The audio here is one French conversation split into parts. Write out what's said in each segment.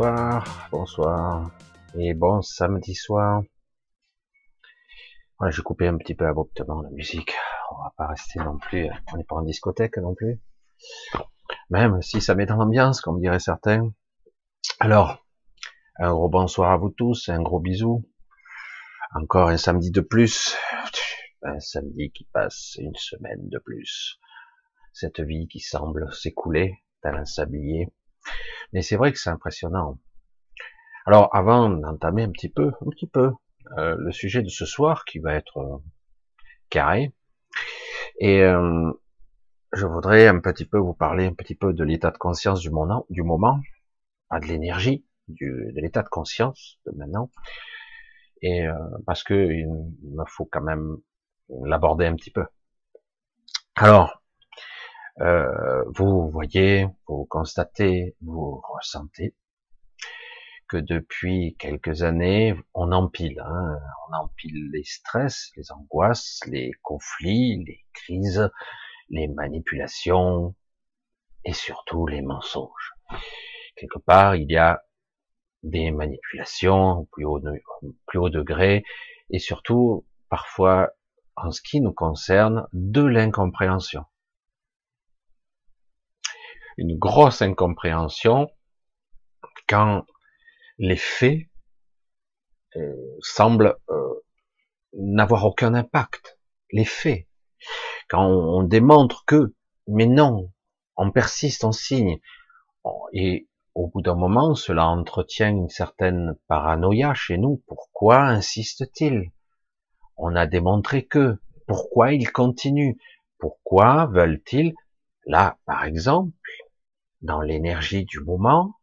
bonsoir, bonsoir, et bon samedi soir. Voilà, j'ai coupé un petit peu abruptement la musique. On va pas rester non plus, on n'est pas en discothèque non plus. Même si ça met dans l'ambiance, comme diraient certains. Alors, un gros bonsoir à vous tous, un gros bisou. Encore un samedi de plus. Un samedi qui passe une semaine de plus. Cette vie qui semble s'écouler, tel un sablier mais c'est vrai que c'est impressionnant. Alors, avant d'entamer un petit peu, un petit peu, euh, le sujet de ce soir, qui va être euh, carré, et euh, je voudrais un petit peu vous parler un petit peu de l'état de conscience du moment, du moment, pas de l'énergie, de l'état de conscience de maintenant, et parce que il me faut quand même l'aborder un petit peu. Alors, euh, vous voyez, vous constatez, vous ressentez que depuis quelques années, on empile, hein, on empile les stress, les angoisses, les conflits, les crises, les manipulations et surtout les mensonges. Quelque part, il y a des manipulations au plus haut, plus haut degré et surtout, parfois, en ce qui nous concerne, de l'incompréhension une grosse incompréhension quand les faits euh, semblent euh, n'avoir aucun impact. Les faits. Quand on, démontre que, mais non, on persiste, on signe. Et au bout d'un moment, cela entretient une certaine paranoïa chez nous. Pourquoi insiste-t-il? On a démontré que. Pourquoi ils continuent Pourquoi veulent-ils? Là, par exemple, dans l'énergie du moment,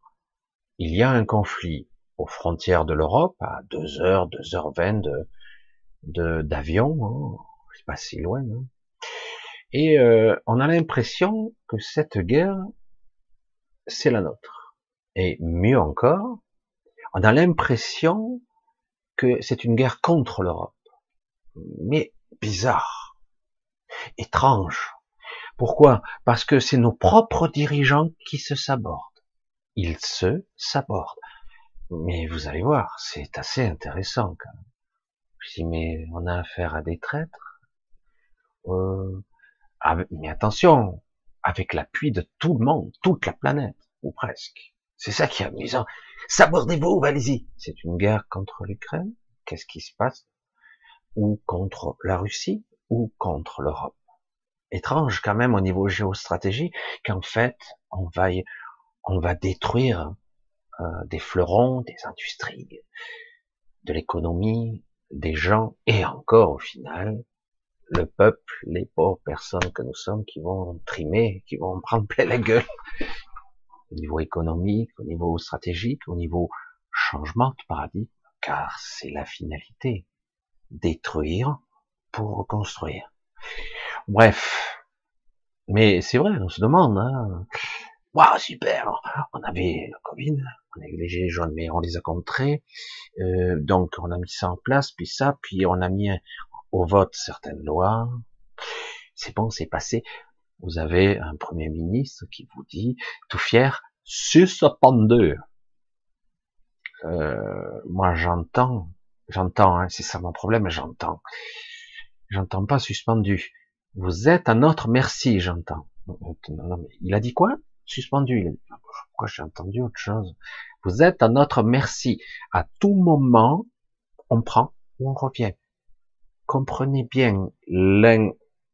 il y a un conflit aux frontières de l'Europe, à 2 heures, 2 heures 20 de, d'avion, hein, c'est pas si loin. Hein. Et euh, on a l'impression que cette guerre, c'est la nôtre. Et mieux encore, on a l'impression que c'est une guerre contre l'Europe. Mais bizarre, étrange, pourquoi? Parce que c'est nos propres dirigeants qui se sabordent. Ils se sabordent. Mais vous allez voir, c'est assez intéressant quand même. Dis, mais on a affaire à des traîtres. Euh, mais attention, avec l'appui de tout le monde, toute la planète, ou presque. C'est ça qui est amusant. Sabordez-vous, allez-y. C'est une guerre contre l'Ukraine. Qu'est-ce qui se passe? Ou contre la Russie, ou contre l'Europe étrange quand même au niveau géostratégie qu'en fait on va on va détruire euh, des fleurons, des industries, de l'économie, des gens et encore au final le peuple, les pauvres personnes que nous sommes qui vont trimer, qui vont prendre plein la gueule au niveau économique, au niveau stratégique, au niveau changement de paradigme, car c'est la finalité, détruire pour reconstruire. Bref. Mais c'est vrai, on se demande, hein. Waouh, super! On avait le Covid, on a eu les gilets jaunes, mais on les a contrés. Euh, donc, on a mis ça en place, puis ça, puis on a mis au vote certaines lois. C'est bon, c'est passé. Vous avez un premier ministre qui vous dit, tout fier, suspendu. Euh, moi, j'entends, j'entends, hein, c'est ça mon problème, j'entends. J'entends pas suspendu. Vous êtes à notre merci, j'entends. Il a dit quoi? Suspendu. Pourquoi j'ai entendu autre chose? Vous êtes à notre merci. À tout moment, on prend ou on revient. Comprenez bien le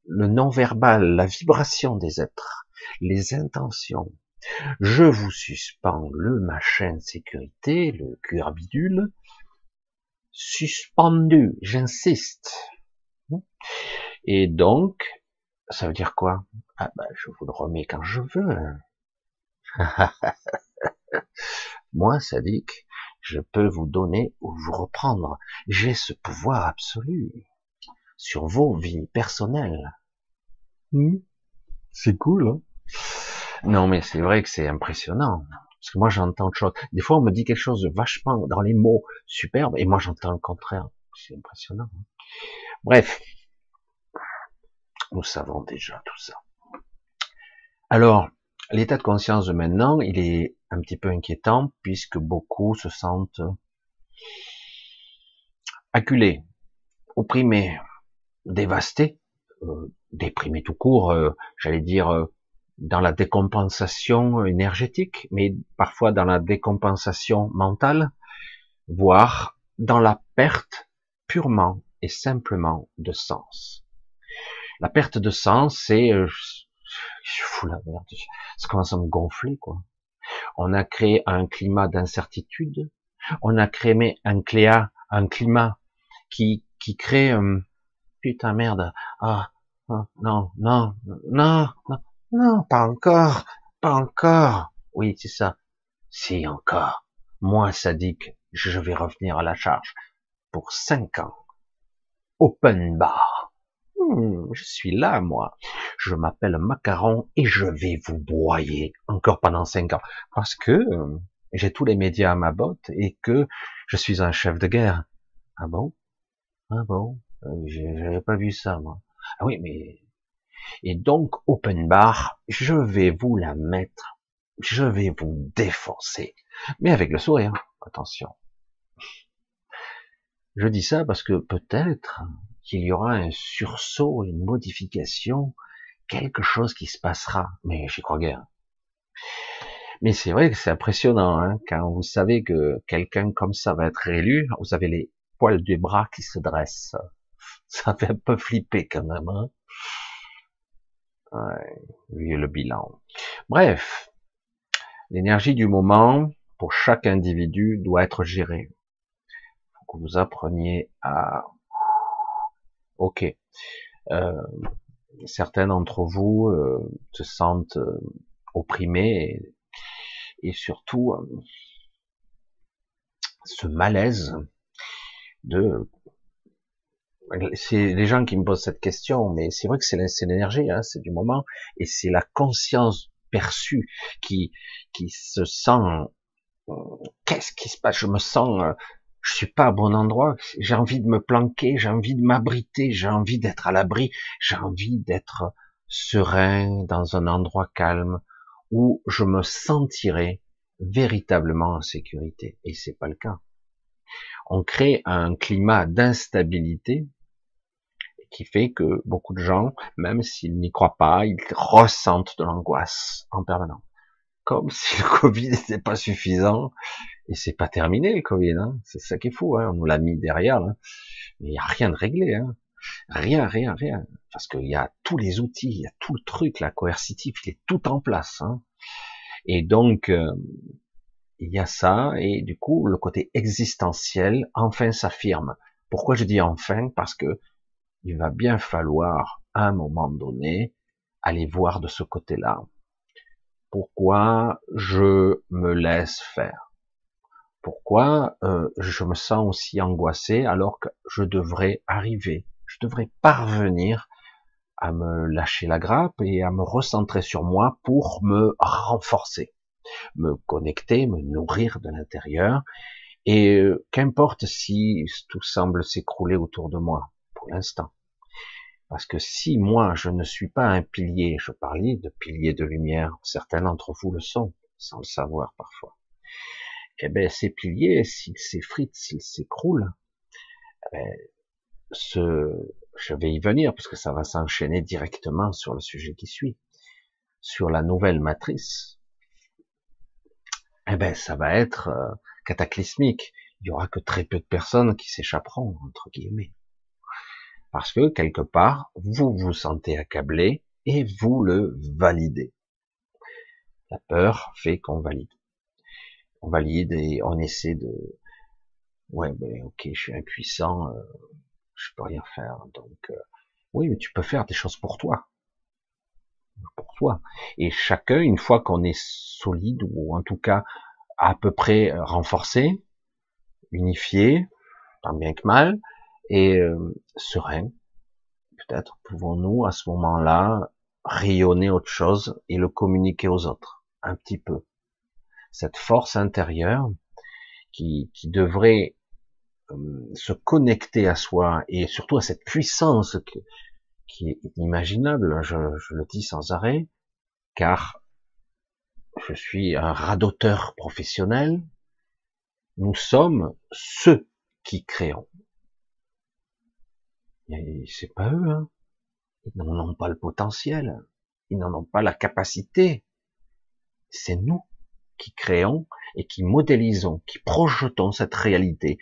non-verbal, la vibration des êtres, les intentions. Je vous suspends le machin de sécurité, le cuir bidule. Suspendu, j'insiste. Et donc, ça veut dire quoi? Ah bah, je vous le remets quand je veux. Moi, Sadik, je peux vous donner ou vous reprendre. J'ai ce pouvoir absolu sur vos vies personnelles. Hmm? c'est cool. Hein? Non, mais c'est vrai que c'est impressionnant. Parce que moi, j'entends autre chose. Des fois, on me dit quelque chose de vachement dans les mots superbes, et moi, j'entends le contraire. C'est impressionnant. Bref, nous savons déjà tout ça. Alors, l'état de conscience de maintenant, il est un petit peu inquiétant puisque beaucoup se sentent acculés, opprimés, dévastés, euh, déprimés tout court, euh, j'allais dire euh, dans la décompensation énergétique, mais parfois dans la décompensation mentale, voire dans la perte purement et simplement de sens. La perte de sens, c'est je fous la merde, ça commence à me gonfler, quoi. On a créé un climat d'incertitude, on a créé un, cléa, un climat qui, qui crée, euh, putain merde, ah, ah, non, non, non, non, non, pas encore, pas encore. Oui, c'est ça. Si encore. Moi, sadique, je vais revenir à la charge pour cinq ans. Open bar. Je suis là, moi. Je m'appelle Macaron et je vais vous broyer encore pendant cinq ans. Parce que euh, j'ai tous les médias à ma botte et que je suis un chef de guerre. Ah bon? Ah bon? Euh, J'avais pas vu ça, moi. Ah oui, mais... Et donc, open bar, je vais vous la mettre. Je vais vous défoncer. Mais avec le sourire, attention. Je dis ça parce que peut-être qu'il y aura un sursaut, une modification, quelque chose qui se passera. Mais j'y crois guère. Mais c'est vrai que c'est impressionnant, hein, quand vous savez que quelqu'un comme ça va être réélu, vous avez les poils du bras qui se dressent. Ça fait un peu flipper quand même. Hein. Ouais, vu le bilan. Bref, l'énergie du moment pour chaque individu doit être gérée. Faut que vous appreniez à Ok. Euh, certains d'entre vous euh, se sentent euh, opprimés et, surtout ce malaise de c'est les gens qui me posent cette question, mais c'est vrai que c'est l'énergie, hein, c'est du moment, et c'est la conscience perçue qui qui se sent qu'est-ce qui se passe? Je me sens je suis pas à bon endroit, j'ai envie de me planquer, j'ai envie de m'abriter, j'ai envie d'être à l'abri, j'ai envie d'être serein dans un endroit calme où je me sentirai véritablement en sécurité. Et c'est pas le cas. On crée un climat d'instabilité qui fait que beaucoup de gens, même s'ils n'y croient pas, ils ressentent de l'angoisse en permanence. Comme si le Covid n'était pas suffisant, et c'est pas terminé le Covid, hein. c'est ça qui est fou, hein. on nous l'a mis derrière, mais il n'y a rien de réglé, hein. rien, rien, rien, parce qu'il y a tous les outils, il y a tout le truc, la coercitif, il est tout en place, hein. et donc euh, il y a ça, et du coup le côté existentiel enfin s'affirme. Pourquoi je dis enfin? Parce que il va bien falloir à un moment donné aller voir de ce côté-là. Pourquoi je me laisse faire? Pourquoi euh, je me sens aussi angoissé alors que je devrais arriver, je devrais parvenir à me lâcher la grappe et à me recentrer sur moi pour me renforcer, me connecter, me nourrir de l'intérieur. Et euh, qu'importe si tout semble s'écrouler autour de moi, pour l'instant. Parce que si moi je ne suis pas un pilier, je parlais de pilier de lumière, certains d'entre vous le sont, sans le savoir parfois eh ben, ces piliers, s'ils s'effritent, s'ils s'écroulent, eh ben, ce, je vais y venir parce que ça va s'enchaîner directement sur le sujet qui suit, sur la nouvelle matrice. Eh ben, ça va être euh, cataclysmique. Il y aura que très peu de personnes qui s'échapperont entre guillemets, parce que quelque part vous vous sentez accablé et vous le validez. La peur fait qu'on valide on valide et on essaie de ouais ben ok je suis impuissant euh, je peux rien faire donc euh, oui mais tu peux faire des choses pour toi. Pour toi. Et chacun une fois qu'on est solide ou en tout cas à peu près euh, renforcé unifié tant bien que mal et serein peut-être pouvons-nous à ce moment-là rayonner autre chose et le communiquer aux autres un petit peu cette force intérieure qui, qui devrait euh, se connecter à soi et surtout à cette puissance qui, est inimaginable, je, je, le dis sans arrêt, car je suis un radoteur professionnel. Nous sommes ceux qui créons. C'est pas eux, hein. Ils n'en ont pas le potentiel. Ils n'en ont pas la capacité. C'est nous qui créons et qui modélisons, qui projetons cette réalité.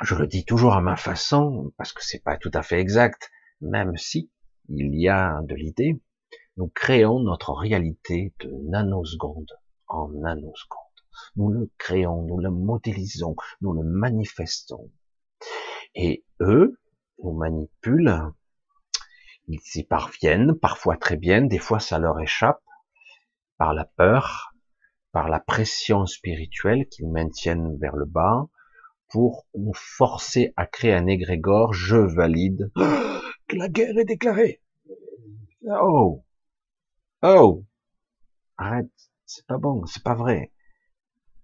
Je le dis toujours à ma façon, parce que c'est pas tout à fait exact, même si il y a de l'idée, nous créons notre réalité de nanoseconde en nanoseconde. Nous le créons, nous le modélisons, nous le manifestons. Et eux nous manipulent, ils y parviennent, parfois très bien, des fois ça leur échappe, par la peur, par la pression spirituelle qu'ils maintiennent vers le bas, pour nous forcer à créer un égrégore, je valide, que la guerre est déclarée. Oh, oh, arrête, c'est pas bon, c'est pas vrai.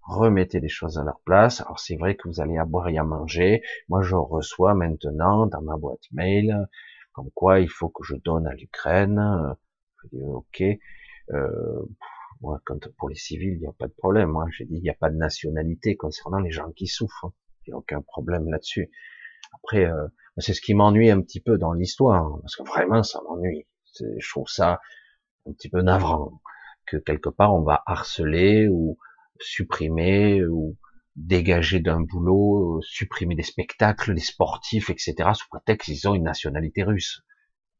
Remettez les choses à leur place. Alors c'est vrai que vous allez à boire et à manger. Moi je reçois maintenant dans ma boîte mail comme quoi il faut que je donne à l'Ukraine. Je dis ok. Euh, moi, quand pour les civils, il n'y a pas de problème. Moi, j'ai dit il n'y a pas de nationalité concernant les gens qui souffrent. Il n'y a aucun problème là-dessus. Après, euh, c'est ce qui m'ennuie un petit peu dans l'histoire, parce que vraiment, ça m'ennuie. Je trouve ça un petit peu navrant que quelque part on va harceler ou supprimer ou dégager d'un boulot, supprimer des spectacles, des sportifs, etc. sous prétexte qu'ils ont une nationalité russe.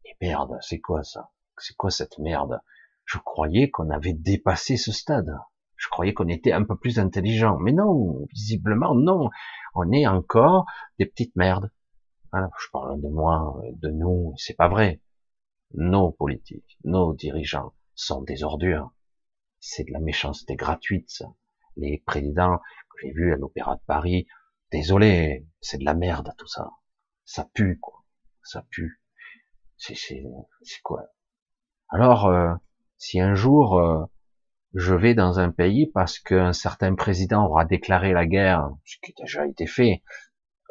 Et merde, c'est quoi ça? C'est quoi cette merde? Je croyais qu'on avait dépassé ce stade. Je croyais qu'on était un peu plus intelligent. Mais non, visiblement non. On est encore des petites merdes. je parle de moi, de nous, c'est pas vrai. Nos politiques, nos dirigeants sont des ordures. C'est de la méchanceté gratuite, ça. Les présidents que j'ai vus à l'Opéra de Paris, désolé, c'est de la merde tout ça. Ça pue, quoi. Ça pue. C'est, c'est, quoi? Alors, euh, si un jour euh, je vais dans un pays parce qu'un certain président aura déclaré la guerre, ce qui a déjà été fait,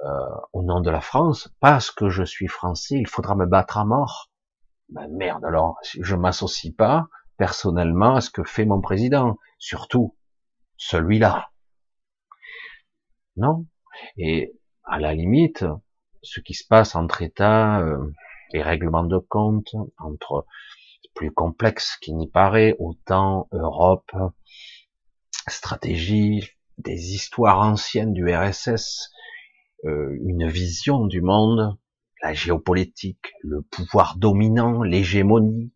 euh, au nom de la France, parce que je suis français, il faudra me battre à mort. Ben merde, alors je m'associe pas personnellement à ce que fait mon président, surtout celui-là. Non. Et à la limite, ce qui se passe entre États, euh, les règlements de compte, entre plus complexe qu'il n'y paraît, autant Europe, stratégie, des histoires anciennes du RSS, euh, une vision du monde, la géopolitique, le pouvoir dominant, l'hégémonie,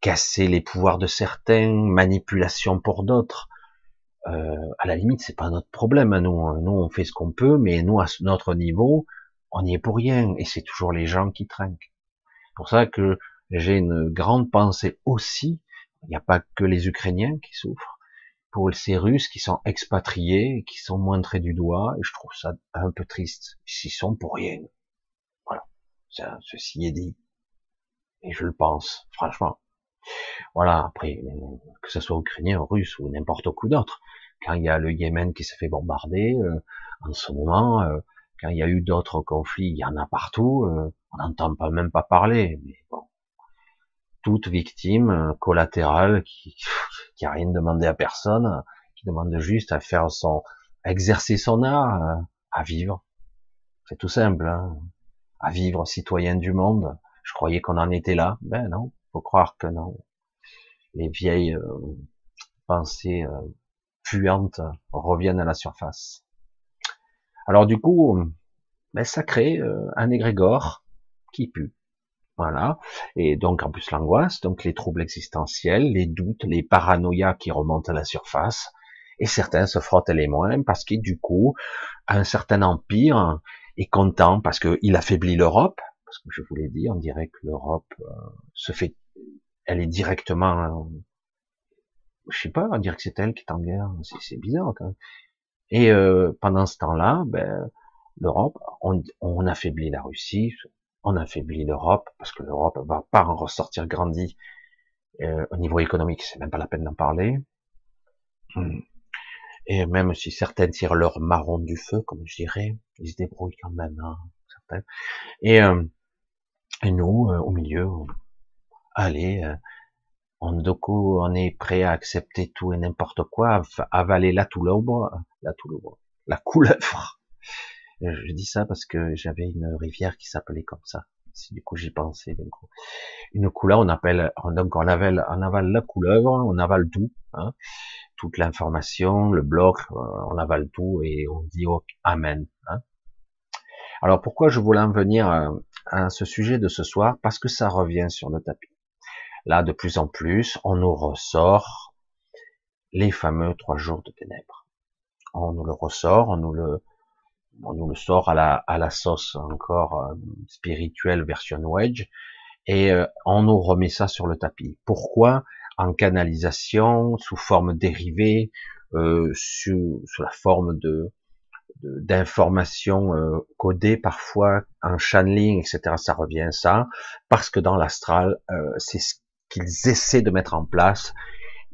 casser les pouvoirs de certains, manipulation pour d'autres. Euh, à la limite, c'est pas notre problème à nous. Hein. Nous, on fait ce qu'on peut, mais nous, à notre niveau, on n'y est pour rien, et c'est toujours les gens qui trinquent. Pour ça que j'ai une grande pensée aussi. Il n'y a pas que les Ukrainiens qui souffrent, pour ces Russes qui sont expatriés, qui sont montrés du doigt, et je trouve ça un peu triste. Ils sont pour rien. Voilà. Ça, ceci est dit. Et je le pense, franchement. Voilà, après, que ce soit ukrainien, russe ou n'importe quoi d'autre. Quand il y a le Yémen qui s'est fait bombarder, euh, en ce moment, euh, quand il y a eu d'autres conflits, il y en a partout, euh, on n'entend pas même pas parler. Mais bon, toute victime collatérale qui, qui a rien demandé à personne, qui demande juste à faire son, à exercer son art, à vivre. C'est tout simple, hein. à vivre citoyen du monde. Je croyais qu'on en était là, ben non faut croire que non. Les vieilles euh, pensées euh, puantes reviennent à la surface. Alors du coup, ben, ça crée euh, un égrégore qui pue. Voilà. Et donc en plus l'angoisse, donc les troubles existentiels, les doutes, les paranoïas qui remontent à la surface. Et certains se frottent les mains parce que du coup, un certain empire est content parce qu'il affaiblit l'Europe. Parce que je vous l'ai dit, on dirait que l'Europe se fait elle est directement, je sais pas, on dirait que c'est elle qui est en guerre, c'est bizarre quand même. Et euh, pendant ce temps-là, ben, l'Europe, on, affaiblit la Russie, on affaiblit l'Europe, parce que l'Europe va pas en ressortir grandi euh, au niveau économique, c'est même pas la peine d'en parler. Et même si certaines tirent leur marron du feu, comme je dirais, ils se débrouillent quand même, hein, certains. Et, euh, et nous, euh, au milieu, allez, euh, on, on est prêt à accepter tout et n'importe quoi, avaler la touleuvre, la touleuvre, la couleuvre. Je dis ça parce que j'avais une rivière qui s'appelait comme ça. Du coup j'y pensais d'un coup. Une couleuvre, on appelle, donc on avale, on avale la couleuvre, on avale tout, hein, toute l'information, le bloc, euh, on avale tout et on dit oh, amen. Hein. Alors pourquoi je voulais en venir à, à ce sujet de ce soir? Parce que ça revient sur le tapis. Là, de plus en plus, on nous ressort les fameux trois jours de ténèbres. On nous le ressort, on nous le, on nous le sort à la, à la sauce encore euh, spirituelle version wedge, et euh, on nous remet ça sur le tapis. Pourquoi? En canalisation, sous forme dérivée, euh, sous, sous, la forme de d'informations euh, codées parfois en channeling, etc. Ça revient ça, parce que dans l'astral, c'est ce qu'ils essaient de mettre en place,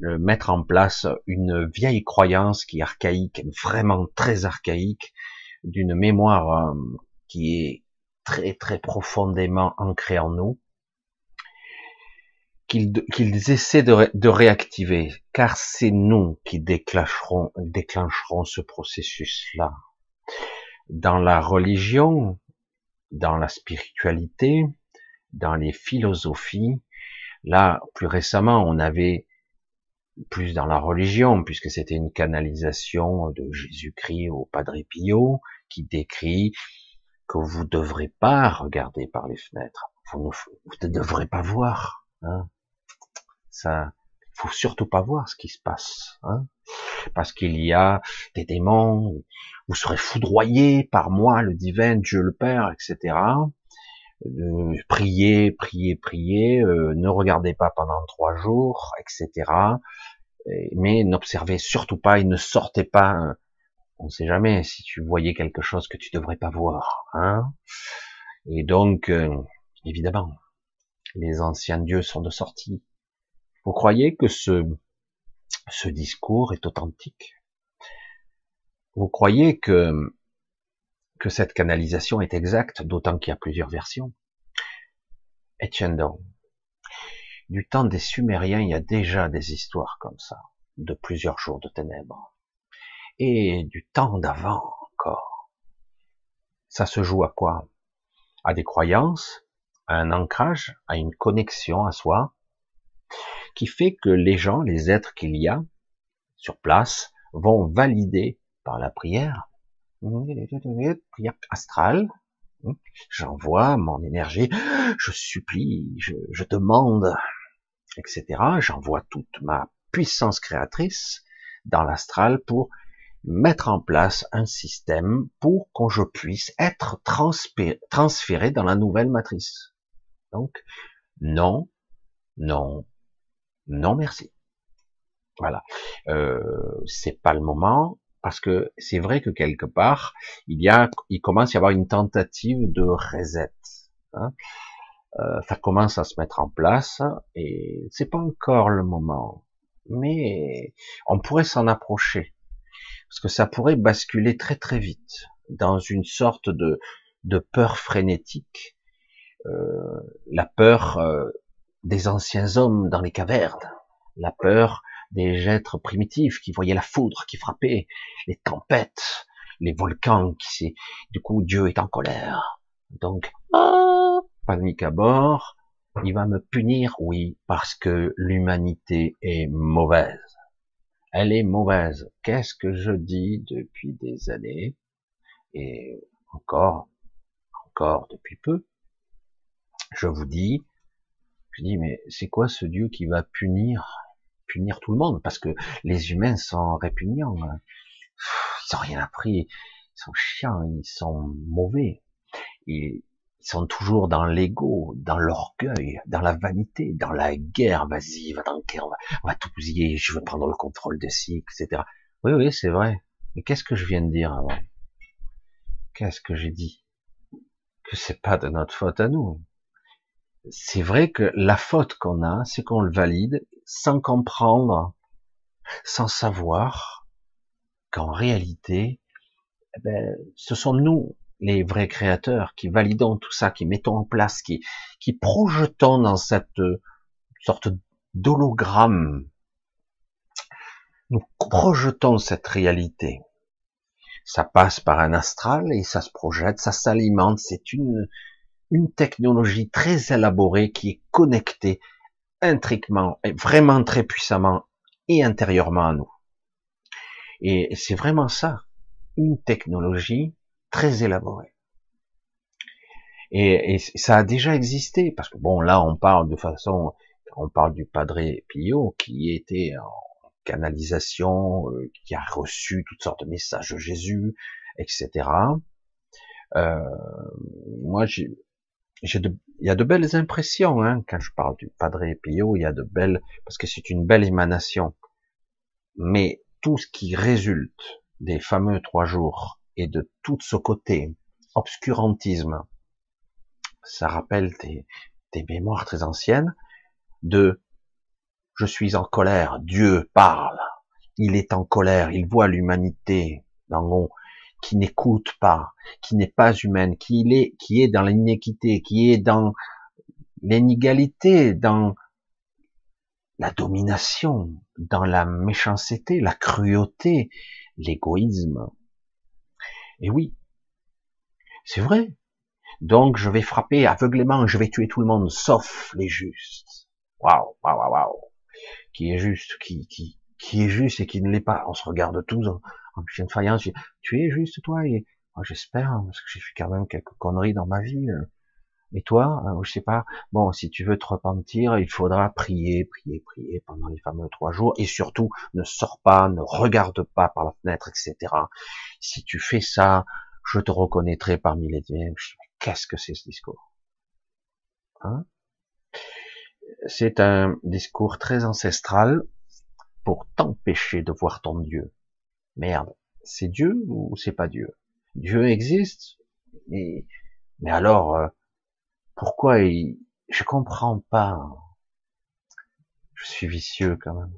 mettre en place une vieille croyance qui est archaïque, vraiment très archaïque, d'une mémoire euh, qui est très très profondément ancrée en nous, qu'ils essaient de, de, réactiver, car c'est nous qui déclencherons, déclencherons ce processus-là. Dans la religion, dans la spiritualité, dans les philosophies, là, plus récemment, on avait plus dans la religion, puisque c'était une canalisation de Jésus-Christ au Padre Pio, qui décrit que vous ne devrez pas regarder par les fenêtres, vous ne, devrez pas voir. Hein. Ça, faut surtout pas voir ce qui se passe, hein. parce qu'il y a des démons. Vous serez foudroyé par moi, le divin, Dieu le Père, etc. Euh, priez, priez, priez, euh, ne regardez pas pendant trois jours, etc. Mais n'observez surtout pas et ne sortez pas. Euh, on ne sait jamais si tu voyais quelque chose que tu devrais pas voir. Hein et donc, évidemment, les anciens dieux sont de sortie. Vous croyez que ce, ce discours est authentique? Vous croyez que que cette canalisation est exacte, d'autant qu'il y a plusieurs versions. Etienne Du temps des Sumériens, il y a déjà des histoires comme ça, de plusieurs jours de ténèbres. Et du temps d'avant encore. Ça se joue à quoi? À des croyances, à un ancrage, à une connexion à soi, qui fait que les gens, les êtres qu'il y a sur place, vont valider par la prière astrale. J'envoie mon énergie, je supplie, je, je demande, etc. J'envoie toute ma puissance créatrice dans l'astral pour mettre en place un système pour que je puisse être transféré dans la nouvelle matrice. Donc, non, non, non merci. Voilà. Euh, c'est pas le moment parce que c'est vrai que quelque part, il y a, il commence à y avoir une tentative de reset. Hein. Euh, ça commence à se mettre en place et c'est pas encore le moment, mais on pourrait s'en approcher parce que ça pourrait basculer très très vite dans une sorte de, de peur frénétique, euh, la peur euh, des anciens hommes dans les cavernes, la peur des êtres primitifs qui voyaient la foudre qui frappait, les tempêtes, les volcans qui du coup Dieu est en colère. Donc, ah, panique à bord, il va me punir, oui, parce que l'humanité est mauvaise. Elle est mauvaise. Qu'est-ce que je dis depuis des années et encore, encore depuis peu Je vous dis, je dis, mais c'est quoi ce Dieu qui va punir punir tout le monde parce que les humains sont répugnants. Hein. Ils ont rien appris. Ils sont chiants, ils sont mauvais. Ils sont toujours dans l'ego, dans l'orgueil, dans la vanité, dans la guerre. Vas-y, va dans le guerre, on va, tout bousiller, je veux prendre le contrôle de ci, etc. Oui, oui, c'est vrai. Mais qu'est-ce que je viens de dire avant Qu'est-ce que j'ai dit? Que c'est pas de notre faute à nous c'est vrai que la faute qu'on a, c'est qu'on le valide sans comprendre, sans savoir qu'en réalité, eh ben, ce sont nous, les vrais créateurs, qui validons tout ça, qui mettons en place, qui, qui projetons dans cette sorte d'hologramme. Nous projetons cette réalité. Ça passe par un astral et ça se projette, ça s'alimente. C'est une, une technologie très élaborée qui est connectée intriquement, vraiment très puissamment et intérieurement à nous. Et c'est vraiment ça, une technologie très élaborée. Et, ça a déjà existé, parce que bon, là, on parle de façon, on parle du Padre Pio qui était en canalisation, euh, qui a reçu toutes sortes de messages de Jésus, etc. Euh, moi, j'ai, il y a de belles impressions hein, quand je parle du Padre Pio. Il y a de belles, parce que c'est une belle émanation. Mais tout ce qui résulte des fameux trois jours et de tout ce côté obscurantisme, ça rappelle des, mémoires très anciennes de je suis en colère, Dieu parle, il est en colère, il voit l'humanité dans mon qui n'écoute pas, qui n'est pas humaine, qui est, qui est dans l'inéquité, qui est dans l'inégalité, dans la domination, dans la méchanceté, la cruauté, l'égoïsme. Et oui, c'est vrai. Donc je vais frapper aveuglément, je vais tuer tout le monde, sauf les justes. Waouh, waouh, waouh, waouh. Qui est juste, qui, qui, qui est juste et qui ne l'est pas. On se regarde tous en, en chien de faïence. Tu es juste toi et j'espère hein, parce que j'ai fait quand même quelques conneries dans ma vie. Euh. Et toi, euh, je sais pas. Bon, si tu veux te repentir, il faudra prier, prier, prier pendant les fameux trois jours. Et surtout, ne sors pas, ne regarde pas par la fenêtre, etc. Si tu fais ça, je te reconnaîtrai parmi les dieux. Qu'est-ce que c'est ce discours? Hein? C'est un discours très ancestral pour t'empêcher de voir ton Dieu. Merde, c'est Dieu ou c'est pas Dieu? Dieu existe, mais, mais alors, euh, pourquoi il... Je comprends pas. Je suis vicieux quand même.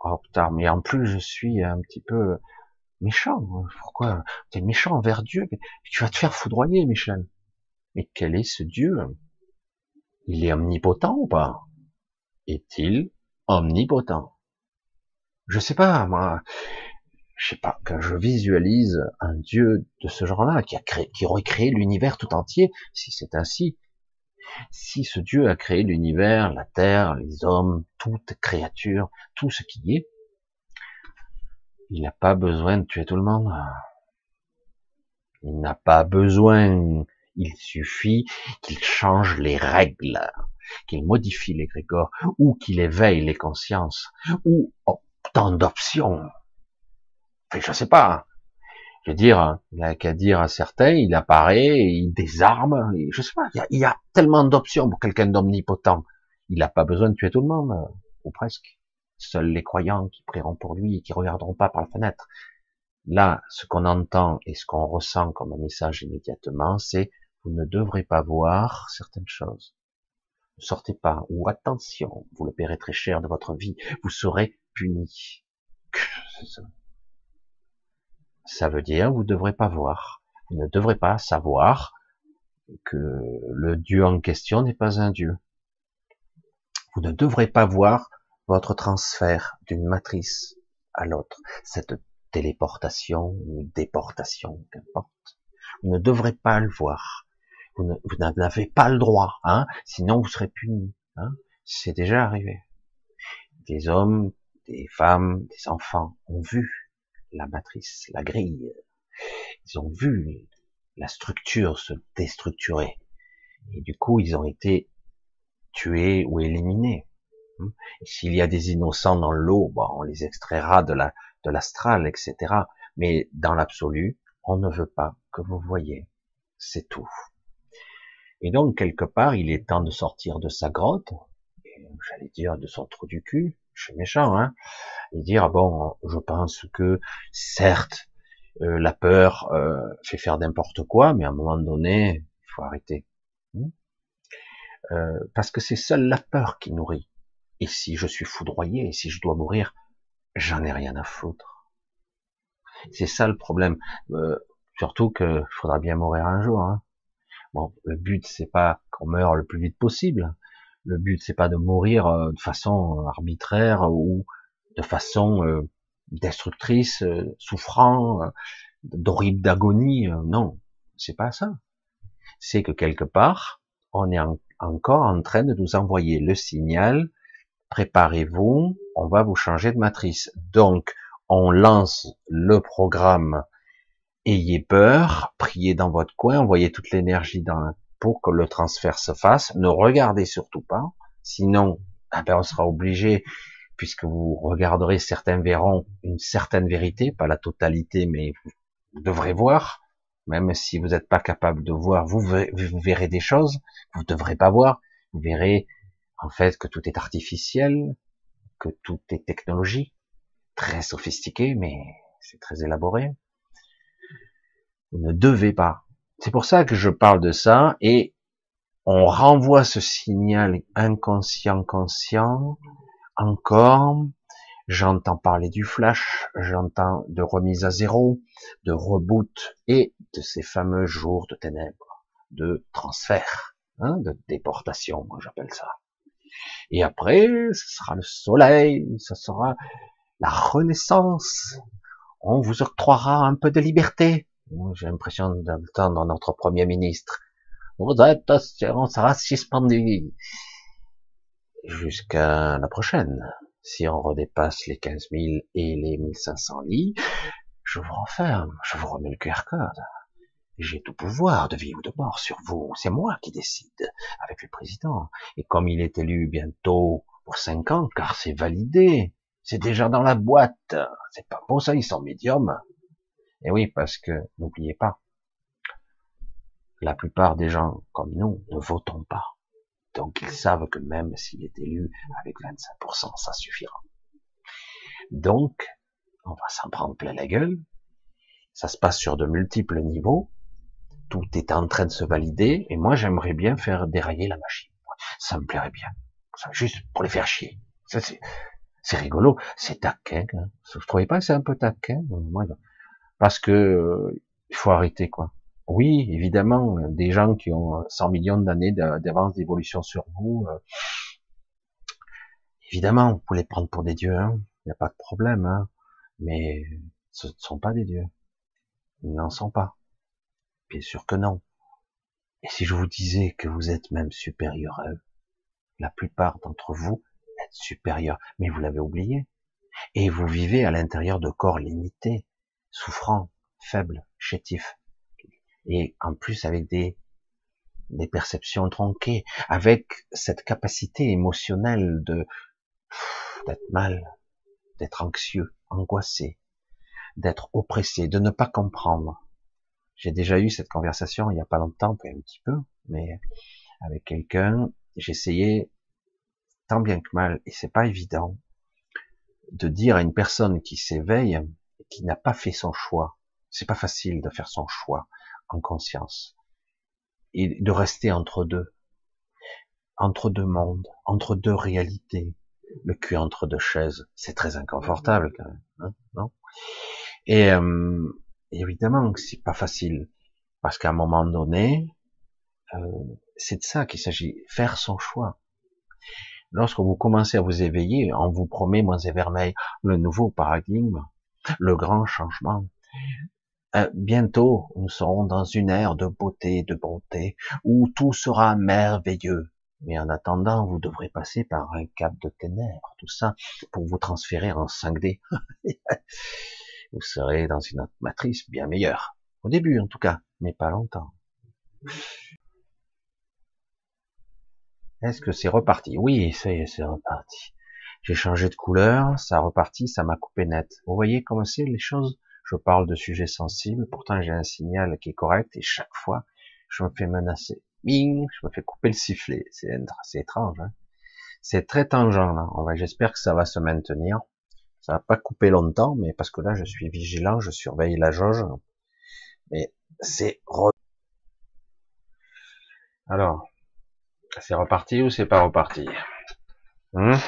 Oh putain, mais en plus je suis un petit peu méchant. Pourquoi? T'es méchant envers Dieu Tu vas te faire foudroyer, Michel. Mais quel est ce Dieu? Il est omnipotent ou pas? Est-il omnipotent? Je sais pas, moi. Je sais pas, quand je visualise un Dieu de ce genre-là, qui a créé, qui aurait créé l'univers tout entier, si c'est ainsi, si ce Dieu a créé l'univers, la terre, les hommes, toute créature, tout ce qui est, il n'a pas besoin de tuer tout le monde. Il n'a pas besoin. Il suffit qu'il change les règles, qu'il modifie les grégores, ou qu'il éveille les consciences, ou tant d'options. Je sais pas. Je veux dire, il n'a qu'à dire à certains, il apparaît, il désarme, je sais pas, il y a, tellement d'options pour quelqu'un d'omnipotent. Il n'a pas besoin de tuer tout le monde, ou presque. Seuls les croyants qui prieront pour lui et qui regarderont pas par la fenêtre. Là, ce qu'on entend et ce qu'on ressent comme un message immédiatement, c'est vous ne devrez pas voir certaines choses. Ne sortez pas, ou attention, vous le paierez très cher de votre vie, vous serez puni. Ça. Ça veut dire vous ne devrez pas voir, vous ne devrez pas savoir que le Dieu en question n'est pas un Dieu. Vous ne devrez pas voir votre transfert d'une matrice à l'autre, cette téléportation ou déportation, qu'importe. Vous ne devrez pas le voir. Vous n'avez pas le droit, hein, sinon vous serez puni. Hein. C'est déjà arrivé. Des hommes, des femmes, des enfants ont vu la matrice, la grille. Ils ont vu la structure se déstructurer. Et du coup, ils ont été tués ou éliminés. S'il y a des innocents dans l'eau, bon, on les extraira de la de l'astral, etc. Mais dans l'absolu, on ne veut pas que vous voyez. C'est tout. Et donc, quelque part, il est temps de sortir de sa grotte, j'allais dire de son trou du cul, je suis méchant, hein, et dire, bon, je pense que, certes, euh, la peur euh, fait faire n'importe quoi, mais à un moment donné, il faut arrêter. Hmm. Euh, parce que c'est seule la peur qui nourrit. Et si je suis foudroyé, et si je dois mourir, j'en ai rien à foutre. C'est ça le problème. Surtout que faudra bien mourir un jour. Hein. Bon, le but c'est pas qu'on meure le plus vite possible. Le but c'est pas de mourir euh, de façon arbitraire ou de façon euh, destructrice, euh, souffrant, d'horrible d'agonie. Non, c'est pas ça. C'est que quelque part, on est encore en train de nous envoyer le signal préparez-vous, on va vous changer de matrice. Donc, on lance le programme ayez peur, priez dans votre coin, envoyez toute l'énergie dans pour que le transfert se fasse. Ne regardez surtout pas, sinon, ah ben on sera obligé, puisque vous regarderez, certains verront une certaine vérité, pas la totalité, mais vous devrez voir, même si vous n'êtes pas capable de voir, vous verrez, vous verrez des choses que vous ne devrez pas voir, vous verrez en fait que tout est artificiel, que tout est technologie, très sophistiqué, mais c'est très élaboré. Vous ne devez pas. C'est pour ça que je parle de ça et on renvoie ce signal inconscient conscient encore. J'entends parler du flash, j'entends de remise à zéro, de reboot et de ces fameux jours de ténèbres, de transfert, hein, de déportation, moi j'appelle ça. Et après, ce sera le soleil, ce sera la renaissance. On vous octroiera un peu de liberté. J'ai l'impression d'entendre notre premier ministre. Êtes, on sera suspendu. Jusqu'à la prochaine. Si on redépasse les 15 000 et les 1500 lits, je vous referme, je vous remets le QR code. J'ai tout pouvoir de vie ou de mort sur vous. C'est moi qui décide avec le président. Et comme il est élu bientôt pour cinq ans, car c'est validé, c'est déjà dans la boîte. C'est pas pour ça, ils sont médiums. Et oui, parce que n'oubliez pas, la plupart des gens comme nous ne votons pas. Donc ils savent que même s'il est élu avec 25%, ça suffira. Donc, on va s'en prendre plein la gueule. Ça se passe sur de multiples niveaux tout est en train de se valider, et moi j'aimerais bien faire dérailler la machine. Ça me plairait bien. Ça, juste pour les faire chier. Ça, c'est, rigolo. C'est taquin. Hein. Je trouvais pas que c'est un peu taquin. Parce que euh, il faut arrêter quoi. Oui, évidemment, des gens qui ont 100 millions d'années d'avance d'évolution sur vous, euh, évidemment, vous pouvez les prendre pour des dieux. Il hein. n'y a pas de problème. Hein. Mais ce ne sont pas des dieux. Ils n'en sont pas. Bien sûr que non. Et si je vous disais que vous êtes même supérieur à eux, la plupart d'entre vous êtes supérieurs, mais vous l'avez oublié. Et vous vivez à l'intérieur de corps limités, souffrants, faibles, chétifs. Et en plus avec des, des perceptions tronquées, avec cette capacité émotionnelle de d'être mal, d'être anxieux, angoissé, d'être oppressé, de ne pas comprendre, j'ai déjà eu cette conversation il n'y a pas longtemps, un petit peu, mais avec quelqu'un, j'essayais tant bien que mal, et c'est pas évident, de dire à une personne qui s'éveille, qui n'a pas fait son choix, c'est pas facile de faire son choix en conscience, et de rester entre deux, entre deux mondes, entre deux réalités, le cul entre deux chaises, c'est très inconfortable quand même, hein, non? Et euh, évidemment c'est pas facile, parce qu'à un moment donné, euh, c'est de ça qu'il s'agit, faire son choix. Lorsque vous commencez à vous éveiller, on vous promet, moins et vermeil, le nouveau paradigme, le grand changement. Euh, bientôt, nous serons dans une ère de beauté, de bonté, où tout sera merveilleux. Mais en attendant, vous devrez passer par un cap de ténèbres, tout ça, pour vous transférer en 5D. vous serez dans une matrice bien meilleure. Au début, en tout cas, mais pas longtemps. Est-ce que c'est reparti? Oui, c'est reparti. J'ai changé de couleur, ça a reparti, ça m'a coupé net. Vous voyez comment c'est les choses? Je parle de sujets sensibles, pourtant j'ai un signal qui est correct et chaque fois je me fais menacer. Bing, je me fais couper le sifflet. C'est étrange. Hein c'est très tangent là. J'espère que ça va se maintenir. Ça va pas couper longtemps, mais parce que là, je suis vigilant, je surveille la jauge. Mais c'est alors, c'est reparti ou c'est pas reparti? Hein?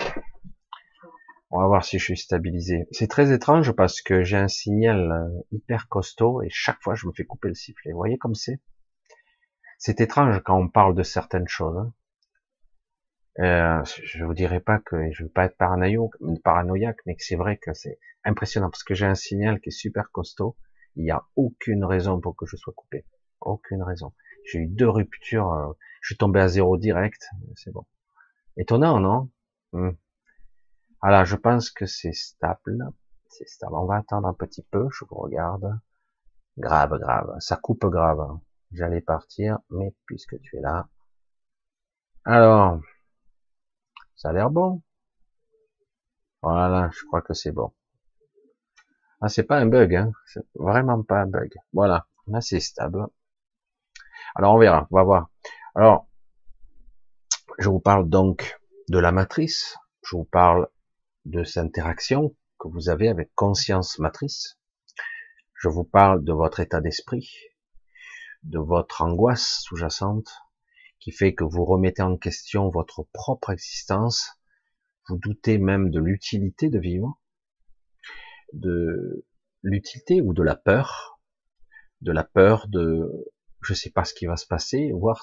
On va voir si je suis stabilisé. C'est très étrange parce que j'ai un signal euh, hyper costaud et chaque fois je me fais couper le sifflet. Vous voyez comme c'est? C'est étrange quand on parle de certaines choses. Hein. Euh, je vous dirai pas que je veux pas être paranoïaque, mais que c'est vrai que c'est impressionnant parce que j'ai un signal qui est super costaud. Il n'y a aucune raison pour que je sois coupé. Aucune raison. J'ai eu deux ruptures. Euh, je suis tombé à zéro direct. C'est bon. Étonnant, non? Hmm. Alors, je pense que c'est stable. C'est stable. On va attendre un petit peu. Je vous regarde. Grave, grave. Ça coupe grave. J'allais partir, mais puisque tu es là. Alors, ça a l'air bon. Voilà, je crois que c'est bon. Ah, c'est pas un bug, hein. C'est vraiment pas un bug. Voilà, là c'est stable. Alors on verra, on va voir. Alors, je vous parle donc de la matrice. Je vous parle de cette interaction que vous avez avec conscience matrice. Je vous parle de votre état d'esprit, de votre angoisse sous-jacente, qui fait que vous remettez en question votre propre existence, vous doutez même de l'utilité de vivre, de l'utilité ou de la peur, de la peur de je sais pas ce qui va se passer, voire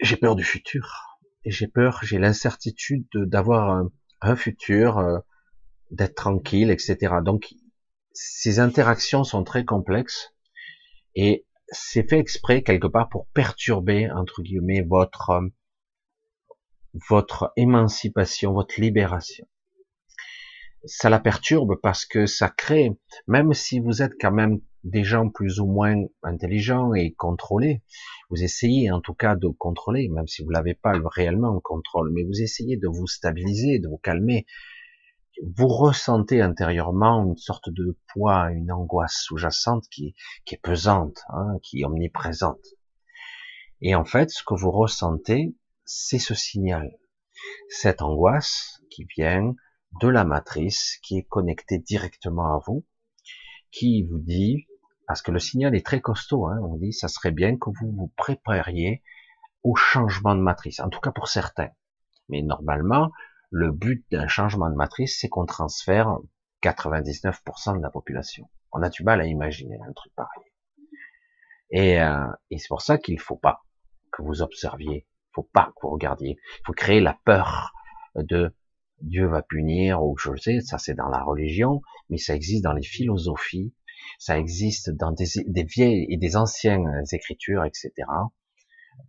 j'ai peur du futur, et j'ai peur, j'ai l'incertitude d'avoir un, futur, euh, d'être tranquille, etc. Donc ces interactions sont très complexes et c'est fait exprès quelque part pour perturber entre guillemets votre votre émancipation, votre libération. Ça la perturbe parce que ça crée, même si vous êtes quand même des gens plus ou moins intelligents et contrôlés, vous essayez en tout cas de contrôler, même si vous l'avez pas réellement en contrôle, mais vous essayez de vous stabiliser, de vous calmer, vous ressentez intérieurement une sorte de poids, une angoisse sous-jacente qui, est pesante, hein, qui est omniprésente. Et en fait, ce que vous ressentez, c'est ce signal, cette angoisse qui vient de la matrice, qui est connectée directement à vous, qui vous dit, parce que le signal est très costaud, hein, on dit, ça serait bien que vous vous prépariez au changement de matrice, en tout cas pour certains. Mais normalement, le but d'un changement de matrice, c'est qu'on transfère 99% de la population. On a du mal à imaginer un truc pareil. Et, euh, et c'est pour ça qu'il faut pas que vous observiez, il faut pas que vous regardiez, il faut créer la peur de Dieu va punir ou je sais, ça c'est dans la religion, mais ça existe dans les philosophies, ça existe dans des, des vieilles et des anciennes écritures, etc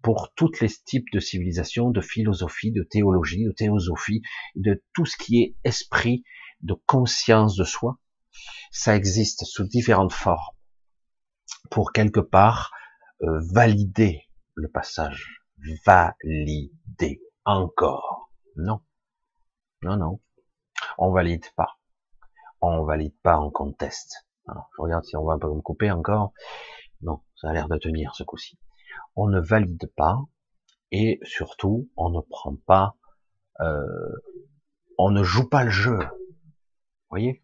pour tous les types de civilisations, de philosophie, de théologie, de théosophie, de tout ce qui est esprit, de conscience de soi. Ça existe sous différentes formes pour quelque part euh, valider le passage. Valider encore. Non. Non, non. On valide pas. On valide pas, on conteste. Je regarde si on va pas me couper encore. Non, ça a l'air de tenir ce coup-ci on ne valide pas et surtout on ne prend pas, euh, on ne joue pas le jeu. Vous voyez?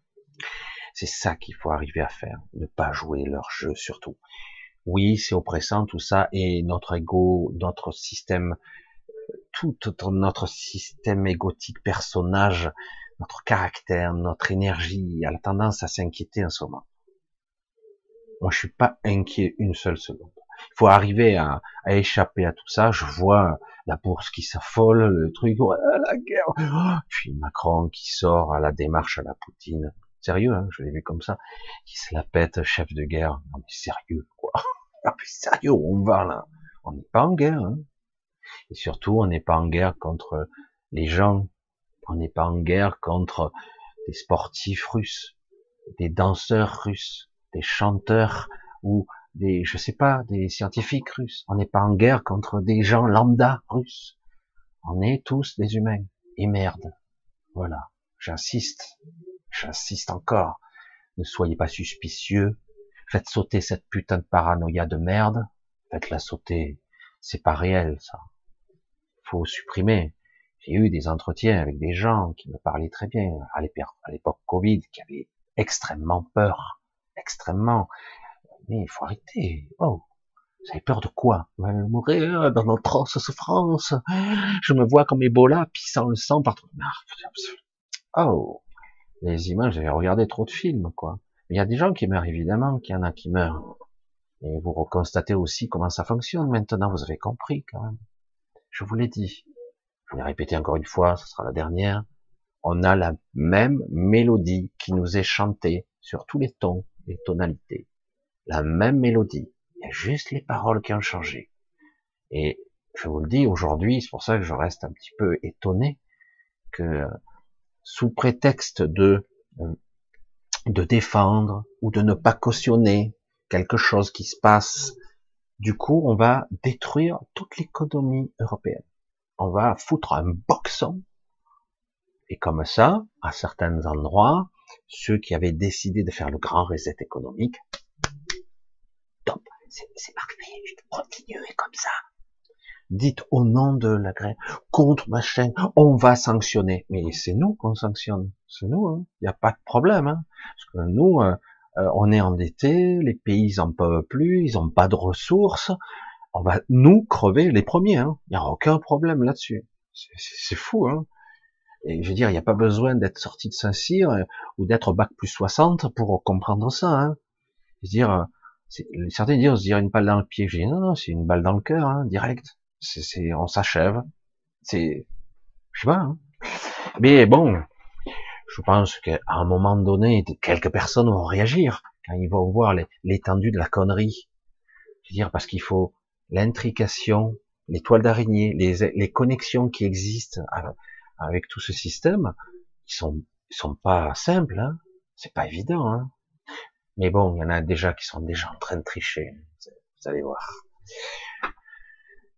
C'est ça qu'il faut arriver à faire, ne pas jouer leur jeu surtout. Oui, c'est oppressant tout ça et notre ego, notre système, tout notre système égotique, personnage, notre caractère, notre énergie a tendance à s'inquiéter en ce moment. Moi, je suis pas inquiet une seule seconde. Il faut arriver à, échapper à tout ça. Je vois la bourse qui s'affole, le truc, la guerre. Oh, puis Macron qui sort à la démarche à la Poutine. Sérieux, hein, je l'ai vu comme ça. Qui se la pète, chef de guerre. Non mais sérieux, quoi. Ah, sérieux, on va là. On n'est pas en guerre. Hein. Et surtout, on n'est pas en guerre contre les gens. On n'est pas en guerre contre des sportifs russes, des danseurs russes, des chanteurs ou des, je sais pas, des scientifiques russes. On n'est pas en guerre contre des gens lambda russes. On est tous des humains. Et merde. Voilà. J'insiste. J'insiste encore. Ne soyez pas suspicieux. Faites sauter cette putain de paranoïa de merde. Faites-la sauter. C'est pas réel, ça. Faut supprimer. J'ai eu des entretiens avec des gens qui me parlaient très bien à l'époque Covid, qui avaient extrêmement peur, extrêmement mais il faut arrêter. Oh, vous avez peur de quoi? Mourir dans notre souffrance. Je me vois comme Ebola, pissant le sang partout. Oh, les images, j'avais regardé trop de films, quoi. Il y a des gens qui meurent, évidemment, qu'il y en a qui meurent. Et vous reconstatez aussi comment ça fonctionne maintenant, vous avez compris, quand même. Je vous l'ai dit. je vais répéter encore une fois, ce sera la dernière, on a la même mélodie qui nous est chantée sur tous les tons, les tonalités. La même mélodie. Il y a juste les paroles qui ont changé. Et je vous le dis aujourd'hui, c'est pour ça que je reste un petit peu étonné que sous prétexte de de défendre ou de ne pas cautionner quelque chose qui se passe, du coup, on va détruire toute l'économie européenne. On va foutre un boxon. Et comme ça, à certains endroits, ceux qui avaient décidé de faire le grand reset économique, top, c'est parfait, je continuer comme ça dites au nom de la grève, contre machin, on va sanctionner. Mais c'est nous qu'on sanctionne, c'est nous, il hein. n'y a pas de problème. Hein. Parce que nous, euh, euh, on est endettés, les pays ils en peuvent plus, ils n'ont pas de ressources, on va nous crever les premiers, hein. il n'y a aucun problème là-dessus. C'est fou, hein. Et je veux dire, il n'y a pas besoin d'être sorti de Saint-Cyr euh, ou d'être bac plus 60 pour comprendre ça. Hein. Je veux dire, certains disent, on se dirait une balle dans le pied. Je dis, non, non, c'est une balle dans le cœur, hein, direct c'est, on s'achève. C'est, je sais pas. Hein. Mais bon, je pense qu'à un moment donné, quelques personnes vont réagir quand ils vont voir l'étendue de la connerie. Je veux dire, parce qu'il faut l'intrication, les toiles d'araignée, les, les connexions qui existent avec tout ce système, ils sont, ils sont pas simples. Hein. C'est pas évident. Hein. Mais bon, il y en a déjà qui sont déjà en train de tricher. Vous allez voir.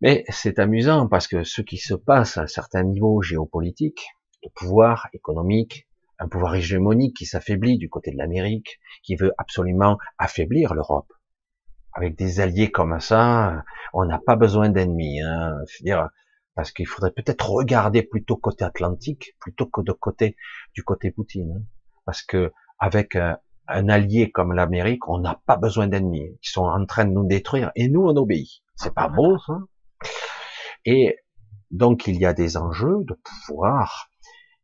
Mais c'est amusant parce que ce qui se passe à un certain niveau géopolitique, de pouvoir économique, un pouvoir hégémonique qui s'affaiblit du côté de l'Amérique, qui veut absolument affaiblir l'Europe. Avec des alliés comme ça, on n'a pas besoin d'ennemis. Hein, parce qu'il faudrait peut-être regarder plutôt côté Atlantique plutôt que de côté du côté Poutine. Hein. parce que avec un, un allié comme l'Amérique, on n'a pas besoin d'ennemis qui sont en train de nous détruire et nous on obéit. C'est pas beau ça et donc il y a des enjeux de pouvoir,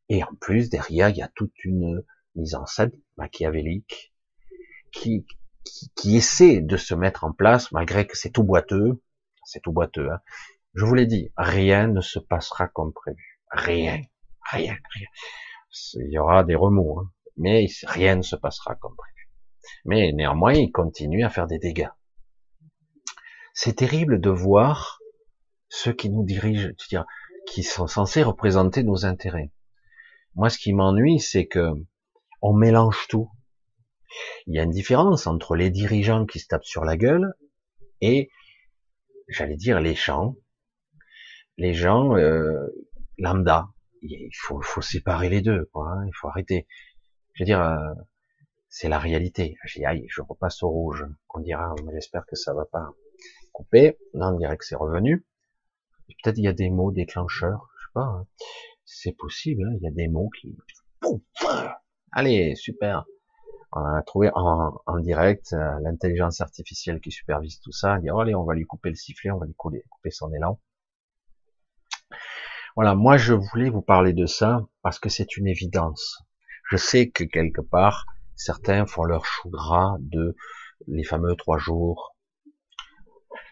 et en plus derrière il y a toute une mise en scène machiavélique qui, qui, essaie de se mettre en place malgré que c'est tout boiteux, c'est tout boiteux. Hein. Je vous l'ai dit, rien ne se passera comme prévu, rien, rien, rien. Il y aura des remous, hein. mais rien ne se passera comme prévu. Mais néanmoins, il continue à faire des dégâts. C'est terrible de voir ceux qui nous dirigent, qui sont censés représenter nos intérêts. Moi, ce qui m'ennuie, c'est que on mélange tout. Il y a une différence entre les dirigeants qui se tapent sur la gueule et, j'allais dire, les gens, les gens euh, lambda. Il faut, faut séparer les deux, quoi. Hein. Il faut arrêter. Je veux dire, euh, c'est la réalité. J'ai aïe, je repasse au rouge. On dira, j'espère que ça va pas couper. Non, on dirait que c'est revenu. Peut-être il y a des mots déclencheurs, je sais pas. Hein. C'est possible, hein, il y a des mots qui... Allez, super. On a trouvé en, direct euh, l'intelligence artificielle qui supervise tout ça. dit, oh, allez, on va lui couper le sifflet, on va lui couper son élan. Voilà, moi je voulais vous parler de ça parce que c'est une évidence. Je sais que quelque part, certains font leur chou gras de les fameux trois jours,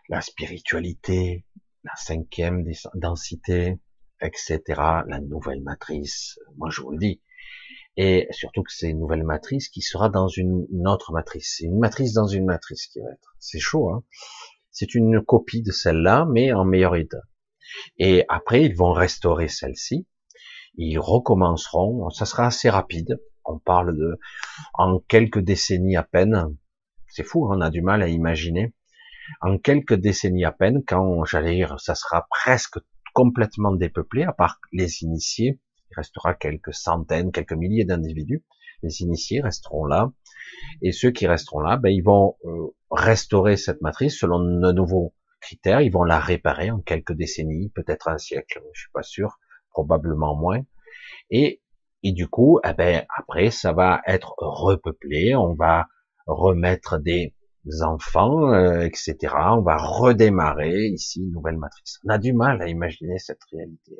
la spiritualité, la cinquième densité, etc., la nouvelle matrice, moi je vous le dis. Et surtout que c'est une nouvelle matrice qui sera dans une, autre matrice. C'est une matrice dans une matrice qui va être. C'est chaud, hein C'est une copie de celle-là, mais en meilleur état. Et après, ils vont restaurer celle-ci. Ils recommenceront. Ça sera assez rapide. On parle de, en quelques décennies à peine. C'est fou, on a du mal à imaginer en quelques décennies à peine, quand j'allais dire, ça sera presque complètement dépeuplé, à part les initiés, il restera quelques centaines, quelques milliers d'individus, les initiés resteront là, et ceux qui resteront là, ben, ils vont euh, restaurer cette matrice selon de nouveaux critères, ils vont la réparer en quelques décennies, peut-être un siècle, je suis pas sûr, probablement moins, et, et du coup, eh ben, après, ça va être repeuplé, on va remettre des enfants, euh, etc. On va redémarrer ici une nouvelle matrice. On a du mal à imaginer cette réalité.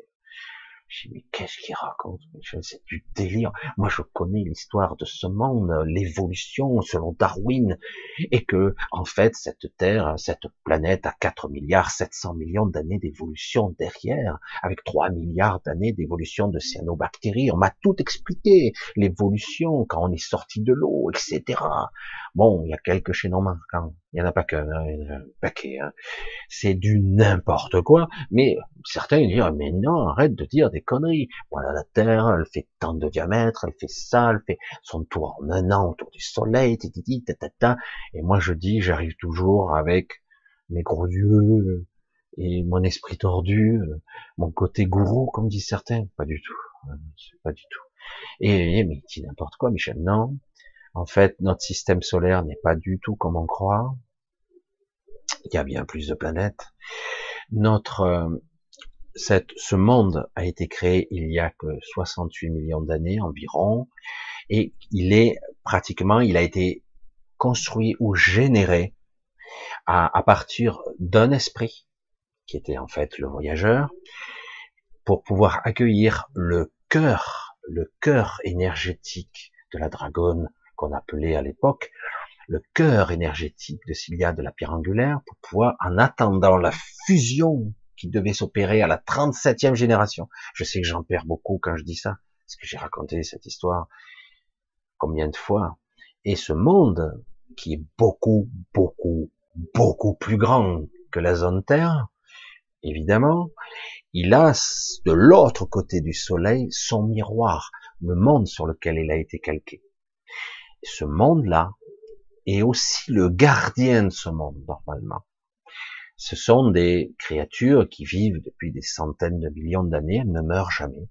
Je dis, mais qu'est-ce qu'il raconte? C'est du délire. Moi, je connais l'histoire de ce monde, l'évolution selon Darwin, et que, en fait, cette Terre, cette planète a 4 milliards 700 millions d'années d'évolution derrière, avec 3 milliards d'années d'évolution de cyanobactéries. On m'a tout expliqué, l'évolution quand on est sorti de l'eau, etc. Bon, il y a quelques chaînons manquants. Il n'y en a pas qu'un, hein, un paquet. Hein. C'est du n'importe quoi. Mais certains disent, mais non, arrête de dire des conneries. Voilà, la Terre, elle fait tant de diamètre, elle fait ça, elle fait son tour en un an autour du Soleil, titi, ta. Et moi, je dis, j'arrive toujours avec mes gros yeux et mon esprit tordu, mon côté gourou, comme disent certains. Pas du tout. Hein, pas du tout. Et, mais dit n'importe quoi, Michel. Non, en fait, notre système solaire n'est pas du tout comme on croit. Il y a bien plus de planètes. Notre, euh, ce monde a été créé il y a que 68 millions d'années environ, et il est pratiquement, il a été construit ou généré à, à partir d'un esprit qui était en fait le voyageur, pour pouvoir accueillir le cœur, le cœur énergétique de la dragonne qu'on appelait à l'époque le cœur énergétique de Cilia de la pierre angulaire pour pouvoir, en attendant la fusion qui devait s'opérer à la 37e génération. Je sais que j'en perds beaucoup quand je dis ça, parce que j'ai raconté cette histoire combien de fois. Et ce monde, qui est beaucoup, beaucoup, beaucoup plus grand que la zone Terre, évidemment, il a de l'autre côté du Soleil son miroir, le monde sur lequel il a été calqué ce monde-là est aussi le gardien de ce monde, normalement. Ce sont des créatures qui vivent depuis des centaines de millions d'années, elles ne meurent jamais.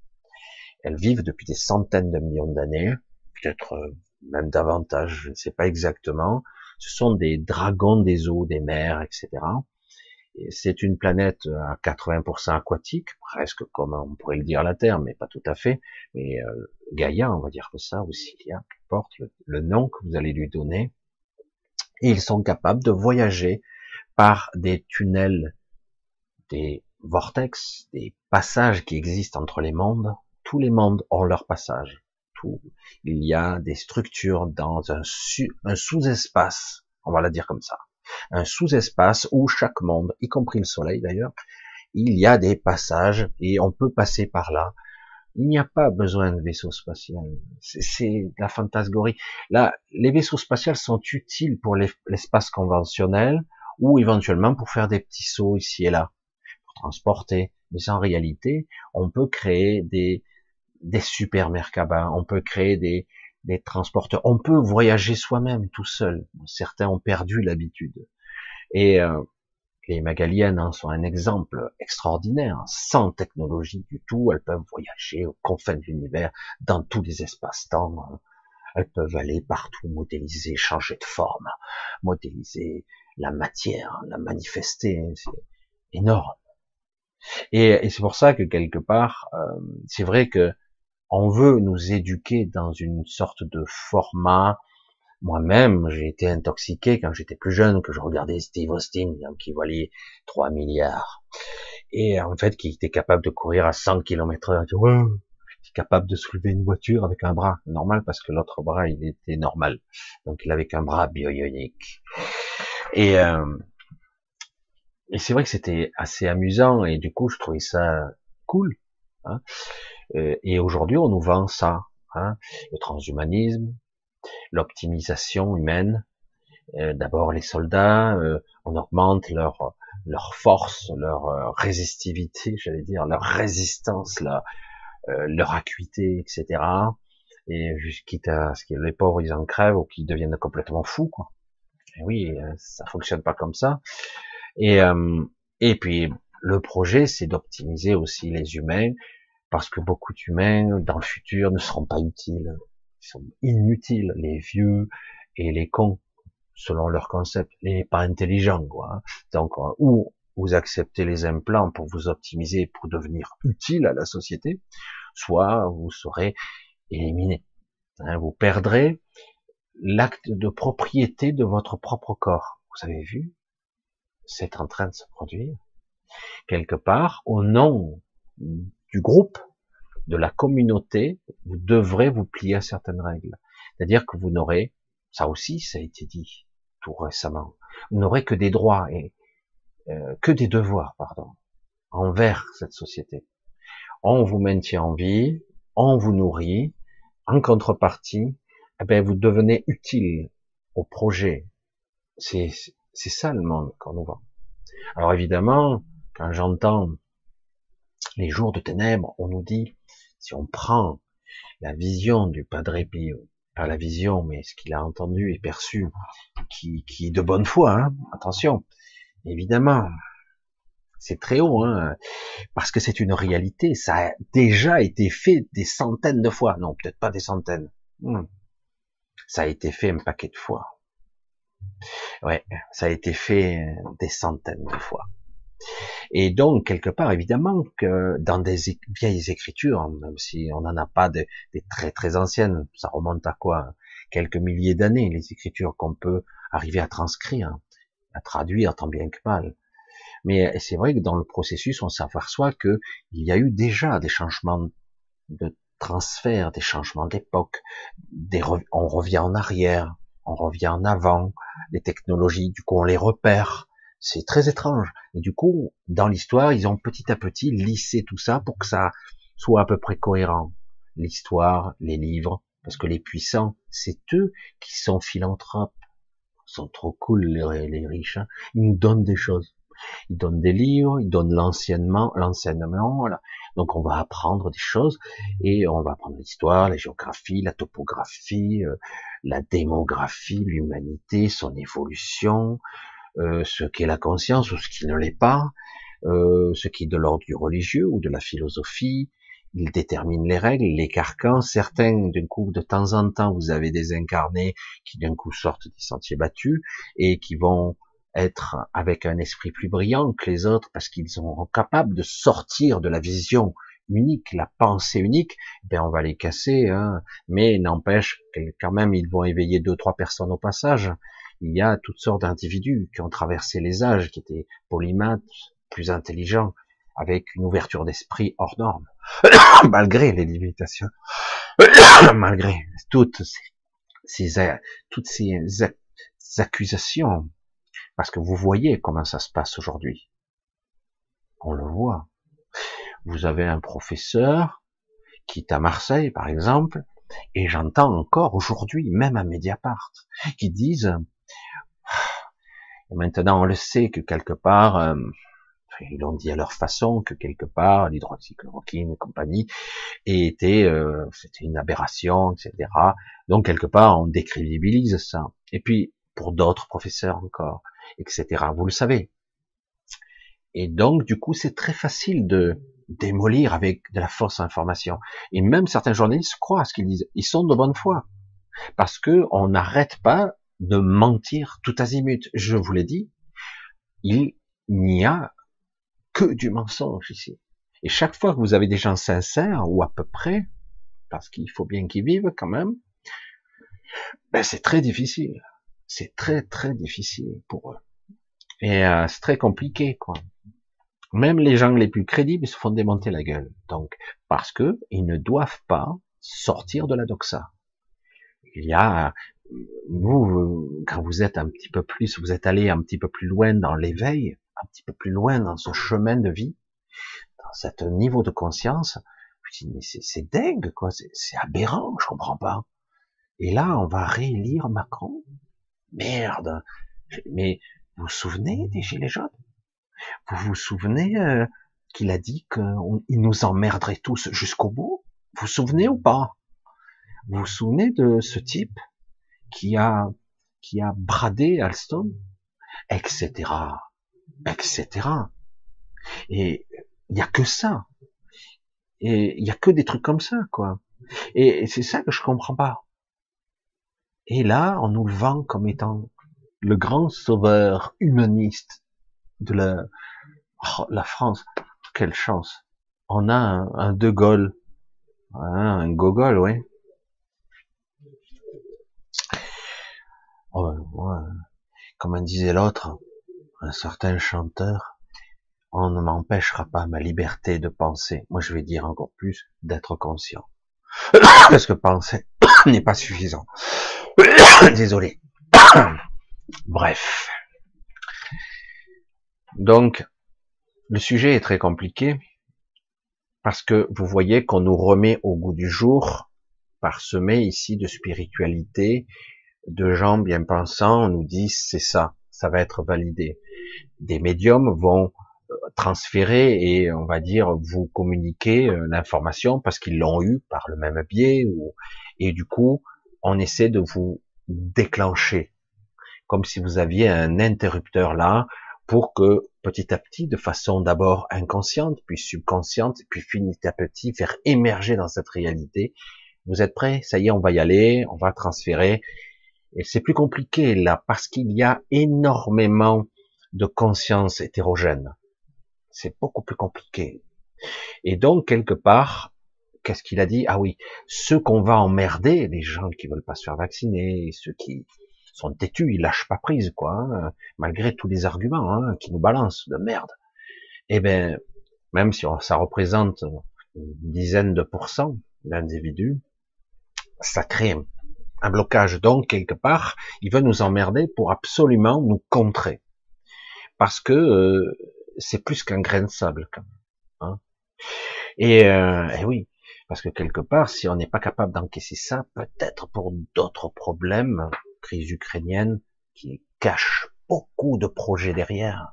Elles vivent depuis des centaines de millions d'années, peut-être euh, même davantage, je ne sais pas exactement. Ce sont des dragons des eaux, des mers, etc. C'est une planète à 80% aquatique, presque comme on pourrait le dire la Terre, mais pas tout à fait. Mais euh, Gaïa, on va dire que ça, ou Cilia, porte le, nom que vous allez lui donner. Et ils sont capables de voyager par des tunnels, des vortex, des passages qui existent entre les mondes. Tous les mondes ont leur passage. Tout. Il y a des structures dans un, un sous-espace, on va la dire comme ça un sous-espace où chaque monde, y compris le Soleil d'ailleurs, il y a des passages et on peut passer par là. Il n'y a pas besoin de vaisseau spatial. C'est la fantasgorie. Là, les vaisseaux spatials sont utiles pour l'espace conventionnel ou éventuellement pour faire des petits sauts ici et là, pour transporter. Mais en réalité, on peut créer des, des super Merkaba, on peut créer des, des transporteurs. On peut voyager soi-même tout seul. Certains ont perdu l'habitude. Et euh, les Magaliennes hein, sont un exemple extraordinaire. Sans technologie du tout, elles peuvent voyager aux confins de l'univers, dans tous les espaces-temps. Elles peuvent aller partout, modéliser, changer de forme, modéliser la matière, la manifester. C'est énorme. Et, c'est pour ça que quelque part, euh, c'est vrai que on veut nous éduquer dans une sorte de format. Moi-même, j'ai été intoxiqué quand j'étais plus jeune, que je regardais Steve Austin, qui valait 3 milliards. Et en fait, qui était capable de courir à 100 km heure. Ouais, capable de soulever une voiture avec un bras normal parce que l'autre bras, il était normal. Donc, il avait qu'un bras bioionique. Et, euh, et c'est vrai que c'était assez amusant et du coup, je trouvais ça cool. Hein et aujourd'hui, on nous vend ça, hein, le transhumanisme, l'optimisation humaine. Euh, d'abord, les soldats, euh, on augmente leur leur force, leur résistivité, j'allais dire, leur résistance, leur, leur acuité, etc. Et quitte à ce que les pauvres ils en crèvent ou qu'ils deviennent complètement fous, quoi. Et oui, ça fonctionne pas comme ça. Et et puis le projet, c'est d'optimiser aussi les humains parce que beaucoup d'humains dans le futur ne seront pas utiles, ils sont inutiles, les vieux et les cons, selon leur concept, les pas intelligents, quoi. Hein. Donc, euh, ou vous acceptez les implants pour vous optimiser, pour devenir utile à la société, soit vous serez éliminé. Hein, vous perdrez l'acte de propriété de votre propre corps. Vous avez vu? C'est en train de se produire. Quelque part, au nom du groupe, de la communauté, vous devrez vous plier à certaines règles. C'est-à-dire que vous n'aurez, ça aussi, ça a été dit tout récemment, vous n'aurez que des droits et euh, que des devoirs, pardon, envers cette société. On vous maintient en vie, on vous nourrit, en contrepartie, eh ben, vous devenez utile au projet. C'est ça le monde qu'on nous vend. Alors évidemment, quand j'entends les jours de ténèbres, on nous dit, si on prend la vision du Padre Pio, pas la vision, mais ce qu'il a entendu et perçu, qui, est de bonne foi, hein, attention, évidemment, c'est très haut, hein, parce que c'est une réalité, ça a déjà été fait des centaines de fois, non, peut-être pas des centaines, hmm. ça a été fait un paquet de fois. Ouais, ça a été fait des centaines de fois. Et donc, quelque part, évidemment, que dans des vieilles écritures, même si on n'en a pas des très très anciennes, ça remonte à quoi? Quelques milliers d'années, les écritures qu'on peut arriver à transcrire, à traduire tant bien que mal. Mais c'est vrai que dans le processus, on s'aperçoit que il y a eu déjà des changements de transfert, des changements d'époque, on revient en arrière, on revient en avant, les technologies, du coup on les repère, c'est très étrange. Et du coup, dans l'histoire, ils ont petit à petit lissé tout ça pour que ça soit à peu près cohérent. L'histoire, les livres, parce que les puissants, c'est eux qui sont philanthropes. Ils sont trop cool, les, riches. Hein. Ils nous donnent des choses. Ils donnent des livres, ils donnent l'enseignement, l'enseignement, voilà. Donc on va apprendre des choses et on va apprendre l'histoire, la géographie, la topographie, euh, la démographie, l'humanité, son évolution, euh, ce qu'est la conscience ou ce qui ne l'est pas, euh, ce qui est de l'ordre du religieux ou de la philosophie. Il détermine les règles, les carcans. Certains, d'un coup, de temps en temps, vous avez des incarnés qui d'un coup sortent des sentiers battus et qui vont être avec un esprit plus brillant que les autres parce qu'ils sont capables de sortir de la vision unique, la pensée unique, ben on va les casser, hein. mais n'empêche quand même ils vont éveiller deux trois personnes au passage il y a toutes sortes d'individus qui ont traversé les âges, qui étaient polymathes, plus intelligents, avec une ouverture d'esprit hors norme, malgré les limitations, malgré toutes ces, toutes ces accusations, parce que vous voyez comment ça se passe aujourd'hui. On le voit. Vous avez un professeur qui est à Marseille, par exemple, et j'entends encore aujourd'hui, même à Mediapart, qui disent et maintenant, on le sait que quelque part, euh, ils l'ont dit à leur façon, que quelque part, l'hydroxychloroquine et compagnie était, euh, c'était une aberration, etc. Donc quelque part, on décrédibilise ça. Et puis pour d'autres professeurs encore, etc. Vous le savez. Et donc, du coup, c'est très facile de démolir avec de la fausse information. Et même certains journalistes croient à ce qu'ils disent. Ils sont de bonne foi. Parce que on n'arrête pas de mentir tout azimut. Je vous l'ai dit, il n'y a que du mensonge ici. Et chaque fois que vous avez des gens sincères, ou à peu près, parce qu'il faut bien qu'ils vivent quand même, ben c'est très difficile. C'est très très difficile pour eux. Et euh, c'est très compliqué, quoi. Même les gens les plus crédibles se font démonter la gueule. Donc, parce que ils ne doivent pas sortir de la doxa. Il y a vous, quand vous êtes un petit peu plus, vous êtes allé un petit peu plus loin dans l'éveil, un petit peu plus loin dans ce chemin de vie, dans cet niveau de conscience, je dis, mais c'est dingue, quoi, c'est aberrant, je comprends pas. Et là, on va réélire Macron. Merde. Mais vous vous souvenez des Gilets jaunes? Vous vous souvenez euh, qu'il a dit qu'il nous emmerderait tous jusqu'au bout? Vous vous souvenez ou pas? Vous vous souvenez de ce type? Qui a, qui a bradé Alstom, etc., etc. Et il y a que ça. Et il y a que des trucs comme ça, quoi. Et, c'est ça que je comprends pas. Et là, on nous le vend comme étant le grand sauveur humaniste de la, oh, la France. Quelle chance. On a un, De Gaulle. un Gogol, ouais. Oh, comme disait l'autre, un certain chanteur, on ne m'empêchera pas ma liberté de penser. Moi, je vais dire encore plus d'être conscient. Parce que penser n'est pas suffisant. Désolé. Bref. Donc, le sujet est très compliqué parce que vous voyez qu'on nous remet au goût du jour, parsemé ici de spiritualité, de gens bien pensants, nous disent c'est ça, ça va être validé. Des médiums vont euh, transférer et on va dire vous communiquer euh, l'information parce qu'ils l'ont eu par le même biais et du coup on essaie de vous déclencher comme si vous aviez un interrupteur là pour que petit à petit, de façon d'abord inconsciente, puis subconsciente, puis petit à petit faire émerger dans cette réalité. Vous êtes prêts? Ça y est, on va y aller, on va transférer. Et c'est plus compliqué là, parce qu'il y a énormément de conscience hétérogène. C'est beaucoup plus compliqué. Et donc, quelque part, qu'est-ce qu'il a dit? Ah oui, ceux qu'on va emmerder, les gens qui veulent pas se faire vacciner, ceux qui sont têtus, ils lâchent pas prise, quoi, hein, malgré tous les arguments hein, qui nous balancent de merde. Eh ben, même si ça représente une dizaine de pourcents d'individus, ça crée un blocage. Donc, quelque part, il veut nous emmerder pour absolument nous contrer. Parce que euh, c'est plus qu'un grain de sable, quand même. Hein. Et, euh, et, oui, parce que quelque part, si on n'est pas capable d'encaisser ça, peut-être pour d'autres problèmes, crise ukrainienne qui cache beaucoup de projets derrière.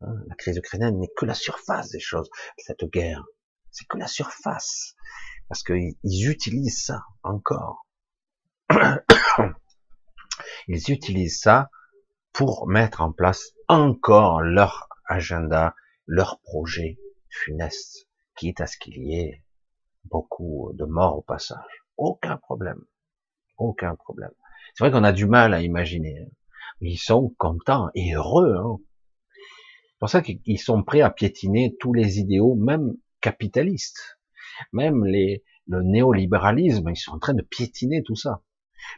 Hein, la crise ukrainienne n'est que la surface des choses. Cette guerre, c'est que la surface. Parce qu'ils utilisent ça encore. Ils utilisent ça pour mettre en place encore leur agenda, leur projet funeste, quitte à ce qu'il y ait beaucoup de morts au passage. Aucun problème. Aucun problème. C'est vrai qu'on a du mal à imaginer. Ils sont contents et heureux. Hein. C'est pour ça qu'ils sont prêts à piétiner tous les idéaux, même capitalistes. Même le néolibéralisme, ils sont en train de piétiner tout ça.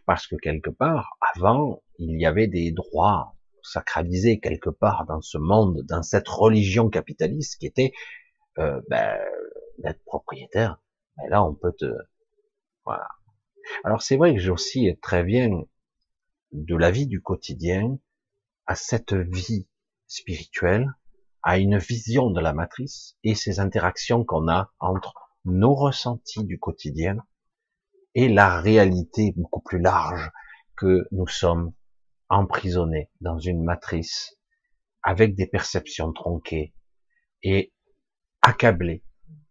Parce que quelque part, avant, il y avait des droits sacralisés quelque part dans ce monde, dans cette religion capitaliste qui était euh, ben, d'être propriétaire. Mais là, on peut te... Voilà. Alors c'est vrai que j'ai aussi très bien de la vie du quotidien à cette vie spirituelle, à une vision de la matrice et ces interactions qu'on a entre nos ressentis du quotidien et la réalité beaucoup plus large que nous sommes emprisonnés dans une matrice avec des perceptions tronquées et accablés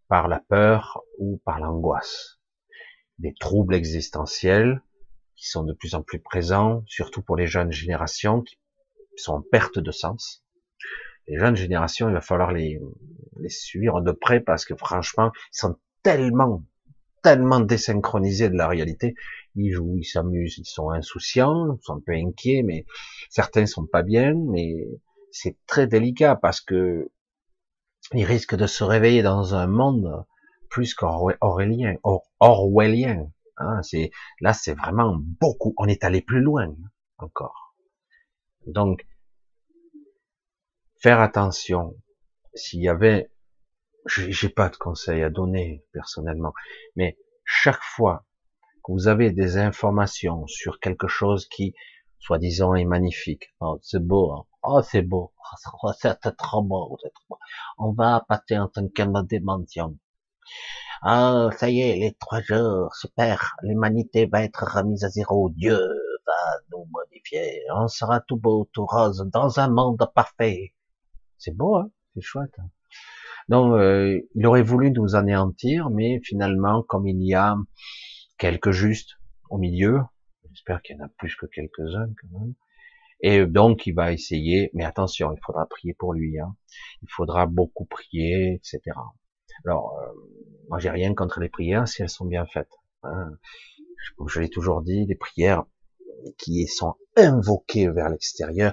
par la peur ou par l'angoisse des troubles existentiels qui sont de plus en plus présents, surtout pour les jeunes générations qui sont en perte de sens. Les jeunes générations, il va falloir les, les suivre de près parce que franchement, ils sont tellement, tellement désynchronisés de la réalité. Ils jouent, ils s'amusent, ils sont insouciants, ils sont un peu inquiets, mais certains sont pas bien, mais c'est très délicat parce que ils risquent de se réveiller dans un monde plus qu'orwellien, orwellien. Hein, c'est là, c'est vraiment beaucoup. On est allé plus loin encore. Donc, faire attention. S'il y avait, j'ai pas de conseils à donner personnellement, mais chaque fois que vous avez des informations sur quelque chose qui, soi-disant, est magnifique, oh, c'est beau, hein. oh c'est beau, oh, c'est trop beau, on va passer en tant mentions. Ah, ça y est, les trois jours, super, l'humanité va être remise à zéro, Dieu va nous modifier, on sera tout beau, tout rose, dans un monde parfait. C'est beau, hein c'est chouette. Hein Donc, euh, il aurait voulu nous anéantir, mais finalement, comme il y a quelques justes au milieu, j'espère qu'il y en a plus que quelques-uns quand même, et donc il va essayer, mais attention, il faudra prier pour lui, hein. il faudra beaucoup prier, etc. Alors, euh, moi j'ai rien contre les prières si elles sont bien faites. Hein. Comme je l'ai toujours dit, les prières qui sont invoquées vers l'extérieur,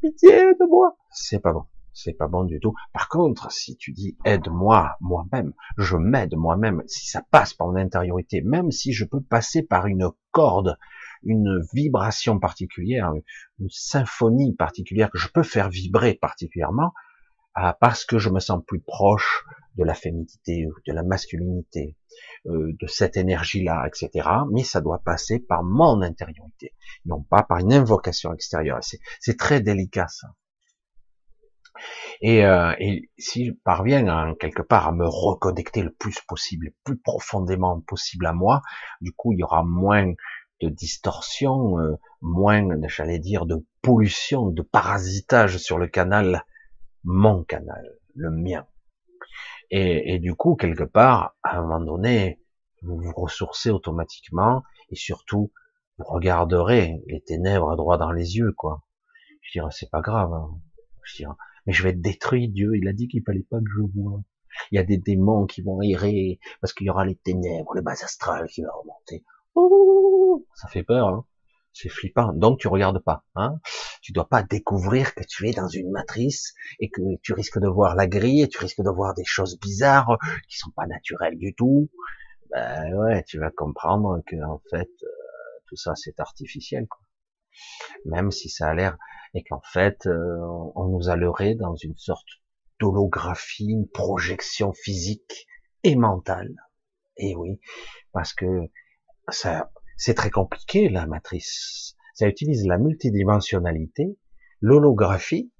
pitié de moi, c'est pas bon. C'est pas bon du tout. Par contre, si tu dis aide-moi moi-même, je m'aide moi-même, si ça passe par mon intériorité, même si je peux passer par une corde, une vibration particulière, une symphonie particulière que je peux faire vibrer particulièrement, parce que je me sens plus proche de la féminité, de la masculinité, euh, de cette énergie-là, etc. Mais ça doit passer par mon intériorité, non pas par une invocation extérieure. C'est très délicat ça. Et, euh, et, si je parviens en quelque part à me reconnecter le plus possible, le plus profondément possible à moi, du coup il y aura moins de distorsion, euh, moins, j'allais dire, de pollution, de parasitage sur le canal, mon canal, le mien. Et, et, du coup, quelque part, à un moment donné, vous vous ressourcez automatiquement et surtout, vous regarderez les ténèbres droit dans les yeux, quoi. Je dirais, c'est pas grave. Hein. Je dirais, mais je vais être détruit, Dieu, il a dit qu'il fallait pas que je vois. Il y a des démons qui vont errer parce qu'il y aura les ténèbres, le bas astral qui va remonter. Oh, ça fait peur, hein c'est flippant. Donc tu regardes pas, hein Tu dois pas découvrir que tu es dans une matrice et que tu risques de voir la grille et tu risques de voir des choses bizarres qui sont pas naturelles du tout. Ben ouais, tu vas comprendre que en fait euh, tout ça c'est artificiel, quoi. Même si ça a l'air et qu'en fait euh, on nous a leurré dans une sorte d'holographie, une projection physique et mentale. Et oui, parce que ça, c'est très compliqué la matrice. Ça utilise la multidimensionnalité, l'holographie,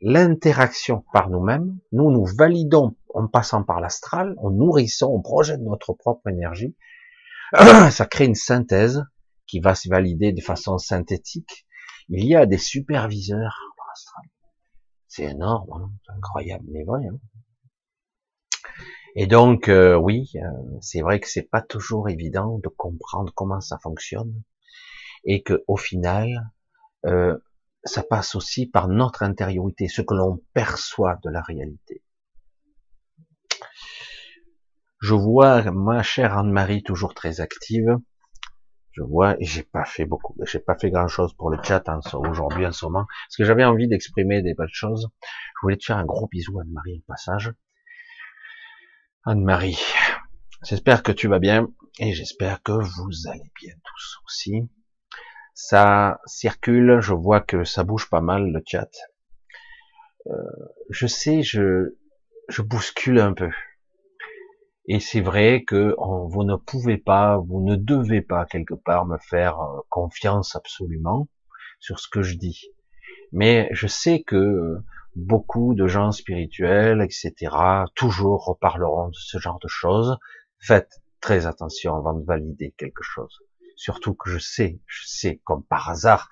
l'interaction par nous-mêmes. Nous nous validons en passant par l'astral, en nourrissant, on projette notre propre énergie. Ça crée une synthèse qui va se valider de façon synthétique il y a des superviseurs. C'est énorme, hein, c'est incroyable, mais vrai. Hein. Et donc, euh, oui, euh, c'est vrai que c'est pas toujours évident de comprendre comment ça fonctionne, et que au final, euh, ça passe aussi par notre intériorité, ce que l'on perçoit de la réalité. Je vois ma chère Anne-Marie toujours très active, je vois, et j'ai pas fait beaucoup, j'ai pas fait grand chose pour le chat aujourd'hui en ce moment, parce que j'avais envie d'exprimer des bonnes choses. Je voulais te faire un gros bisou, Anne-Marie, au passage. Anne-Marie, j'espère que tu vas bien, et j'espère que vous allez bien tous aussi. Ça circule, je vois que ça bouge pas mal le chat. Euh, je sais, je, je bouscule un peu. Et c'est vrai que vous ne pouvez pas, vous ne devez pas quelque part me faire euh, confiance absolument sur ce que je dis. Mais je sais que euh, beaucoup de gens spirituels, etc., toujours reparleront de ce genre de choses. Faites très attention avant de valider quelque chose. Surtout que je sais, je sais comme par hasard,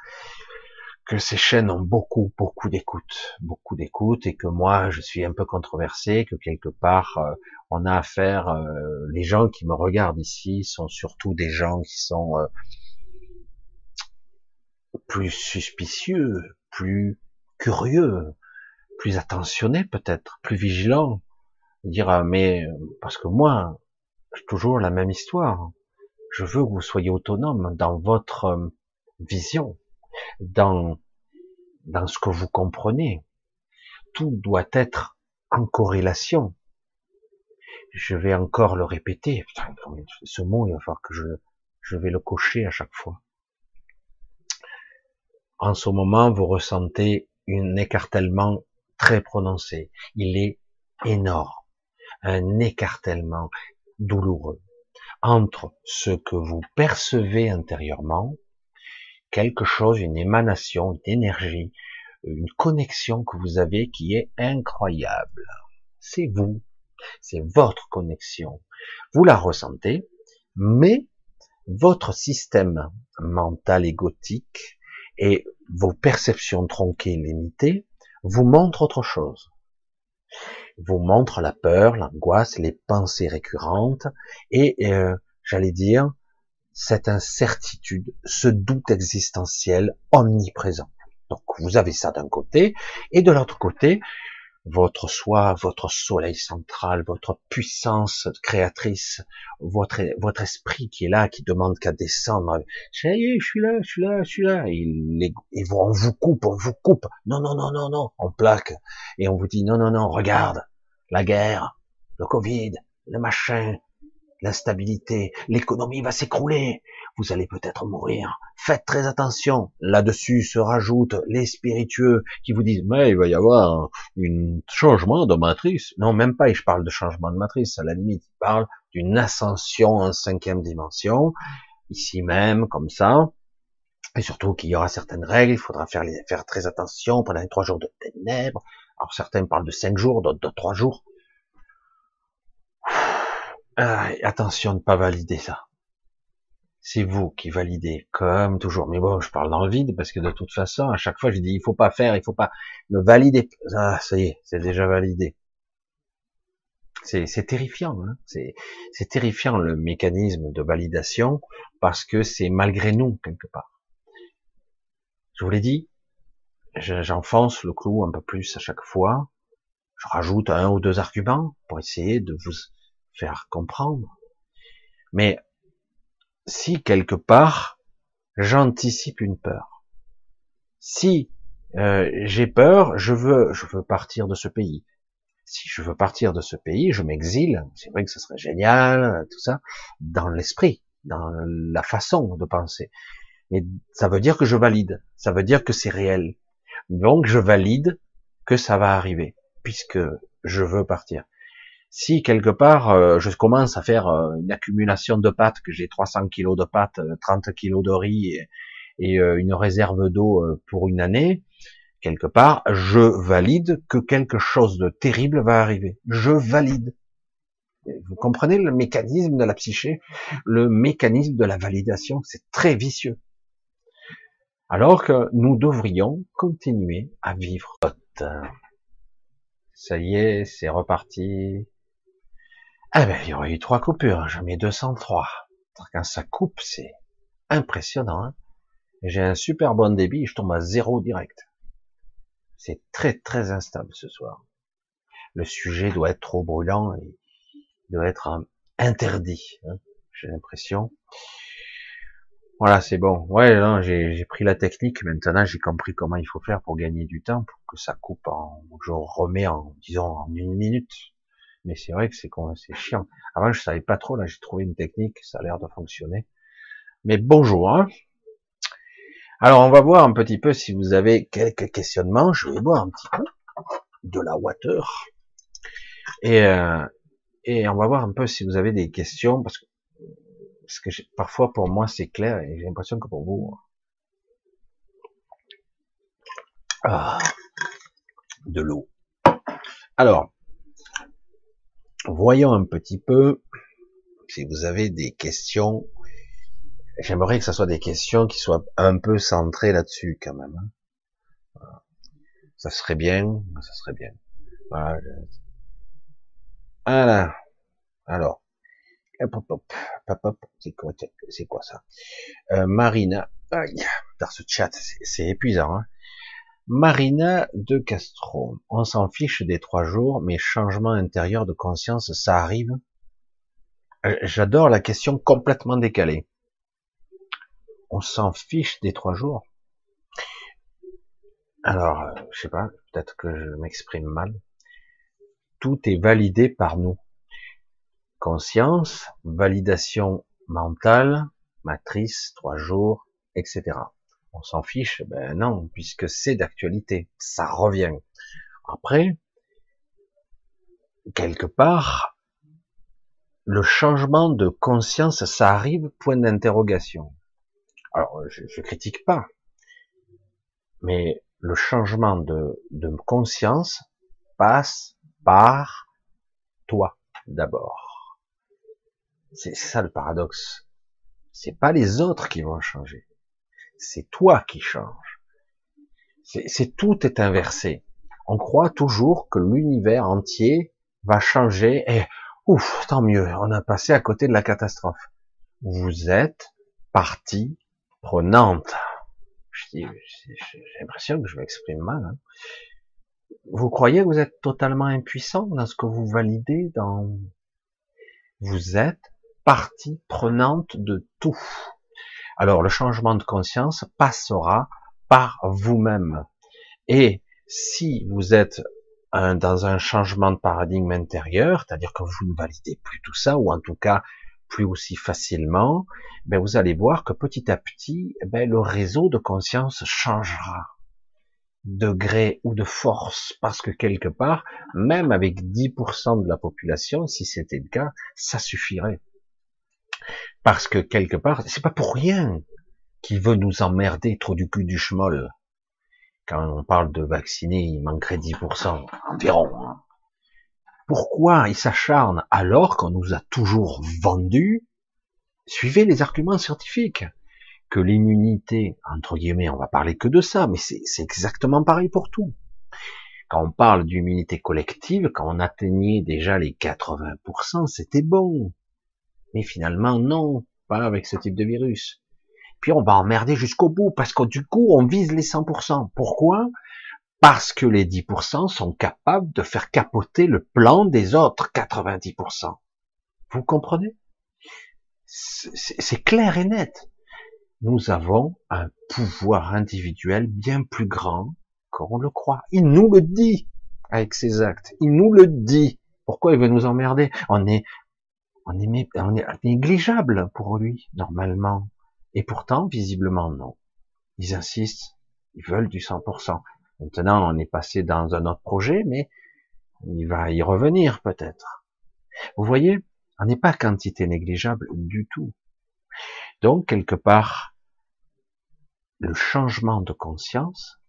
que ces chaînes ont beaucoup, beaucoup d'écoute, beaucoup d'écoute, et que moi, je suis un peu controversé, que quelque part, euh, on a affaire, euh, les gens qui me regardent ici sont surtout des gens qui sont euh, plus suspicieux, plus curieux, plus attentionnés peut-être, plus vigilants. Dire, mais parce que moi, j'ai toujours la même histoire. Je veux que vous soyez autonome dans votre vision dans, dans ce que vous comprenez. Tout doit être en corrélation. Je vais encore le répéter. ce mot, il va falloir que je, je vais le cocher à chaque fois. En ce moment, vous ressentez un écartèlement très prononcé. Il est énorme. Un écartèlement douloureux entre ce que vous percevez intérieurement quelque chose, une émanation, une énergie, une connexion que vous avez qui est incroyable. C'est vous, c'est votre connexion. Vous la ressentez, mais votre système mental égotique et vos perceptions tronquées, limitées, vous montrent autre chose. Vous montrent la peur, l'angoisse, les pensées récurrentes et, euh, j'allais dire, cette incertitude, ce doute existentiel omniprésent. Donc vous avez ça d'un côté, et de l'autre côté, votre soi, votre soleil central, votre puissance créatrice, votre, votre esprit qui est là, qui demande qu'à descendre. Ça y est, je suis là, je suis là, je suis là. Et, et on vous coupe, on vous coupe. Non, non, non, non, non. On plaque. Et on vous dit, non, non, non, regarde. La guerre, le Covid, le machin, l'instabilité, l'économie va s'écrouler, vous allez peut-être mourir. Faites très attention. Là-dessus se rajoutent les spiritueux qui vous disent, mais il va y avoir un changement de matrice. Non, même pas, je parle de changement de matrice. À la limite, il parle d'une ascension en cinquième dimension, ici même, comme ça. Et surtout qu'il y aura certaines règles, il faudra faire, faire très attention pendant les trois jours de ténèbres. Alors certains parlent de cinq jours, d'autres de trois jours. Ah, attention de ne pas valider ça c'est vous qui validez, comme toujours. Mais bon, je parle dans le vide parce que de toute façon, à chaque fois, je dis, il faut pas faire, il faut pas le valider. Ah, ça y est, c'est déjà validé. C'est terrifiant, hein c'est terrifiant le mécanisme de validation parce que c'est malgré nous quelque part. Je vous l'ai dit, j'enfonce le clou un peu plus à chaque fois. Je rajoute un ou deux arguments pour essayer de vous faire comprendre. Mais si quelque part j'anticipe une peur, si euh, j'ai peur, je veux, je veux partir de ce pays. Si je veux partir de ce pays, je m'exile. C'est vrai que ce serait génial, tout ça, dans l'esprit, dans la façon de penser. Mais ça veut dire que je valide. Ça veut dire que c'est réel. Donc je valide que ça va arriver, puisque je veux partir si quelque part euh, je commence à faire euh, une accumulation de pâtes, que j'ai 300 kilos de pâtes, 30 euh, kilos de riz et, une réserve d'eau pour une année, quelque part, je valide que quelque chose de terrible va arriver. Je valide. Vous comprenez le mécanisme de la psyché, le mécanisme de la validation, c'est très vicieux. Alors que nous devrions continuer à vivre. Ça y est, c'est reparti. Ah ben, il y aurait eu trois coupures, j'en mets 203. Quand ça coupe, c'est impressionnant. Hein J'ai un super bon débit, je tombe à zéro direct. C'est très très instable ce soir. Le sujet doit être trop brûlant et doit être euh, interdit. Hein J'ai l'impression. Voilà, c'est bon. Ouais, j'ai pris la technique. Maintenant, j'ai compris comment il faut faire pour gagner du temps, pour que ça coupe en, je remets en, disons, en une minute mais c'est vrai que c'est c'est chiant. Avant, je savais pas trop, là, j'ai trouvé une technique, ça a l'air de fonctionner. Mais bonjour. Hein. Alors, on va voir un petit peu si vous avez quelques questionnements. Je vais boire un petit peu de la water. Et, euh, et on va voir un peu si vous avez des questions, parce que, parce parfois pour moi c'est clair et j'ai l'impression que pour vous, ah, de l'eau. Alors, voyons un petit peu si vous avez des questions. J'aimerais que ce soit des questions qui soient un peu centrées là-dessus quand même. Hein. Ça serait bien, ça serait bien. Voilà. Alors, c'est quoi, ça? Euh, Marina, dans ce chat, c'est épuisant. Hein Marina de Castro. On s'en fiche des trois jours, mais changement intérieur de conscience, ça arrive. Euh, j'adore la question complètement décalée. On s'en fiche des trois jours. Alors, euh, je sais pas, peut-être que je m'exprime mal. Tout est validé par nous. Conscience, validation mentale, matrice, trois jours, etc on s'en fiche, ben non, puisque c'est d'actualité, ça revient. Après, quelque part, le changement de conscience, ça arrive, point d'interrogation. Alors, je, je critique pas, mais le changement de, de conscience passe par toi d'abord. C'est ça le paradoxe. C'est pas les autres qui vont changer c'est toi qui changes. C'est tout est inversé. On croit toujours que l'univers entier va changer et ouf, tant mieux, on a passé à côté de la catastrophe. Vous êtes partie prenante. J'ai l'impression que je m'exprime mal. Hein. Vous croyez que vous êtes totalement impuissant dans ce que vous validez dans... Vous êtes partie prenante de tout. Alors le changement de conscience passera par vous-même. Et si vous êtes dans un changement de paradigme intérieur, c'est-à-dire que vous ne validez plus tout ça, ou en tout cas plus aussi facilement, ben vous allez voir que petit à petit, ben le réseau de conscience changera de gré ou de force, parce que quelque part, même avec 10% de la population, si c'était le cas, ça suffirait. Parce que quelque part, c'est pas pour rien qu'il veut nous emmerder trop du cul du schmoll. Quand on parle de vacciner, il manquerait 10% environ. Hein. Pourquoi il s'acharne alors qu'on nous a toujours vendu? Suivez les arguments scientifiques que l'immunité, entre guillemets, on va parler que de ça, mais c'est exactement pareil pour tout. Quand on parle d'immunité collective, quand on atteignait déjà les 80%, c'était bon. Mais finalement, non, pas avec ce type de virus. Puis on va emmerder jusqu'au bout, parce que du coup, on vise les 100%. Pourquoi? Parce que les 10% sont capables de faire capoter le plan des autres 90%. Vous comprenez? C'est clair et net nous avons un pouvoir individuel bien plus grand qu'on le croit. Il nous le dit avec ses actes. Il nous le dit. Pourquoi il veut nous emmerder? On est, on est, négligeable pour lui, normalement. Et pourtant, visiblement, non. Ils insistent. Ils veulent du 100%. Maintenant, on est passé dans un autre projet, mais il va y revenir peut-être. Vous voyez, on n'est pas quantité négligeable du tout. Donc, quelque part, le changement de conscience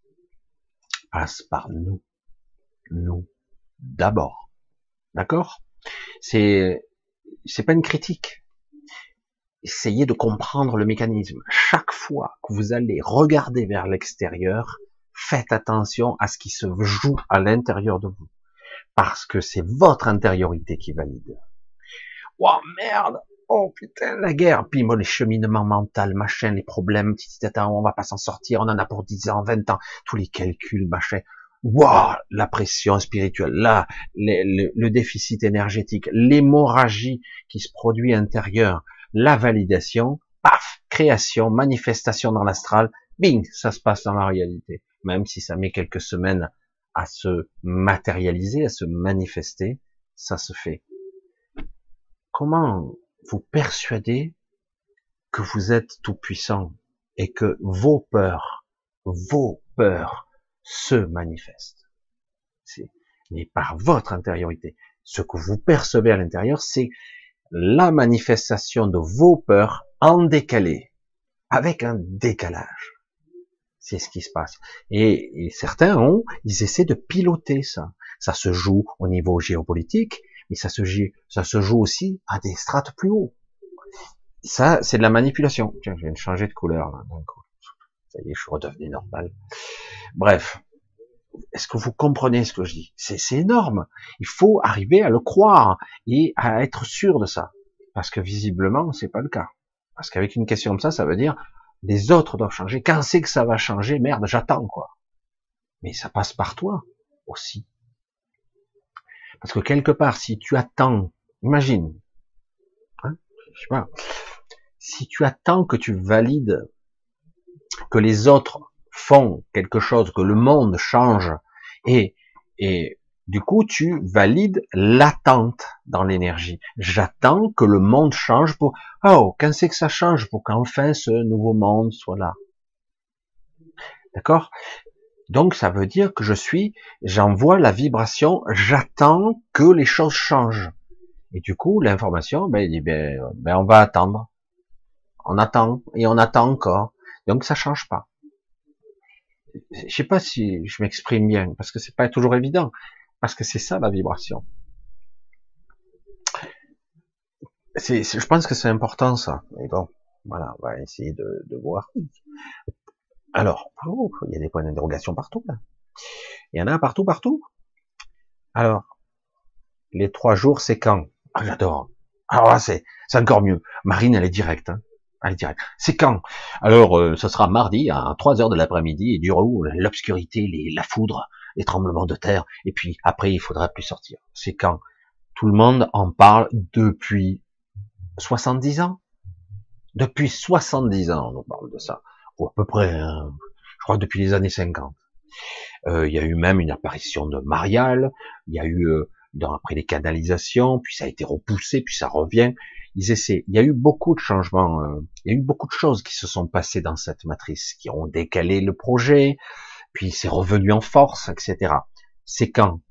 passe par nous. Nous. D'abord. D'accord? C'est, c'est pas une critique. Essayez de comprendre le mécanisme. Chaque fois que vous allez regarder vers l'extérieur, faites attention à ce qui se joue à l'intérieur de vous. Parce que c'est votre intériorité qui valide. Oh merde, oh putain, la guerre, puis les cheminements mentaux, machin, les problèmes, on va pas s'en sortir, on en a pour 10 ans, 20 ans, tous les calculs, machin. Waouh, la pression spirituelle, là, le, déficit énergétique, l'hémorragie qui se produit intérieur, la validation, paf, création, manifestation dans l'astral, bing, ça se passe dans la réalité. Même si ça met quelques semaines à se matérialiser, à se manifester, ça se fait. Comment vous persuadez que vous êtes tout puissant et que vos peurs, vos peurs se manifestent. Mais par votre intériorité. Ce que vous percevez à l'intérieur, c'est la manifestation de vos peurs en décalé, avec un décalage. C'est ce qui se passe. Et, certains ont, ils essaient de piloter ça. Ça se joue au niveau géopolitique, mais ça se ça se joue aussi à des strates plus hauts. Ça, c'est de la manipulation. Tiens, je viens de changer de couleur là. Ça je suis redevenu normal. Bref, est-ce que vous comprenez ce que je dis? C'est énorme. Il faut arriver à le croire et à être sûr de ça, parce que visiblement, c'est pas le cas. Parce qu'avec une question comme ça, ça veut dire les autres doivent changer. Quand c'est que ça va changer Merde, j'attends quoi. Mais ça passe par toi aussi. Parce que quelque part, si tu attends, imagine, hein, je sais pas, si tu attends que tu valides, que les autres font quelque chose, que le monde change, et, et du coup, tu valides l'attente dans l'énergie. J'attends que le monde change pour, oh, quand c'est que ça change pour qu'enfin ce nouveau monde soit là? D'accord? Donc ça veut dire que je suis, j'envoie la vibration, j'attends que les choses changent. Et du coup, l'information, ben, il dit, ben, ben, on va attendre. On attend, et on attend encore. Donc ça change pas. Je sais pas si je m'exprime bien, parce que c'est pas toujours évident. Parce que c'est ça la vibration. C'est, je pense que c'est important ça. Mais bon, voilà, on va essayer de, de voir. Alors, oh, il y a des points d'interrogation partout là. Il y en a partout, partout. Alors, les trois jours, c'est quand? Ah, J'adore. Alors là, c'est encore mieux. Marine, elle est directe. Hein. C'est quand? Alors, euh, ce sera mardi à 3 heures de l'après-midi et du où l'obscurité, la foudre, les tremblements de terre. Et puis après, il faudra plus sortir. C'est quand? Tout le monde en parle depuis 70 ans. Depuis 70 ans, on parle de ça ou à peu près, hein, je crois depuis les années 50. Euh, il y a eu même une apparition de Marial, il y a eu euh, après les canalisations, puis ça a été repoussé, puis ça revient. Il y a eu beaucoup de changements, euh, il y a eu beaucoup de choses qui se sont passées dans cette matrice, qui ont décalé le projet, puis c'est revenu en force, etc. C'est quand?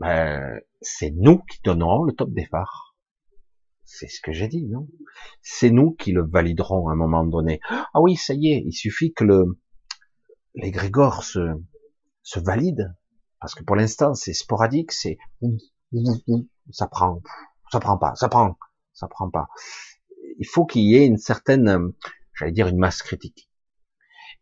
Ben, C'est nous qui donnerons le top phares. C'est ce que j'ai dit, non? C'est nous qui le validerons à un moment donné. Ah oui, ça y est, il suffit que le l'égrégore se, se valide, parce que pour l'instant c'est sporadique, c'est ça prend, ça prend pas, ça prend, ça prend pas. Il faut qu'il y ait une certaine, j'allais dire une masse critique.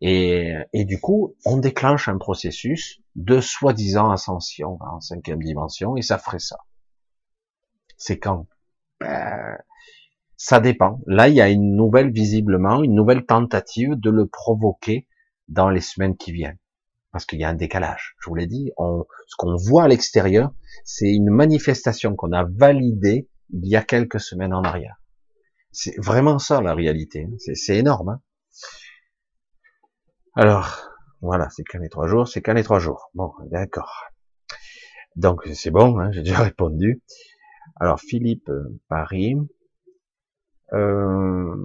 Et, et du coup, on déclenche un processus de soi-disant ascension en cinquième dimension, et ça ferait ça. C'est quand ben, Ça dépend. Là, il y a une nouvelle, visiblement, une nouvelle tentative de le provoquer dans les semaines qui viennent. Parce qu'il y a un décalage. Je vous l'ai dit, on, ce qu'on voit à l'extérieur, c'est une manifestation qu'on a validée il y a quelques semaines en arrière. C'est vraiment ça la réalité. C'est énorme. Hein Alors, voilà, c'est qu'un les trois jours, c'est qu'un les trois jours. Bon, d'accord. Donc c'est bon, hein, j'ai déjà répondu. Alors Philippe euh, Paris, euh,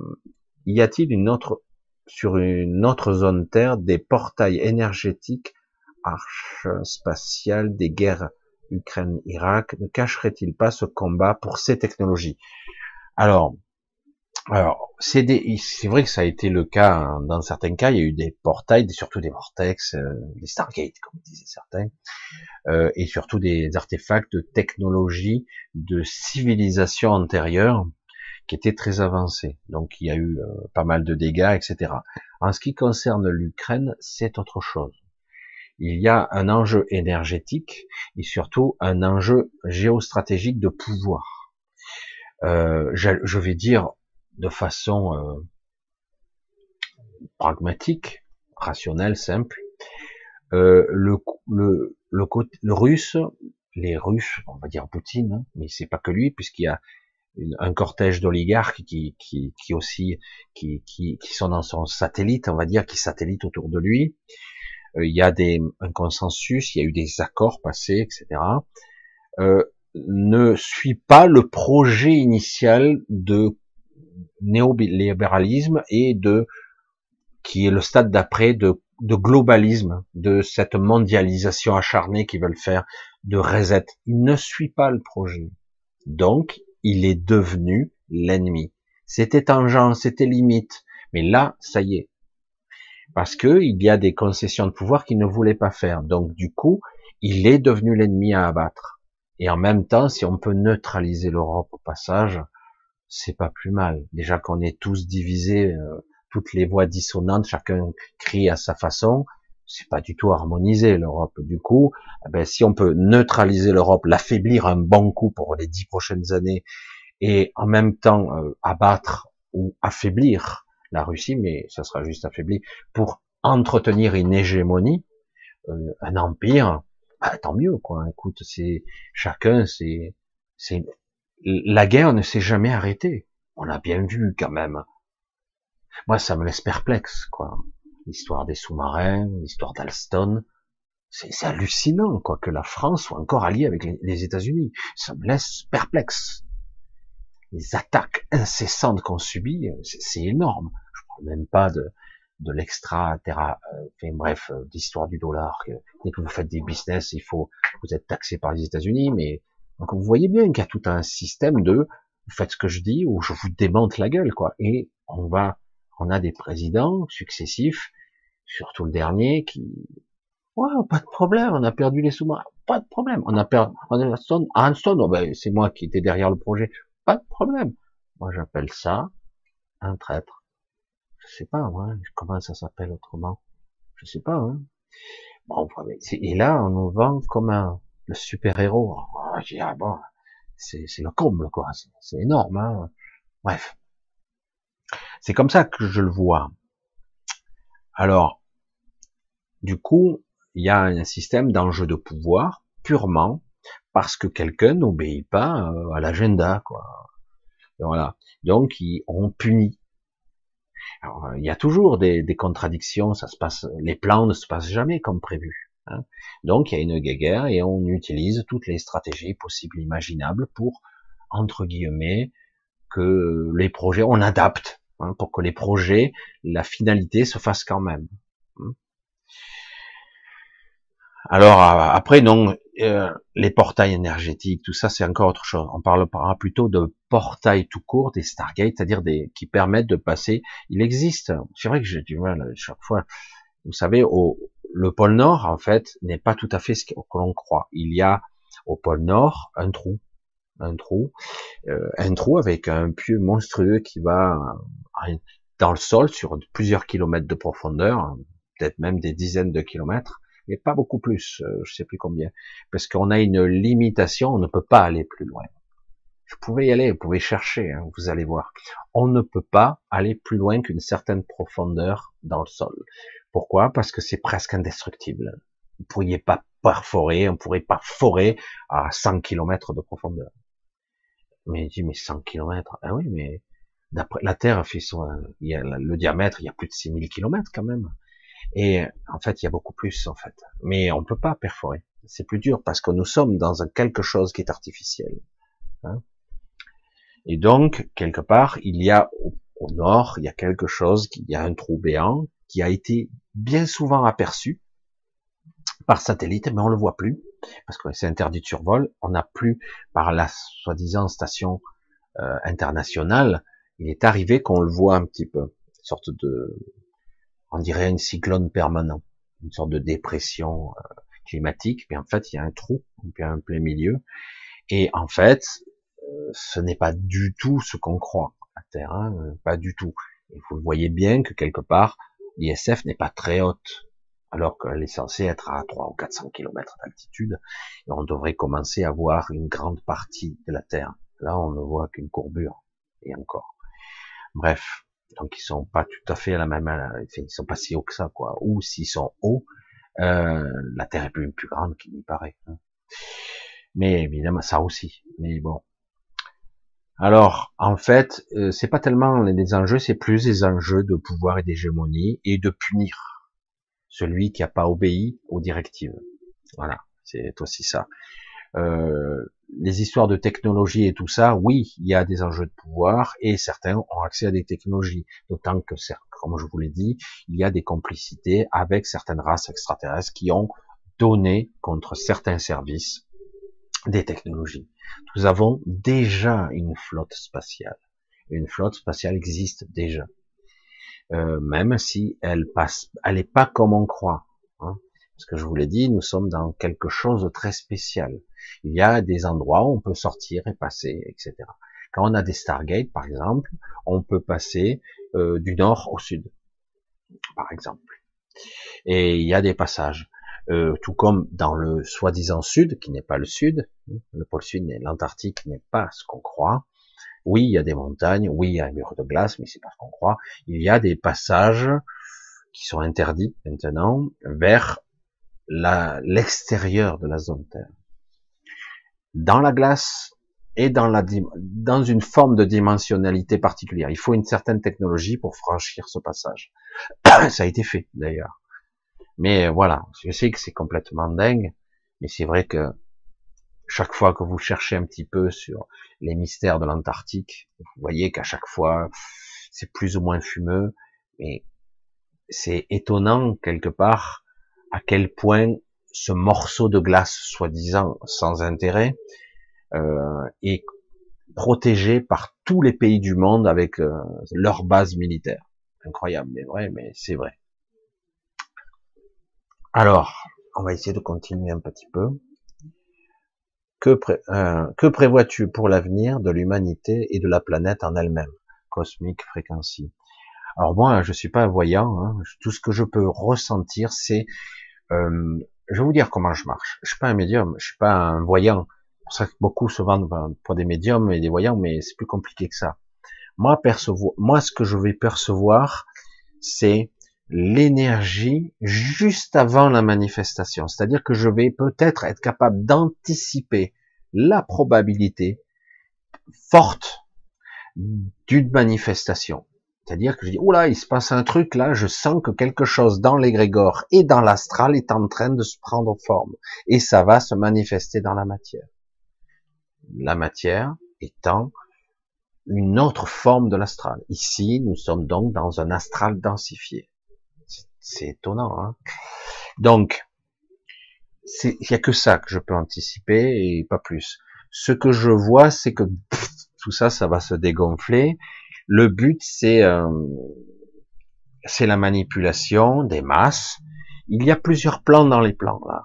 y a-t-il une autre sur une autre zone Terre des portails énergétiques arches spatiales des guerres Ukraine-Irak Ne cacherait-il pas ce combat pour ces technologies? Alors, alors c'est vrai que ça a été le cas hein, dans certains cas. Il y a eu des portails, surtout des vortex, euh, des Stargate, comme disaient certains, euh, et surtout des artefacts de technologie de civilisation antérieure qui était très avancé. Donc il y a eu euh, pas mal de dégâts, etc. En ce qui concerne l'Ukraine, c'est autre chose. Il y a un enjeu énergétique et surtout un enjeu géostratégique de pouvoir. Euh, je, vais dire de façon euh, pragmatique, rationnelle, simple. le, le, le, russe, les Russes, on va dire Poutine, hein, mais c'est pas que lui, puisqu'il y a un cortège d'oligarques qui, aussi qui, sont dans son satellite, on va dire, qui satellite autour de lui. Euh, il y a des, un consensus, il y a eu des accords passés, etc. Euh, ne suit pas le projet initial de néolibéralisme et de qui est le stade d'après de, de globalisme, de cette mondialisation acharnée qu'ils veulent faire, de reset. Il ne suit pas le projet. Donc, il est devenu l'ennemi. C'était tangent, c'était limite. Mais là, ça y est. Parce que il y a des concessions de pouvoir qu'il ne voulait pas faire. Donc, du coup, il est devenu l'ennemi à abattre. Et en même temps, si on peut neutraliser l'Europe au passage, c'est pas plus mal. Déjà qu'on est tous divisés, euh, toutes les voix dissonantes, chacun crie à sa façon, c'est pas du tout harmonisé l'Europe. Du coup, eh ben, si on peut neutraliser l'Europe, l'affaiblir un bon coup pour les dix prochaines années, et en même temps euh, abattre ou affaiblir la Russie, mais ça sera juste affaibli, pour entretenir une hégémonie, euh, un empire, bah, tant mieux quoi. Écoute, c'est chacun, c'est, c'est la guerre ne s'est jamais arrêtée. On a bien vu quand même. Moi, ça me laisse perplexe quoi l'histoire des sous-marins, l'histoire d'Alston. C'est hallucinant, quoi, que la France soit encore alliée avec les, États-Unis. Ça me laisse perplexe. Les attaques incessantes qu'on subit, c'est énorme. Je parle même pas de, de l'extra terra, euh, enfin, bref, euh, d'histoire du dollar. dès que vous faites des business, il faut, vous êtes taxé par les États-Unis, mais donc vous voyez bien qu'il y a tout un système de, vous faites ce que je dis ou je vous démonte la gueule, quoi. Et on va, on a des présidents successifs surtout le dernier qui, ouais, pas de problème, on a perdu les sous-marins, pas de problème, on a perdu, oh ben, c'est moi qui étais derrière le projet, pas de problème. Moi, j'appelle ça un traître. Je sais pas, moi, comment ça s'appelle autrement. Je sais pas, hein. Bon, et là, on nous vend comme un, le super-héros. Oh, ah, bon, c'est, le comble, quoi. C'est, énorme, hein. Bref. C'est comme ça que je le vois. Alors, du coup, il y a un système d'enjeu de pouvoir purement parce que quelqu'un n'obéit pas euh, à l'agenda, quoi. voilà. Donc, on punit. Alors, il y a toujours des, contradictions. Ça se passe, les plans ne se passent jamais comme prévu. Hein. Donc, il y a une guerre et on utilise toutes les stratégies possibles, imaginables pour entre guillemets que les projets, on adapte hein, pour que les projets, la finalité se fasse quand même. Hein. Alors après, non, euh, les portails énergétiques, tout ça, c'est encore autre chose. On parlera plutôt de portails tout court, des Stargate, c'est-à-dire des qui permettent de passer. Il existe. C'est vrai que j'ai du mal chaque fois. Vous savez, au, le pôle Nord, en fait, n'est pas tout à fait ce que l'on croit. Il y a au pôle Nord un trou, un trou, euh, un trou avec un pieu monstrueux qui va euh, dans le sol sur plusieurs kilomètres de profondeur, peut-être même des dizaines de kilomètres, mais pas beaucoup plus, euh, je sais plus combien, parce qu'on a une limitation, on ne peut pas aller plus loin. Vous pouvez y aller, vous pouvez chercher, hein, vous allez voir. On ne peut pas aller plus loin qu'une certaine profondeur dans le sol. Pourquoi? Parce que c'est presque indestructible. Vous pourriez pas perforer, on pourrait pas forer à 100 km de profondeur. Mais il dit, mais 100 km, ah oui, mais d'après la Terre fait son, le diamètre, il y a plus de 6000 km quand même. Et en fait, il y a beaucoup plus en fait. Mais on peut pas perforer. C'est plus dur parce que nous sommes dans quelque chose qui est artificiel. Hein. Et donc, quelque part, il y a au, nord, il y a quelque chose, il y a un trou béant qui a été bien souvent aperçu par satellite, mais on le voit plus parce que c'est interdit de survol. On n'a plus par la soi-disant station euh, internationale. Il est arrivé qu'on le voit un petit peu, une sorte de on dirait une cyclone permanent, une sorte de dépression euh, climatique, mais en fait il y a un trou en plein milieu, et en fait euh, ce n'est pas du tout ce qu'on croit à Terre, hein, pas du tout. Et vous voyez bien que quelque part l'ISF n'est pas très haute, alors qu'elle est censée être à 300 ou 400 km d'altitude, et on devrait commencer à voir une grande partie de la Terre. Là, on ne voit qu'une courbure, et encore. Bref, donc ils sont pas tout à fait à la même, ils sont pas si hauts que ça, quoi. Ou s'ils sont hauts, euh, la Terre est plus, plus grande qu'il n'y paraît. Hein. Mais évidemment, ça aussi. Mais bon. Alors, en fait, euh, c'est pas tellement les enjeux, c'est plus les enjeux de pouvoir et d'hégémonie et de punir celui qui n'a pas obéi aux directives. Voilà, c'est aussi ça. Euh, les histoires de technologie et tout ça, oui, il y a des enjeux de pouvoir et certains ont accès à des technologies. D'autant que, comme je vous l'ai dit, il y a des complicités avec certaines races extraterrestres qui ont donné contre certains services des technologies. Nous avons déjà une flotte spatiale. Une flotte spatiale existe déjà. Euh, même si elle passe, elle n'est pas comme on croit. Hein. Parce que je vous l'ai dit, nous sommes dans quelque chose de très spécial. Il y a des endroits où on peut sortir et passer, etc. Quand on a des Stargate, par exemple, on peut passer euh, du nord au sud, par exemple. Et il y a des passages. Euh, tout comme dans le soi-disant sud, qui n'est pas le sud, le pôle sud, l'Antarctique n'est pas ce qu'on croit. Oui, il y a des montagnes, oui, il y a un mur de glace, mais c'est pas ce qu'on croit. Il y a des passages qui sont interdits maintenant vers l'extérieur de la zone Terre dans la glace et dans, la, dans une forme de dimensionnalité particulière. Il faut une certaine technologie pour franchir ce passage. Ça a été fait d'ailleurs. Mais voilà, je sais que c'est complètement dingue, mais c'est vrai que chaque fois que vous cherchez un petit peu sur les mystères de l'Antarctique, vous voyez qu'à chaque fois, c'est plus ou moins fumeux, mais c'est étonnant quelque part à quel point ce morceau de glace soi-disant sans intérêt euh, est protégé par tous les pays du monde avec euh, leur base militaire. Incroyable, mais vrai, mais c'est vrai. Alors, on va essayer de continuer un petit peu. Que, euh, que prévois-tu pour l'avenir de l'humanité et de la planète en elle-même? Cosmic Frequency. Alors moi, je suis pas voyant. Hein. Tout ce que je peux ressentir, c'est euh, je vais vous dire comment je marche. Je suis pas un médium, je suis pas un voyant. C'est pour ça que beaucoup se vendent pour des médiums et des voyants, mais c'est plus compliqué que ça. Moi, moi, ce que je vais percevoir, c'est l'énergie juste avant la manifestation. C'est-à-dire que je vais peut-être être capable d'anticiper la probabilité forte d'une manifestation. C'est-à-dire que je dis, oula, il se passe un truc là, je sens que quelque chose dans l'égrégore et dans l'astral est en train de se prendre forme. Et ça va se manifester dans la matière. La matière étant une autre forme de l'astral. Ici, nous sommes donc dans un astral densifié. C'est étonnant. Hein donc, il y a que ça que je peux anticiper et pas plus. Ce que je vois, c'est que tout ça, ça va se dégonfler. Le but, c'est euh, c'est la manipulation des masses. Il y a plusieurs plans dans les plans là.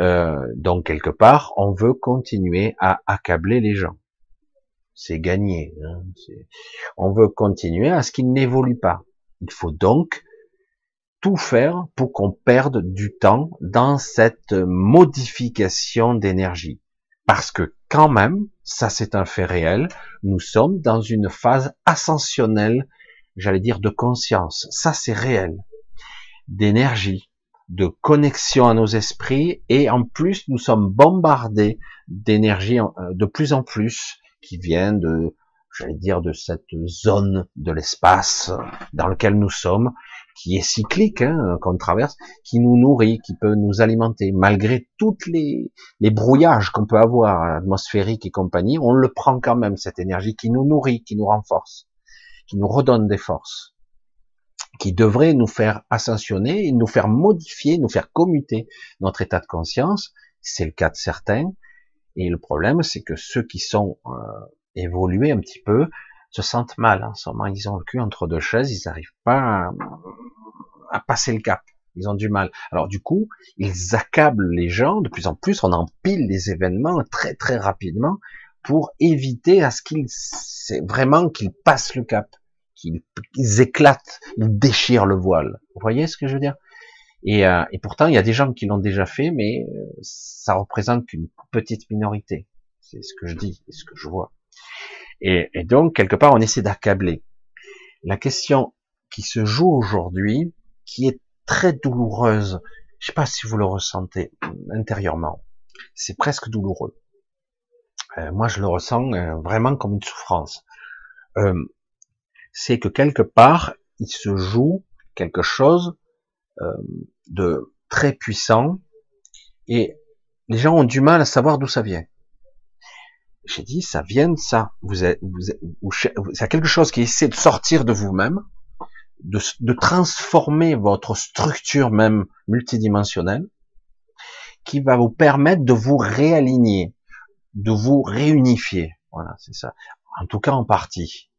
Euh, donc quelque part, on veut continuer à accabler les gens. C'est gagné. Hein, on veut continuer à ce qu'ils n'évoluent pas. Il faut donc tout faire pour qu'on perde du temps dans cette modification d'énergie. Parce que quand même, ça c'est un fait réel, nous sommes dans une phase ascensionnelle, j'allais dire de conscience. Ça c'est réel. D'énergie, de connexion à nos esprits et en plus nous sommes bombardés d'énergie euh, de plus en plus qui vient de j'allais dire de cette zone de l'espace dans lequel nous sommes qui est cyclique, hein, qu'on traverse, qui nous nourrit, qui peut nous alimenter, malgré toutes les, les brouillages qu'on peut avoir, atmosphériques et compagnie, on le prend quand même, cette énergie qui nous nourrit, qui nous renforce, qui nous redonne des forces, qui devrait nous faire ascensionner, nous faire modifier, nous faire commuter notre état de conscience, c'est le cas de certains, et le problème, c'est que ceux qui sont euh, évolués un petit peu, se sentent mal en ce moment. Ils ont le cul entre deux chaises, ils n'arrivent pas à, passer le cap. Ils ont du mal. Alors du coup, ils accablent les gens de plus en plus. On empile les événements très très rapidement pour éviter à ce qu'ils, vraiment qu'ils passent le cap, qu'ils éclatent, ils déchirent le voile. Vous voyez ce que je veux dire? Et, euh, et, pourtant, il y a des gens qui l'ont déjà fait, mais euh, ça représente qu'une petite minorité. C'est ce que je dis, c'est ce que je vois. Et, donc, quelque part, on essaie d'accabler. La question qui se joue aujourd'hui, qui est très douloureuse, je sais pas si vous le ressentez intérieurement, c'est presque douloureux. Euh, moi, je le ressens euh, vraiment comme une souffrance. Euh, c'est que quelque part, il se joue quelque chose de très puissant et les gens ont du mal à savoir d'où ça vient. J'ai dit, ça vient de ça. Vous êtes, vous êtes, c'est quelque chose qui essaie de sortir de vous-même, de, de, transformer votre structure même multidimensionnelle, qui va vous permettre de vous réaligner, de vous réunifier. Voilà, c'est ça. En tout cas, en partie.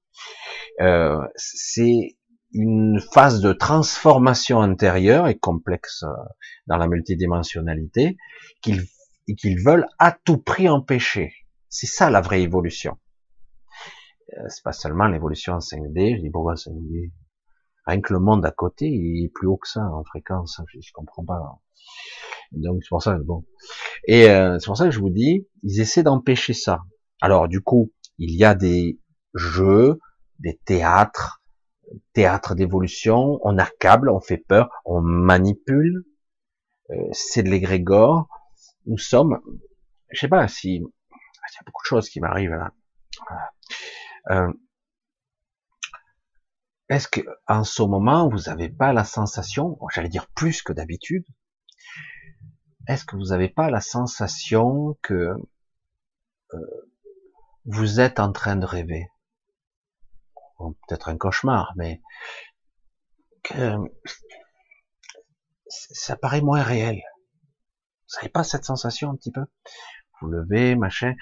Euh, c'est une phase de transformation intérieure et complexe euh, dans la multidimensionnalité qu'ils qu'ils veulent à tout prix empêcher. C'est ça la vraie évolution. Euh, c'est pas seulement l'évolution en 5D, je dis pourquoi 5D Rien que le monde à côté, il est plus haut que ça en fréquence, je, je comprends pas. Donc c'est pour ça, bon. Et euh, c'est pour ça que je vous dis, ils essaient d'empêcher ça. Alors du coup, il y a des jeux, des théâtres, théâtres d'évolution, on accable, on fait peur, on manipule, euh, c'est de l'égrégore. Nous sommes, je sais pas si il y a beaucoup de choses qui m'arrivent là. Euh, Est-ce que en ce moment vous n'avez pas la sensation, j'allais dire plus que d'habitude, est-ce que vous n'avez pas la sensation que euh, vous êtes en train de rêver? Peut-être un cauchemar, mais que ça paraît moins réel. Vous n'avez pas cette sensation un petit peu? Vous levez, machin,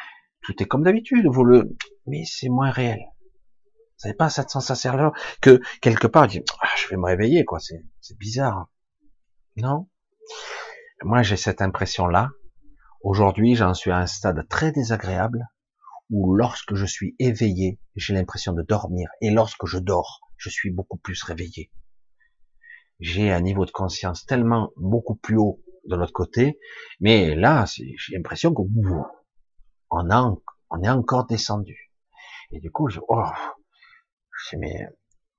tout est comme d'habitude, vous le, mais c'est moins réel. Vous n'avez pas cette sensation que quelque part, ah, je vais me réveiller, quoi. C'est, c'est bizarre. Non. Moi, j'ai cette impression-là. Aujourd'hui, j'en suis à un stade très désagréable où lorsque je suis éveillé, j'ai l'impression de dormir. Et lorsque je dors, je suis beaucoup plus réveillé. J'ai un niveau de conscience tellement beaucoup plus haut de l'autre côté. Mais là, j'ai l'impression que on, a, on est encore descendu. Et du coup, je, oh, je mais,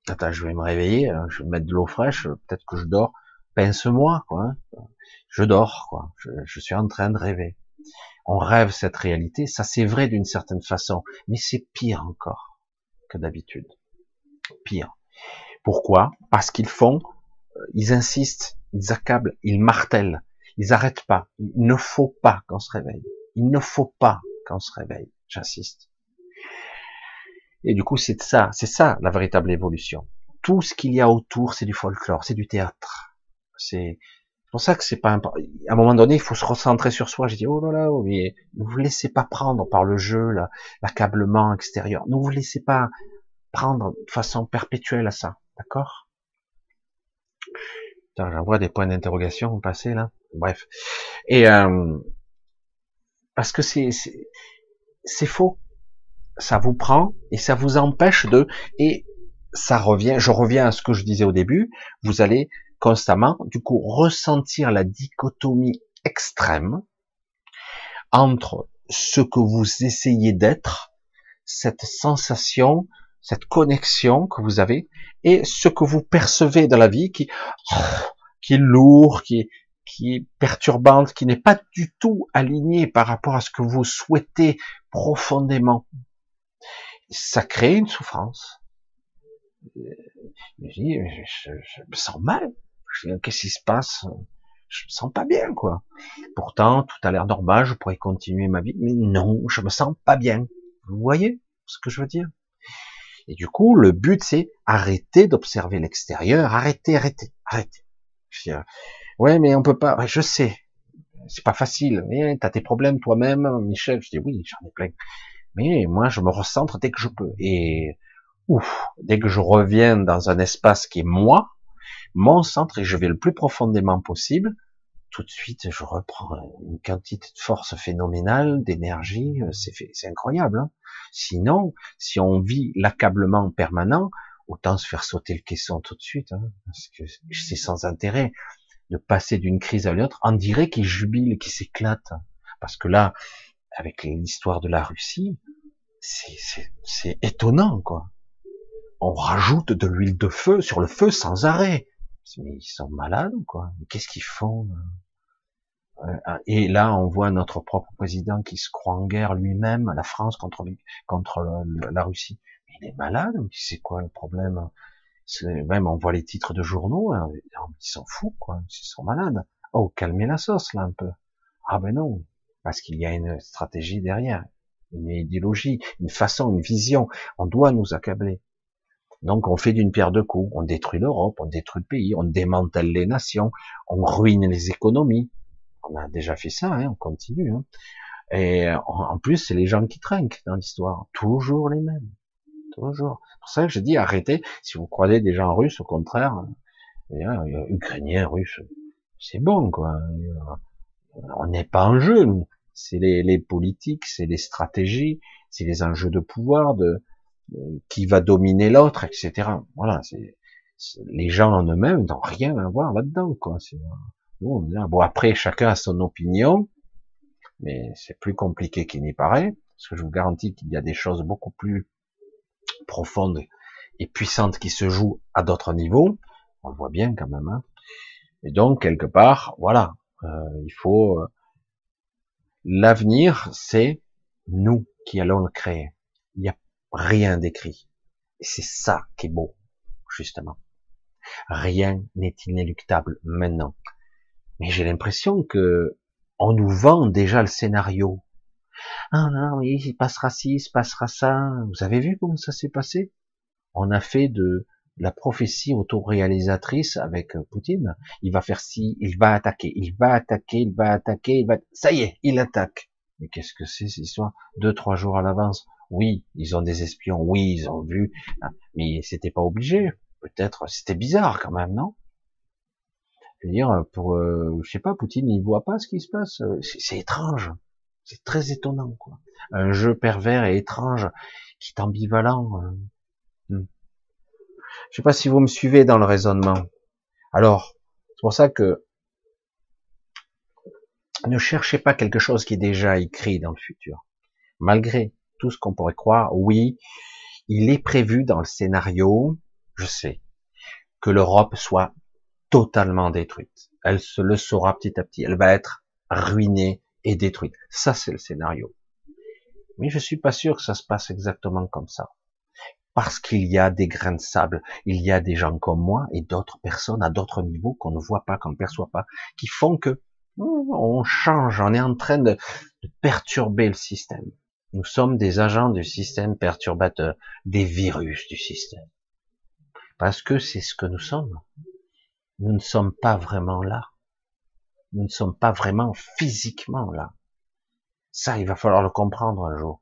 attends, je vais me réveiller, hein, je vais mettre de l'eau fraîche, peut-être que je dors, pince-moi, quoi. Hein. Je dors, quoi. Je, je, suis en train de rêver. On rêve cette réalité, ça c'est vrai d'une certaine façon, mais c'est pire encore que d'habitude. Pire. Pourquoi? Parce qu'ils font, euh, ils insistent, ils accablent, ils martèlent, ils arrêtent pas. Il ne faut pas qu'on se réveille. Il ne faut pas qu'on se réveille. J'insiste. Et du coup, c'est ça, c'est ça la véritable évolution. Tout ce qu'il y a autour, c'est du folklore, c'est du théâtre. C'est pour ça que c'est pas important. À un moment donné, il faut se recentrer sur soi. J'ai dit, oh là là, oh, mais ne vous laissez pas prendre par le jeu, l'accablement extérieur. Ne vous laissez pas prendre de façon perpétuelle à ça. D'accord? J'en vois des points d'interrogation passer là. Bref. Et euh, parce que c'est faux. Ça vous prend et ça vous empêche de et ça revient. Je reviens à ce que je disais au début. Vous allez constamment, du coup, ressentir la dichotomie extrême entre ce que vous essayez d'être, cette sensation, cette connexion que vous avez, et ce que vous percevez dans la vie qui, qui est lourd, qui est, qui est perturbante, qui n'est pas du tout aligné par rapport à ce que vous souhaitez profondément. Ça crée une souffrance. Je, je, je me sens mal. Qu'est-ce qui se passe? Je me sens pas bien, quoi. Pourtant, tout a l'air normal, je pourrais continuer ma vie, mais non, je me sens pas bien. Vous voyez ce que je veux dire? Et du coup, le but, c'est arrêter d'observer l'extérieur, arrêter, arrêter, arrêter. Ouais, mais on peut pas. je sais, c'est pas facile. T'as tes problèmes toi-même, Michel. Je dis oui, j'en ai plein. Mais moi, je me recentre dès que je peux. Et ouf, dès que je reviens dans un espace qui est moi, mon centre et je vais le plus profondément possible, tout de suite je reprends une quantité de force phénoménale, d'énergie, c'est incroyable. Hein. Sinon, si on vit l'accablement permanent, autant se faire sauter le caisson tout de suite, hein, parce que c'est sans intérêt de passer d'une crise à l'autre. On dirait qu'il jubile, qu'il s'éclate, parce que là, avec l'histoire de la Russie, c'est étonnant, quoi. On rajoute de l'huile de feu sur le feu sans arrêt mais ils sont malades quoi Qu'est-ce qu'ils font ah, Et là, on voit notre propre président qui se croit en guerre lui-même, la France contre, contre la Russie. Il est malade C'est quoi le problème? Même on voit les titres de journaux, hein, ils s'en foutent, quoi. Ils sont malades. Oh, calmez la sauce là un peu. Ah ben non, parce qu'il y a une stratégie derrière, une idéologie, une façon, une vision. On doit nous accabler. Donc on fait d'une pierre deux coups, on détruit l'Europe, on détruit le pays, on démantèle les nations, on ruine les économies. On a déjà fait ça, hein, on continue. Hein. Et en plus, c'est les gens qui trinquent dans l'histoire, toujours les mêmes, toujours. C'est pour ça que je dis arrêtez. Si vous croisez des gens russes, au contraire, euh, ukrainiens, russes, c'est bon quoi. On n'est pas en jeu. C'est les, politiques, c'est les stratégies, c'est les enjeux de pouvoir, de, qui va dominer l'autre, etc. Voilà, les gens en eux-mêmes n'ont rien à voir là-dedans, quoi. bon, après, chacun a son opinion, mais c'est plus compliqué qu'il n'y paraît, parce que je vous garantis qu'il y a des choses beaucoup plus profondes et puissantes qui se jouent à d'autres niveaux. On le voit bien quand même. Hein. Et donc, quelque part, voilà, euh, il faut... Euh, l'avenir, c'est nous qui allons le créer. Il n'y a rien d'écrit. Et c'est ça qui est beau, justement. Rien n'est inéluctable maintenant. Mais j'ai l'impression que on nous vend déjà le scénario. Ah non, oui, il passera ci, il se passera ça. Vous avez vu comment ça s'est passé? On a fait de la prophétie autoréalisatrice avec Poutine. Il va faire ci, il va attaquer, il va attaquer, il va attaquer, il va... Ça y est, il attaque. Mais qu'est-ce que c'est cette histoire? Deux, trois jours à l'avance. Oui, ils ont des espions. Oui, ils ont vu. Hein, mais c'était pas obligé. Peut-être, c'était bizarre quand même, non? Je veux dire, pour, euh, je sais pas, Poutine, il voit pas ce qui se passe. C'est étrange. C'est très étonnant, quoi. Un jeu pervers et étrange qui est ambivalent. Euh. Hmm. Je sais pas si vous me suivez dans le raisonnement. Alors, c'est pour ça que ne cherchez pas quelque chose qui est déjà écrit dans le futur. Malgré tout ce qu'on pourrait croire, oui, il est prévu dans le scénario, je sais, que l'Europe soit totalement détruite. Elle se le saura petit à petit. Elle va être ruinée et détruite. Ça, c'est le scénario. Mais je suis pas sûr que ça se passe exactement comme ça. Parce qu'il y a des grains de sable, il y a des gens comme moi et d'autres personnes à d'autres niveaux qu'on ne voit pas, qu'on ne perçoit pas, qui font que on change, on est en train de, perturber le système. Nous sommes des agents du système perturbateur, des virus du système. Parce que c'est ce que nous sommes. Nous ne sommes pas vraiment là. Nous ne sommes pas vraiment physiquement là. Ça, il va falloir le comprendre un jour.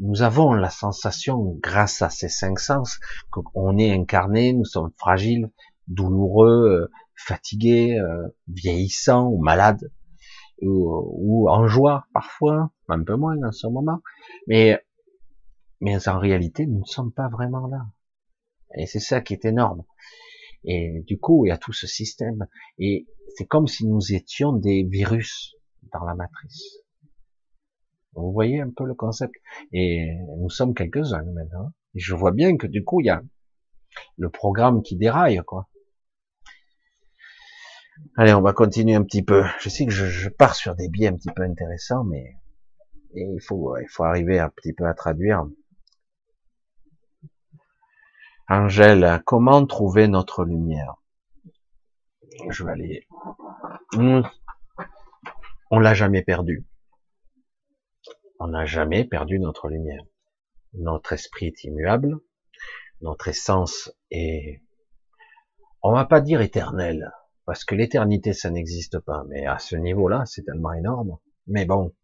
Nous avons la sensation, grâce à ces cinq sens, qu'on est incarné, nous sommes fragiles, douloureux, euh, fatigués, euh, vieillissants ou malades, ou, en joie parfois, un peu moins en ce moment. Mais, mais en réalité, nous ne sommes pas vraiment là. Et c'est ça qui est énorme. Et du coup, il y a tout ce système. Et c'est comme si nous étions des virus dans la matrice. Vous voyez un peu le concept? Et nous sommes quelques-uns maintenant. Et je vois bien que du coup, il y a le programme qui déraille, quoi. Allez, on va continuer un petit peu. Je sais que je, pars sur des biais un petit peu intéressants, mais il faut, il faut arriver un petit peu à traduire. Angèle, comment trouver notre lumière? Je vais aller. On l'a jamais perdu. On n'a jamais perdu notre lumière. Notre esprit est immuable. Notre essence est, on va pas dire éternel, parce que l'éternité ça n'existe pas. Mais à ce niveau-là, c'est tellement énorme. Mais bon,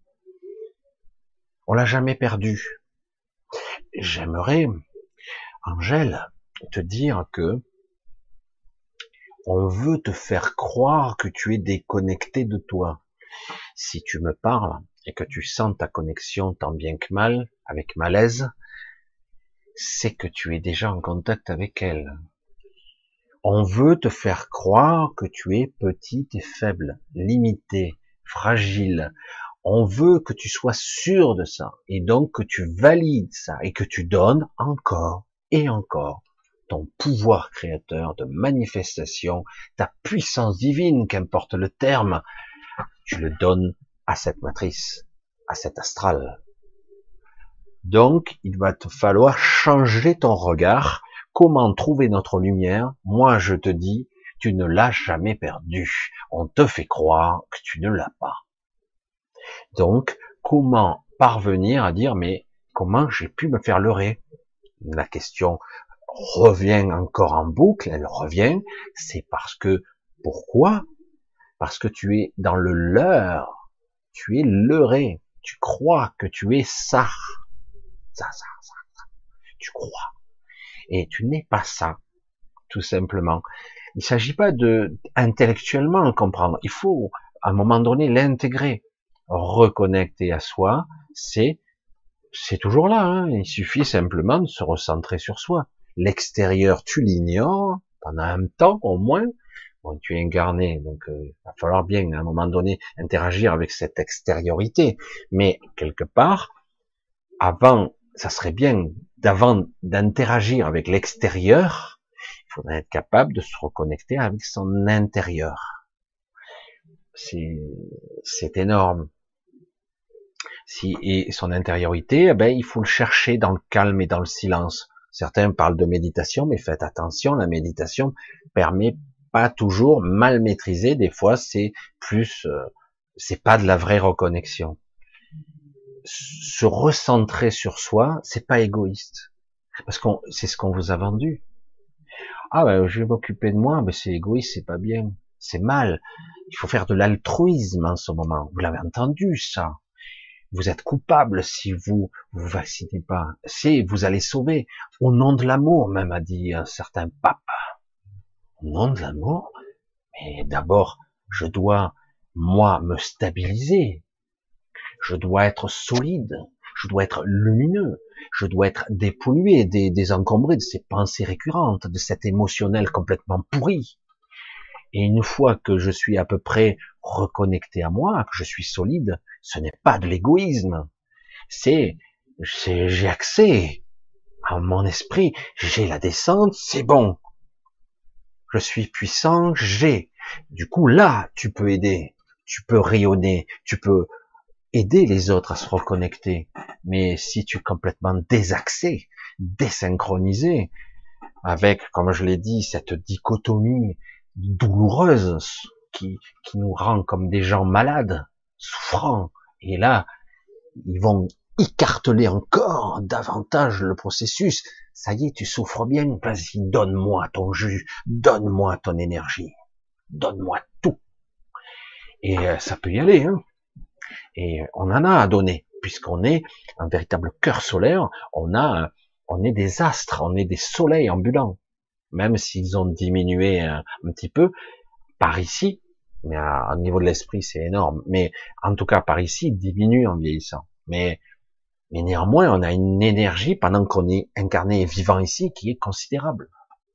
on l'a jamais perdu. J'aimerais, Angèle, te dire que on veut te faire croire que tu es déconnecté de toi. Si tu me parles et que tu sens ta connexion tant bien que mal, avec malaise, c'est que tu es déjà en contact avec elle. On veut te faire croire que tu es petite et faible, limitée, fragile. On veut que tu sois sûr de ça et donc que tu valides ça et que tu donnes encore et encore ton pouvoir créateur de manifestation, ta puissance divine, qu'importe le terme, tu le donnes à cette matrice, à cet astral. Donc, il va te falloir changer ton regard. Comment trouver notre lumière? Moi, je te dis, tu ne l'as jamais perdue. On te fait croire que tu ne l'as pas. Donc, comment parvenir à dire, mais comment j'ai pu me faire leurrer? La question revient encore en boucle, elle revient, c'est parce que, pourquoi? Parce que tu es dans le leurre, tu es leurré, tu crois que tu es ça, ça, ça, ça, ça. tu crois, et tu n'es pas ça, tout simplement. Il s'agit pas de intellectuellement le comprendre, il faut à un moment donné l'intégrer, reconnecter à soi, c'est c'est toujours là, hein. il suffit simplement de se recentrer sur soi l'extérieur tu l'ignores pendant un temps au moins. Bon, tu es incarné, donc euh, il va falloir bien à un moment donné interagir avec cette extériorité. Mais quelque part, avant, ça serait bien d'avant d'interagir avec l'extérieur, il faudrait être capable de se reconnecter avec son intérieur. C'est énorme. Si, et son intériorité, eh ben, il faut le chercher dans le calme et dans le silence. Certains parlent de méditation, mais faites attention, la méditation permet pas toujours mal maîtrisée. Des fois, c'est plus, euh, c'est pas de la vraie reconnexion. Se recentrer sur soi, c'est pas égoïste, parce qu'on, c'est ce qu'on vous a vendu. Ah ben, je vais m'occuper de moi, mais c'est égoïste, c'est pas bien, c'est mal. Il faut faire de l'altruisme en ce moment. Vous l'avez entendu ça vous êtes coupable si vous vous vaccinez pas. C'est vous allez sauver au nom de l'amour, même a dit un certain pape. Au nom de l'amour, mais d'abord, je dois moi me stabiliser. Je dois être solide. Je dois être lumineux. Je dois être dépollué, désencombré de ces pensées récurrentes, de cet émotionnel complètement pourri. Et une fois que je suis à peu près reconnecté à moi, que je suis solide, ce n'est pas de l'égoïsme. C'est, j'ai accès à mon esprit, j'ai la descente, c'est bon. Je suis puissant, j'ai. Du coup, là, tu peux aider, tu peux rayonner, tu peux aider les autres à se reconnecter. Mais si tu es complètement désaxé, désynchronisé, avec, comme je l'ai dit, cette dichotomie douloureuse qui, qui nous rend comme des gens malades, souffrants. Et là, ils vont écarteler encore davantage le processus. Ça y est, tu souffres bien, vas-y, donne-moi ton jus, donne-moi ton énergie, donne-moi tout. Et euh, ça peut y aller, hein. Et on en a à donner, puisqu'on est un véritable cœur solaire, on a, on est des astres, on est des soleils ambulants. Même s'ils ont diminué un, petit peu, par ici, mais au niveau de l'esprit, c'est énorme. Mais en tout cas, par ici, ils diminuent en vieillissant. Mais, mais néanmoins, on a une énergie pendant qu'on est incarné et vivant ici qui est considérable.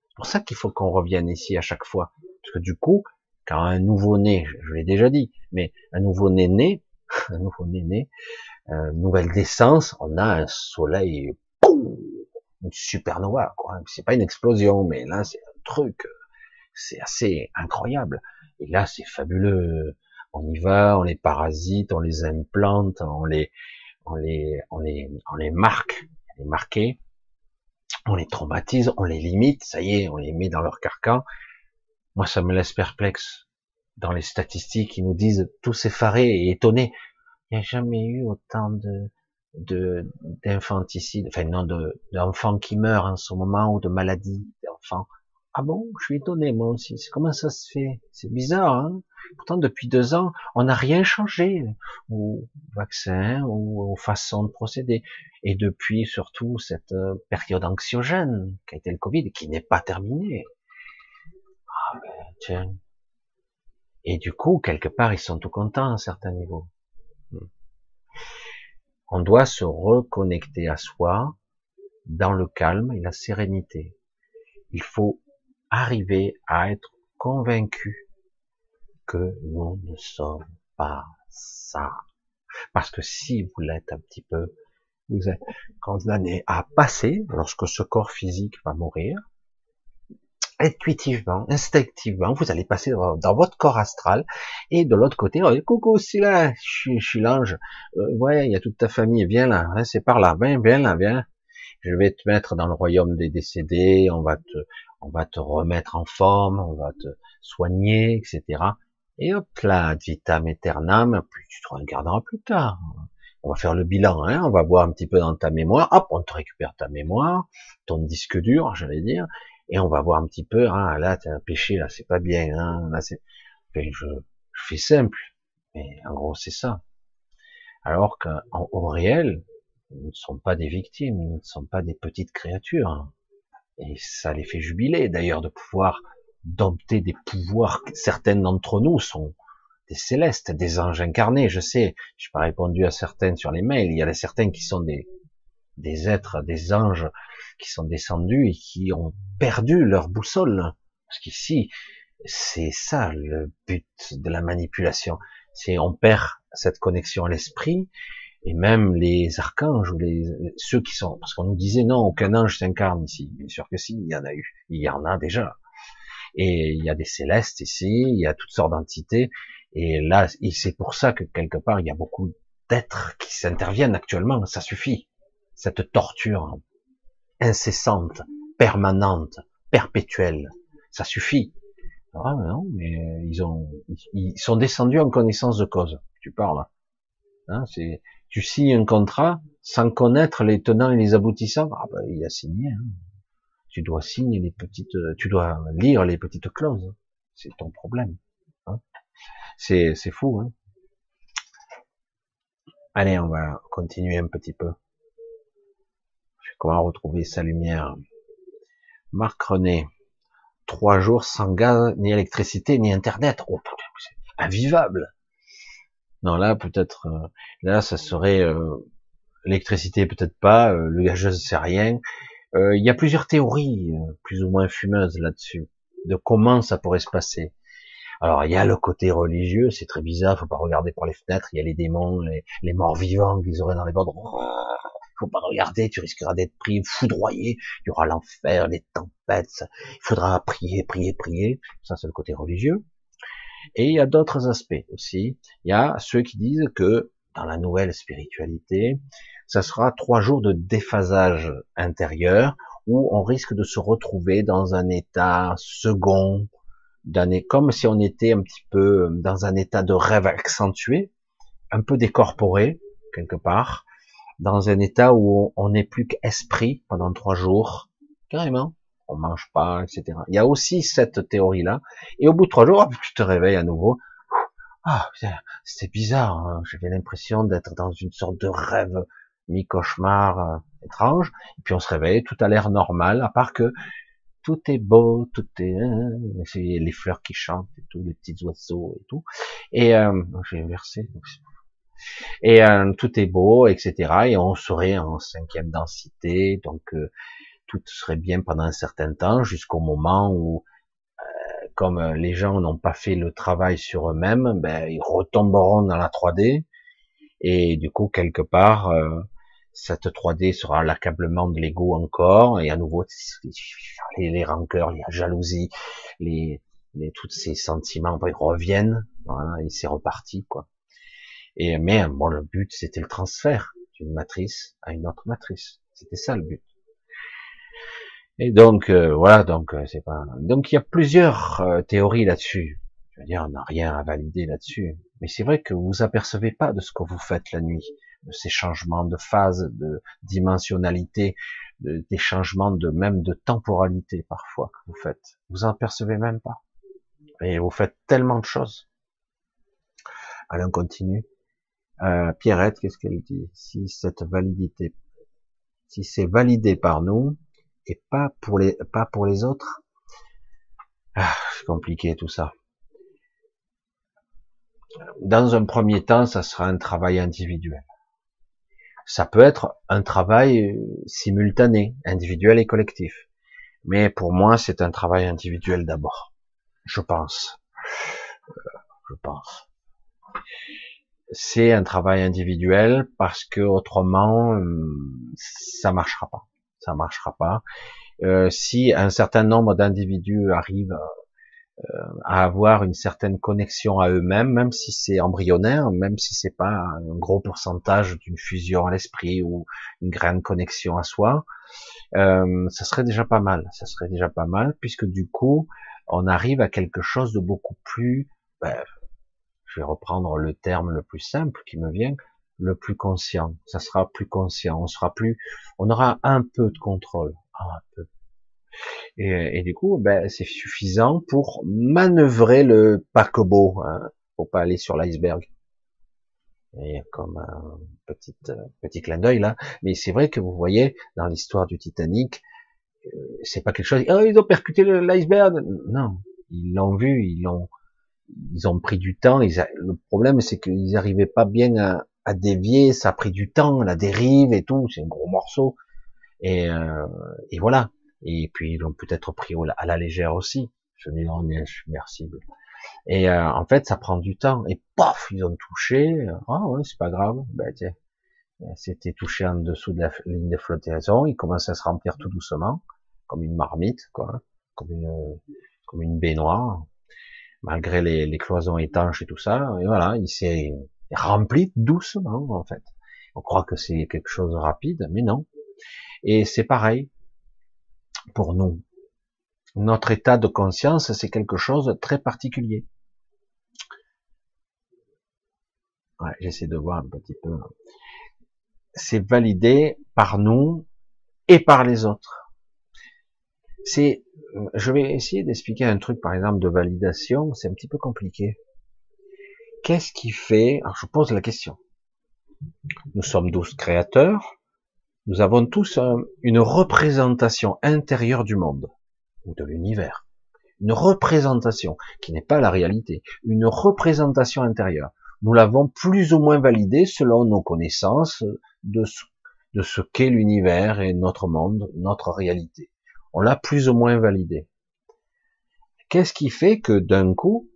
C'est pour ça qu'il faut qu'on revienne ici à chaque fois. Parce que du coup, quand un nouveau-né, je l'ai déjà dit, mais un nouveau-né né, un nouveau-né né, euh, nouvelle naissance, on a un soleil, une supernova, quoi. C'est pas une explosion, mais là, c'est un truc, c'est assez incroyable. Et là, c'est fabuleux. On y va, on les parasite, on les implante, on les, on les, on les, on les marque, on les on les traumatise, on les limite, ça y est, on les met dans leur carcan. Moi, ça me laisse perplexe. Dans les statistiques, ils nous disent tous effarés et étonnés. Il n'y a jamais eu autant de, de d'infanticide, enfin non, de d'enfants qui meurent en ce moment ou de maladies d'enfants. Ah bon, je suis étonné moi aussi. Comment ça se fait? C'est bizarre. Hein? Pourtant, depuis deux ans, on n'a rien changé au vaccin ou aux façons de procéder. Et depuis surtout cette euh, période anxiogène qui a été le Covid, qui n'est pas terminée. Ah ben tiens. Et du coup, quelque part, ils sont tout contents à un certain niveau. Hmm. On doit se reconnecter à soi dans le calme et la sérénité. Il faut arriver à être convaincu que nous ne sommes pas ça. Parce que si vous l'êtes un petit peu, vous êtes condamné à passer lorsque ce corps physique va mourir, intuitivement, instinctivement, vous allez passer dans, votre corps astral. Et de l'autre côté, oh, coucou, c'est là, je, suis l'ange, euh, ouais, il y a toute ta famille, viens là, hein, c'est par là, viens, viens là, viens, je vais te mettre dans le royaume des décédés, on va te, on va te remettre en forme, on va te soigner, etc. Et hop là, vitam aeternam, plus tu te regarderas plus tard. On va faire le bilan, hein, on va voir un petit peu dans ta mémoire, hop, on te récupère ta mémoire, ton disque dur, j'allais dire, et on va voir un petit peu, ah là, t'as un péché, là, c'est pas bien, hein, là, c'est, je, je fais simple, mais en gros, c'est ça. Alors qu'au réel, nous ne sommes pas des victimes, nous ne sommes pas des petites créatures. Et ça les fait jubiler, d'ailleurs, de pouvoir dompter des pouvoirs. Certaines d'entre nous sont des célestes, des anges incarnés, je sais. Je n'ai pas répondu à certaines sur les mails. Il y a certains qui sont des, des êtres, des anges qui sont descendus et qui ont perdu leur boussole. Parce qu'ici, c'est ça le but de la manipulation. C'est on perd cette connexion à l'esprit et même les archanges ou les ceux qui sont parce qu'on nous disait non aucun ange s'incarne ici. Bien sûr que si, il y en a eu, il y en a déjà. Et il y a des célestes ici, il y a toutes sortes d'entités. Et là, c'est pour ça que quelque part il y a beaucoup d'êtres qui s'interviennent actuellement. Ça suffit cette torture incessante, permanente, perpétuelle. Ça suffit. Ah non, mais ils ont, ils sont descendus en connaissance de cause. Tu parles. Hein, c'est, tu signes un contrat sans connaître les tenants et les aboutissants. Ah ben, il a signé. Hein. Tu dois signer les petites, tu dois lire les petites clauses. C'est ton problème. Hein. C'est, c'est fou. Hein. Allez, on va continuer un petit peu. Comment retrouver sa lumière Marc René. Trois jours sans gaz, ni électricité, ni internet. Oh, invivable. Non, là, peut-être, euh, là, ça serait euh, l'électricité, peut-être pas. Euh, le gageuse, c'est rien. Il y a plusieurs théories, plus ou moins fumeuses là-dessus, de comment ça pourrait se passer. Alors, il y a le côté religieux, c'est très bizarre, faut pas regarder par les fenêtres, il y a les démons, les, les morts vivants qu'ils auraient dans les bords faut pas regarder, tu risqueras d'être pris, foudroyé, il y aura l'enfer, les tempêtes, il faudra prier, prier, prier, ça c'est le côté religieux. Et il y a d'autres aspects aussi. Il y a ceux qui disent que dans la nouvelle spiritualité, ça sera trois jours de déphasage intérieur où on risque de se retrouver dans un état second, comme si on était un petit peu dans un état de rêve accentué, un peu décorporé quelque part, dans un état où on n'est plus qu'esprit pendant trois jours, carrément. On mange pas, etc. Il y a aussi cette théorie-là. Et au bout de trois jours, tu te réveilles à nouveau. Ah, c'était bizarre. Hein. J'avais l'impression d'être dans une sorte de rêve mi-cauchemar euh, étrange. Et puis on se réveille, tout a l'air normal, à part que tout est beau, tout est, hein, les fleurs qui chantent et tout, les petits oiseaux et tout. Et euh, j'ai inversé. Et euh, tout est beau, etc. Et on serait en cinquième densité, donc euh, tout serait bien pendant un certain temps, jusqu'au moment où, euh, comme les gens n'ont pas fait le travail sur eux-mêmes, ben, ils retomberont dans la 3D. Et du coup, quelque part, cette 3D sera l'accablement de l'ego encore, et à nouveau, les, les rancœurs, la jalousie, les, les, tous ces sentiments ils reviennent, voilà, et c'est reparti, quoi. Et mais bon, le but c'était le transfert d'une matrice à une autre matrice. C'était ça le but. Et donc euh, voilà, donc euh, c'est pas. Donc il y a plusieurs euh, théories là-dessus. Je veux dire, on n'a rien à valider là-dessus. Mais c'est vrai que vous apercevez pas de ce que vous faites la nuit, de ces changements de phase, de dimensionnalité, de, des changements de même de temporalité parfois que vous faites. Vous en percevez même pas. Et vous faites tellement de choses. Allez, on continue. Euh, Pierrette, qu'est-ce qu'elle dit? Si cette validité, si c'est validé par nous et pas pour les, pas pour les autres, ah, c'est compliqué tout ça. Dans un premier temps, ça sera un travail individuel. Ça peut être un travail simultané, individuel et collectif. Mais pour moi, c'est un travail individuel d'abord. Je pense. Euh, je pense c'est un travail individuel parce que autrement hum, ça marchera pas. Ça marchera pas. Euh, si un certain nombre d'individus arrivent euh, à avoir une certaine connexion à eux-mêmes, même si c'est embryonnaire, même si c'est pas un gros pourcentage d'une fusion à l'esprit ou une grande connexion à soi, euh, ça serait déjà pas mal. Ça serait déjà pas mal puisque du coup on arrive à quelque chose de beaucoup plus ben, je vais reprendre le terme le plus simple qui me vient, le plus conscient. Ça sera plus conscient. On sera plus, on aura un peu de contrôle, un peu. Et, du coup, ben, c'est suffisant pour manœuvrer le paquebot, hein, pour pas aller sur l'iceberg. Et comme un petit petit clin d'œil là, mais c'est vrai que vous voyez dans l'histoire du Titanic, euh, c'est pas quelque chose. Oh, ils ont percuté l'iceberg. Non, ils l'ont vu, ils l'ont ils ont pris du temps. le problème, c'est qu'ils n'arrivaient pas bien à, à, dévier. Ça a pris du temps, la dérive et tout. C'est un gros morceau. Et, euh, et voilà. Et puis ils l'ont peut-être pris à la légère aussi. Je dis non, submersible. Et euh, en fait, ça prend du temps. Et paf, ils ont touché. Ah ouais, c'est pas grave. Ben tiens, c'était touché en dessous de la ligne de flottaison. Il commence à se remplir tout doucement, comme une marmite, quoi, comme une comme une baignoire malgré les, cloisons étanches et tout ça. Et voilà, il s'est rempli doucement, en fait. On croit que c'est quelque chose de rapide, mais non. Et c'est pareil pour nous. Notre état de conscience, c'est quelque chose de très particulier. Ouais, j'essaie de voir un petit peu. C'est validé par nous et par les autres. C'est je vais essayer d'expliquer un truc, par exemple, de validation. C'est un petit peu compliqué. Qu'est-ce qui fait Alors, je pose la question. Nous sommes tous créateurs. Nous avons tous une représentation intérieure du monde ou de l'univers. Une représentation qui n'est pas la réalité. Une représentation intérieure. Nous l'avons plus ou moins validée selon nos connaissances de ce qu'est l'univers et notre monde, notre réalité on l'a plus ou moins validé. Qu'est-ce qui fait que d'un coup,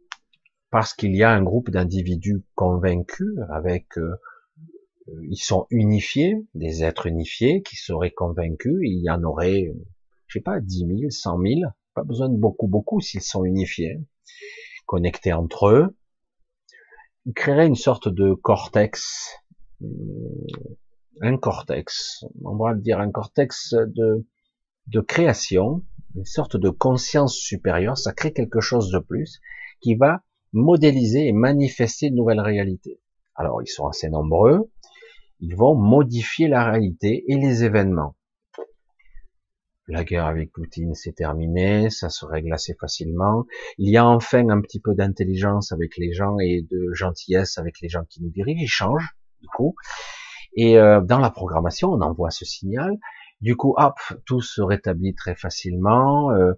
parce qu'il y a un groupe d'individus convaincus, avec, euh, ils sont unifiés, des êtres unifiés qui seraient convaincus, il y en aurait, je sais pas, 10 000, 100 000, pas besoin de beaucoup, beaucoup s'ils sont unifiés, connectés entre eux, ils créeraient une sorte de cortex, un cortex, on va dire un cortex de de création, une sorte de conscience supérieure, ça crée quelque chose de plus qui va modéliser et manifester une nouvelle réalité. Alors ils sont assez nombreux, Ils vont modifier la réalité et les événements. La guerre avec Poutine, c'est terminé, ça se règle assez facilement. Il y a enfin un petit peu d'intelligence avec les gens et de gentillesse avec les gens qui nous dirigent. Ils changent, du coup. Et euh, dans la programmation, on envoie ce signal. Du coup, hop, tout se rétablit très facilement. Euh,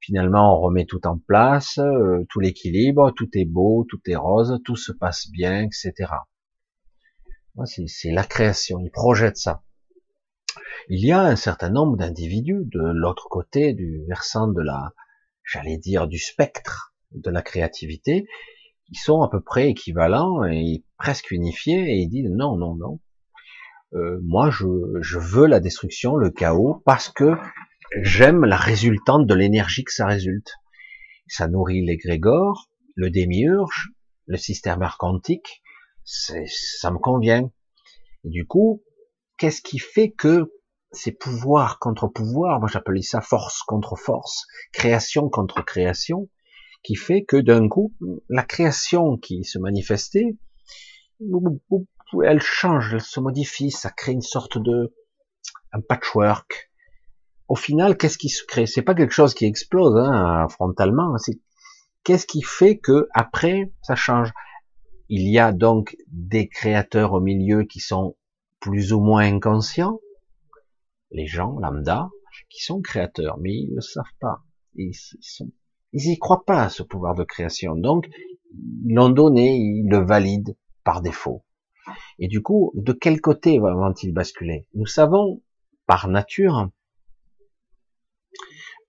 finalement, on remet tout en place, euh, tout l'équilibre, tout est beau, tout est rose, tout se passe bien, etc. C'est la création. Il projette ça il y a un certain nombre d'individus de l'autre côté du versant de la, j'allais dire, du spectre de la créativité, qui sont à peu près équivalents et presque unifiés, et ils disent non, non, non. Euh, moi, je, je veux la destruction, le chaos, parce que j'aime la résultante de l'énergie que ça résulte. Ça nourrit l'égrégore, le démiurge, le système archontique, ça me convient. Et du coup, qu'est-ce qui fait que c'est pouvoir contre pouvoir, moi j'appelais ça force contre force, création contre création, qui fait que d'un coup, la création qui se manifestait, elle change, elle se modifie, ça crée une sorte de un patchwork. Au final, qu'est-ce qui se crée? C'est pas quelque chose qui explose hein, frontalement. C'est qu'est-ce qui fait que après ça change? Il y a donc des créateurs au milieu qui sont plus ou moins inconscients, les gens lambda qui sont créateurs, mais ils ne savent pas. Ils, ils y croient pas à ce pouvoir de création. Donc, ils l'ont donné, ils le valident par défaut. Et du coup, de quel côté vont-ils basculer? Nous savons par nature,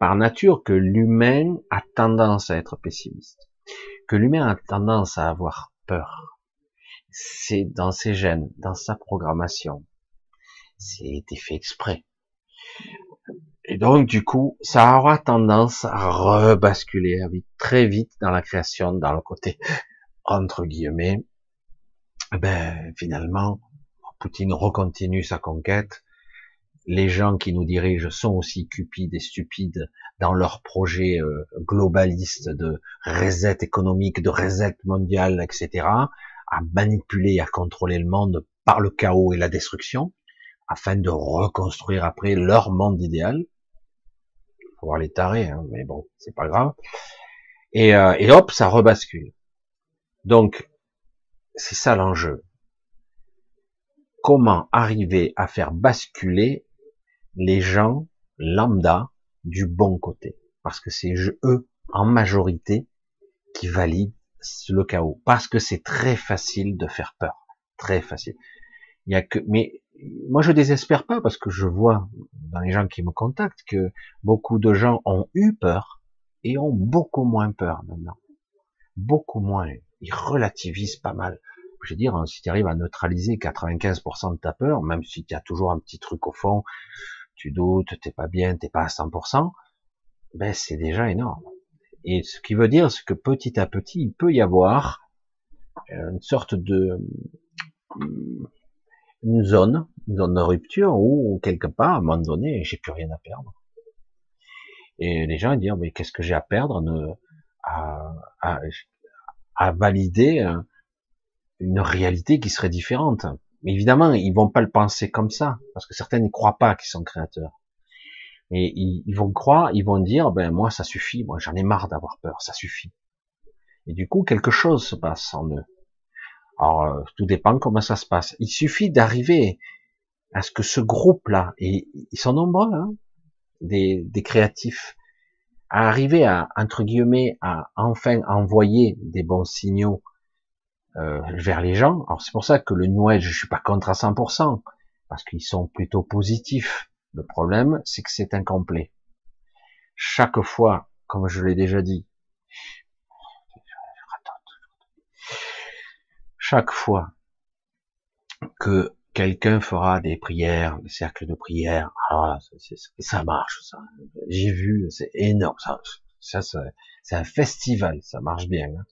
par nature que l'humain a tendance à être pessimiste, que l'humain a tendance à avoir peur. C'est dans ses gènes, dans sa programmation. C'est fait exprès. Et donc, du coup, ça aura tendance à rebasculer très vite dans la création, dans le côté, entre guillemets, eh ben, finalement, Poutine recontinue sa conquête. Les gens qui nous dirigent sont aussi cupides et stupides dans leur projet euh, globaliste de reset économique, de reset mondial, etc., à manipuler, à contrôler le monde par le chaos et la destruction afin de reconstruire après leur monde idéal. Faut voir les tarés, hein, mais bon, c'est pas grave. Et, euh, et hop, ça rebascule. Donc, c'est ça l'enjeu. Comment arriver à faire basculer les gens lambda du bon côté Parce que c'est eux, en majorité, qui valident le chaos. Parce que c'est très facile de faire peur. Très facile. Il y a que, mais moi je désespère pas parce que je vois dans les gens qui me contactent que beaucoup de gens ont eu peur et ont beaucoup moins peur maintenant. Beaucoup moins. Ils relativisent pas mal. Je veux dire, si tu arrives à neutraliser 95% de ta peur, même si tu as toujours un petit truc au fond, tu doutes, t'es pas bien, t'es pas à 100%, ben c'est déjà énorme. Et ce qui veut dire, c'est que petit à petit, il peut y avoir une sorte de une zone, une zone de rupture où quelque part, à un moment donné, j'ai plus rien à perdre. Et les gens disent, mais qu'est-ce que j'ai à perdre à, valider une réalité qui serait différente? Mais évidemment, ils vont pas le penser comme ça, parce que certains ne croient pas qu'ils sont créateurs. Et ils, ils, vont croire, ils vont dire, ben moi ça suffit, moi j'en ai marre d'avoir peur, ça suffit. Et du coup, quelque chose se passe en eux. Alors, euh, tout dépend comment ça se passe. Il suffit d'arriver à ce que ce groupe-là, et ils sont nombreux, hein, des, des créatifs, à arriver à, entre guillemets, à enfin envoyer des bons signaux euh, vers les gens. Alors c'est pour ça que le New je suis pas contre à 100%, parce qu'ils sont plutôt positifs. Le problème, c'est que c'est incomplet. Chaque fois, comme je l'ai déjà dit, chaque fois que quelqu'un fera des prières, des cercles de prière, ah, ça marche, ça. J'ai vu, c'est énorme, ça, ça, c'est un festival, ça marche bien. Hein.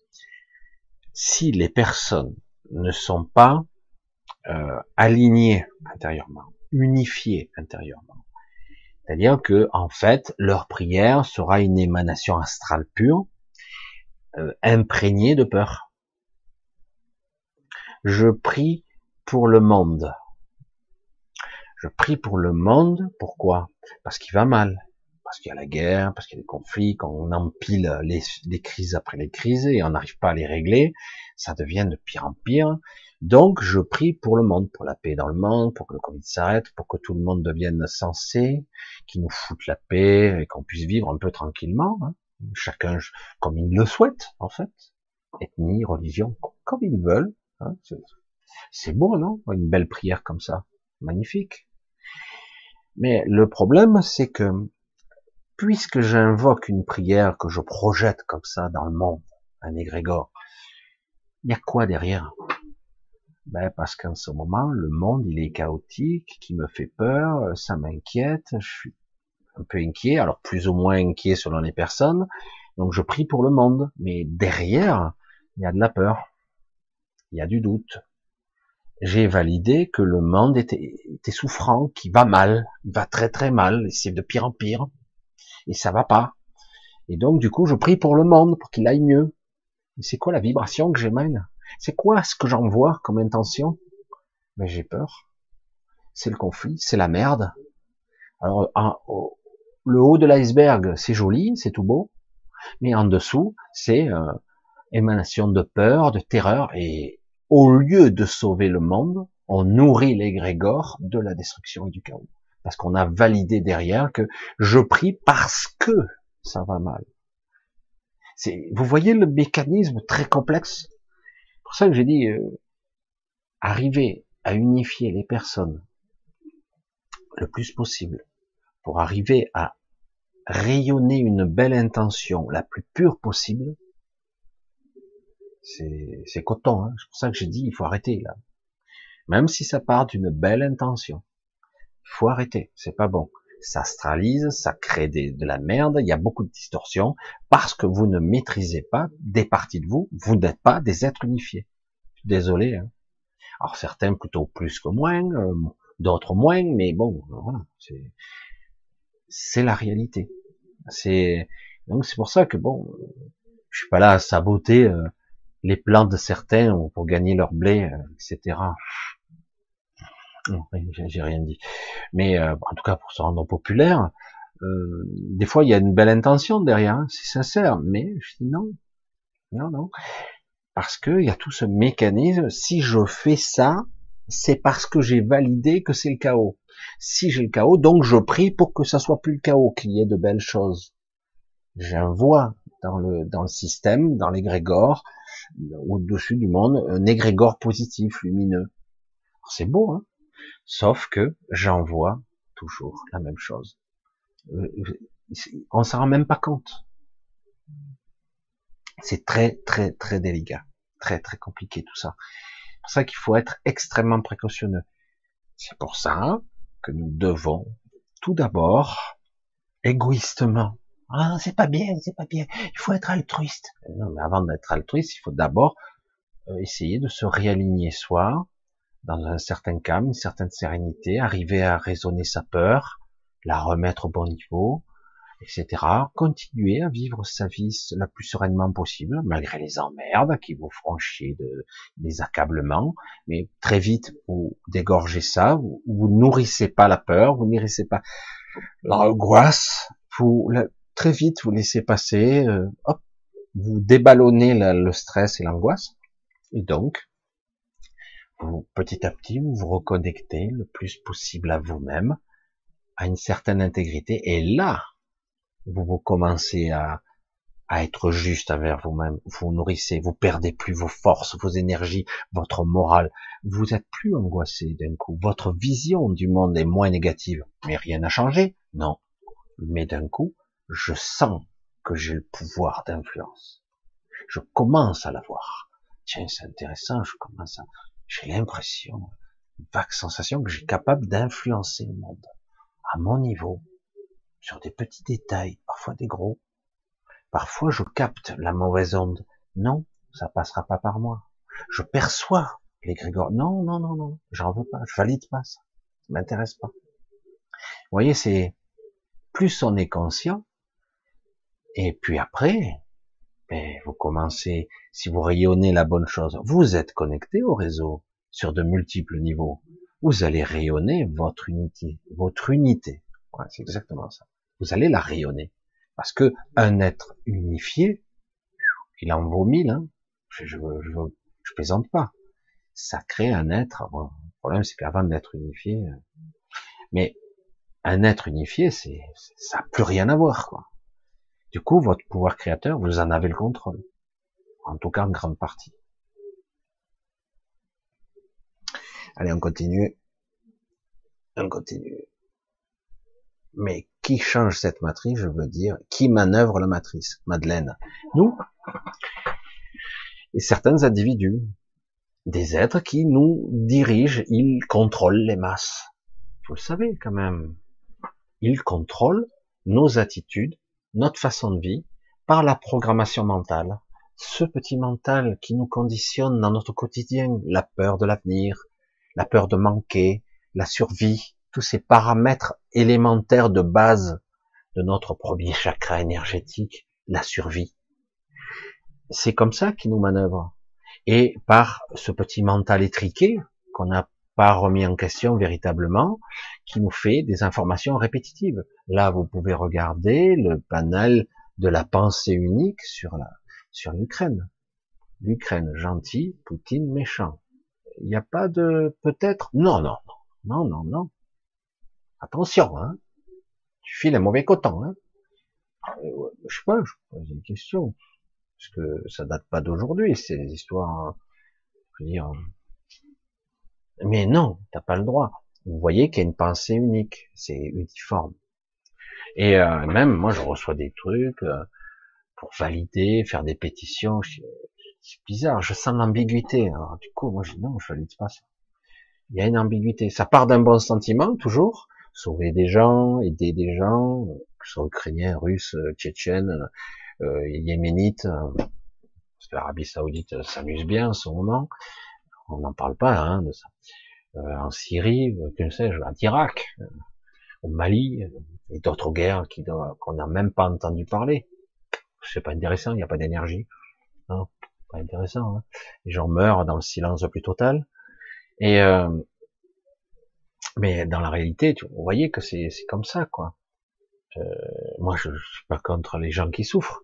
Si les personnes ne sont pas euh, alignées intérieurement, unifiées intérieurement, c'est-à-dire que en fait leur prière sera une émanation astrale pure, euh, imprégnée de peur je prie pour le monde. Je prie pour le monde. Pourquoi? Parce qu'il va mal. Parce qu'il y a la guerre, parce qu'il y a des conflits, quand on empile les, les crises après les crises et on n'arrive pas à les régler, ça devient de pire en pire. Donc, je prie pour le monde, pour la paix dans le monde, pour que le Covid s'arrête, pour que tout le monde devienne sensé, qu'il nous foute la paix et qu'on puisse vivre un peu tranquillement, hein. chacun comme il le souhaite, en fait, ethnie, religion, comme ils veulent. Hein. C'est beau, non? Une belle prière comme ça, magnifique. Mais le problème, c'est que puisque j'invoque une prière que je projette comme ça dans le monde, un égrégore, il y a quoi derrière? Ben parce qu'en ce moment, le monde, il est chaotique, qui me fait peur, ça m'inquiète, je suis un peu inquiet, alors plus ou moins inquiet selon les personnes, donc je prie pour le monde, mais derrière, il y a de la peur, il y a du doute. J'ai validé que le monde était, souffrant, qui va mal, il va très très mal, et c'est de pire en pire, et ça va pas. Et donc du coup, je prie pour le monde, pour qu'il aille mieux. Et c'est quoi la vibration que j'émène c'est quoi ce que j'envoie comme intention? Mais ben, j'ai peur. C'est le conflit, c'est la merde. Alors, le haut de l'iceberg, c'est joli, c'est tout beau, mais en dessous, c'est euh, émanation de peur, de terreur, et au lieu de sauver le monde, on nourrit l'égrégore de la destruction et du chaos. Parce qu'on a validé derrière que je prie parce que ça va mal. Vous voyez le mécanisme très complexe? Pour ça que j'ai dit, euh, arriver à unifier les personnes le plus possible, pour arriver à rayonner une belle intention la plus pure possible, c'est coton. Hein. C'est pour ça que j'ai dit, il faut arrêter là. Même si ça part d'une belle intention, faut arrêter. C'est pas bon ça astralise, ça crée de la merde, il y a beaucoup de distorsions, parce que vous ne maîtrisez pas des parties de vous, vous n'êtes pas des êtres unifiés. Désolé. Hein. Alors certains plutôt plus que moins, euh, d'autres moins, mais bon, voilà, c'est la réalité. C'est donc c'est pour ça que bon, je suis pas là à saboter euh, les plans de certains pour gagner leur blé, euh, etc. Non, j'ai rien dit. Mais euh, en tout cas, pour se rendre populaire, euh, des fois, il y a une belle intention derrière, hein, c'est sincère. Mais je dis non, non, non, parce qu'il y a tout ce mécanisme. Si je fais ça, c'est parce que j'ai validé que c'est le chaos. Si j'ai le chaos, donc je prie pour que ça soit plus le chaos, qu'il y ait de belles choses. J'envoie dans le dans le système, dans l'égrégore, au-dessus du monde, un égrégore positif, lumineux. C'est beau, hein Sauf que j'envoie toujours la même chose. Euh, on s'en rend même pas compte. C'est très très très délicat, très très compliqué tout ça. C'est pour ça qu'il faut être extrêmement précautionneux. C'est pour ça que nous devons tout d'abord égoïstement. Ah, c'est pas bien, c'est pas bien. Il faut être altruiste. Non, mais avant d'être altruiste, il faut d'abord euh, essayer de se réaligner soi, dans un certain calme, une certaine sérénité, arriver à raisonner sa peur, la remettre au bon niveau, etc. Continuer à vivre sa vie la plus sereinement possible, malgré les emmerdes qui vous chier de, des accablements, mais très vite vous dégorgez ça, vous, nourrissez pas la peur, vous nourrissez pas l'angoisse, vous très vite vous laissez passer, euh, hop, vous déballonnez le stress et l'angoisse, et donc vous, petit à petit, vous vous reconnectez le plus possible à vous-même, à une certaine intégrité, et là, vous, vous commencez à, à être juste envers vous-même, vous nourrissez, vous perdez plus vos forces, vos énergies, votre morale, vous êtes plus angoissé d'un coup, votre vision du monde est moins négative, mais rien n'a changé, non, mais d'un coup, je sens que j'ai le pouvoir d'influence, je commence à l'avoir, tiens, c'est intéressant, je commence à, j'ai l'impression, une vague sensation que j'ai capable d'influencer le monde à mon niveau, sur des petits détails, parfois des gros. Parfois, je capte la mauvaise onde. Non, ça passera pas par moi. Je perçois les grégores. Non, non, non, non, j'en veux pas, je valide pas ça. Ça m'intéresse pas. Vous voyez, c'est plus on est conscient, et puis après, ben, vous commencez, si vous rayonnez la bonne chose, vous êtes connecté au réseau sur de multiples niveaux. vous allez rayonner votre unité, votre unité. c'est exactement ça. Vous allez la rayonner. Parce que un être unifié, il en vaut mille, hein. je, je, plaisante pas. Ça crée un être. le problème, c'est qu'avant d'être unifié, euh, mais un être unifié, c'est, ça n'a plus rien à voir. Du coup, votre pouvoir créateur, vous en avez le contrôle. En tout cas, en grande partie. Allez, on continue. On continue. Mais qui change cette matrice, je veux dire, qui manœuvre la matrice Madeleine? Nous et certains individus, des êtres qui nous dirigent, ils contrôlent les masses. Vous le savez quand même. Ils contrôlent nos attitudes, notre façon de vie, par la programmation mentale. Ce petit mental qui nous conditionne dans notre quotidien, la peur de l'avenir, la peur de manquer, la survie, tous ces paramètres élémentaires de base de notre premier chakra énergétique, la survie. C'est comme ça qu'il nous manœuvre. Et par ce petit mental étriqué, qu'on n'a pas remis en question véritablement, qui nous fait des informations répétitives. Là, vous pouvez regarder le panel de la pensée unique sur la, sur l'Ukraine. L'Ukraine gentil, Poutine méchant. Il n'y a pas de peut-être? Non, non, non, non, non. Attention, hein. Tu files un mauvais coton, hein. Euh, je sais pas, je pose une question. Parce que ça date pas d'aujourd'hui, c'est des histoires, veux dire. Mais non, t'as pas le droit. Vous voyez qu'il y a une pensée unique, c'est uniforme. Et euh, même, moi, je reçois des trucs euh, pour valider, faire des pétitions. C'est bizarre, je sens l'ambiguïté. Alors du coup, moi, je dis non, je valide pas ça. Il y a une ambiguïté. Ça part d'un bon sentiment, toujours, sauver des gens, aider des gens, que ce soit ukrainiens, russes, tchétchènes, euh, yéménites, euh, parce que l'Arabie Saoudite s'amuse bien en ce moment. On n'en parle pas hein, de ça. Euh, en Syrie, euh, que sais-je, en Irak, euh, au Mali, et d'autres guerres qui qu'on n'a même pas entendu parler. C'est pas intéressant, il n'y a pas d'énergie. Pas intéressant. Hein. Les gens meurent dans le silence le plus total. Et euh, mais dans la réalité, vous voyez que c'est comme ça, quoi. Euh, moi, je, suis pas contre les gens qui souffrent.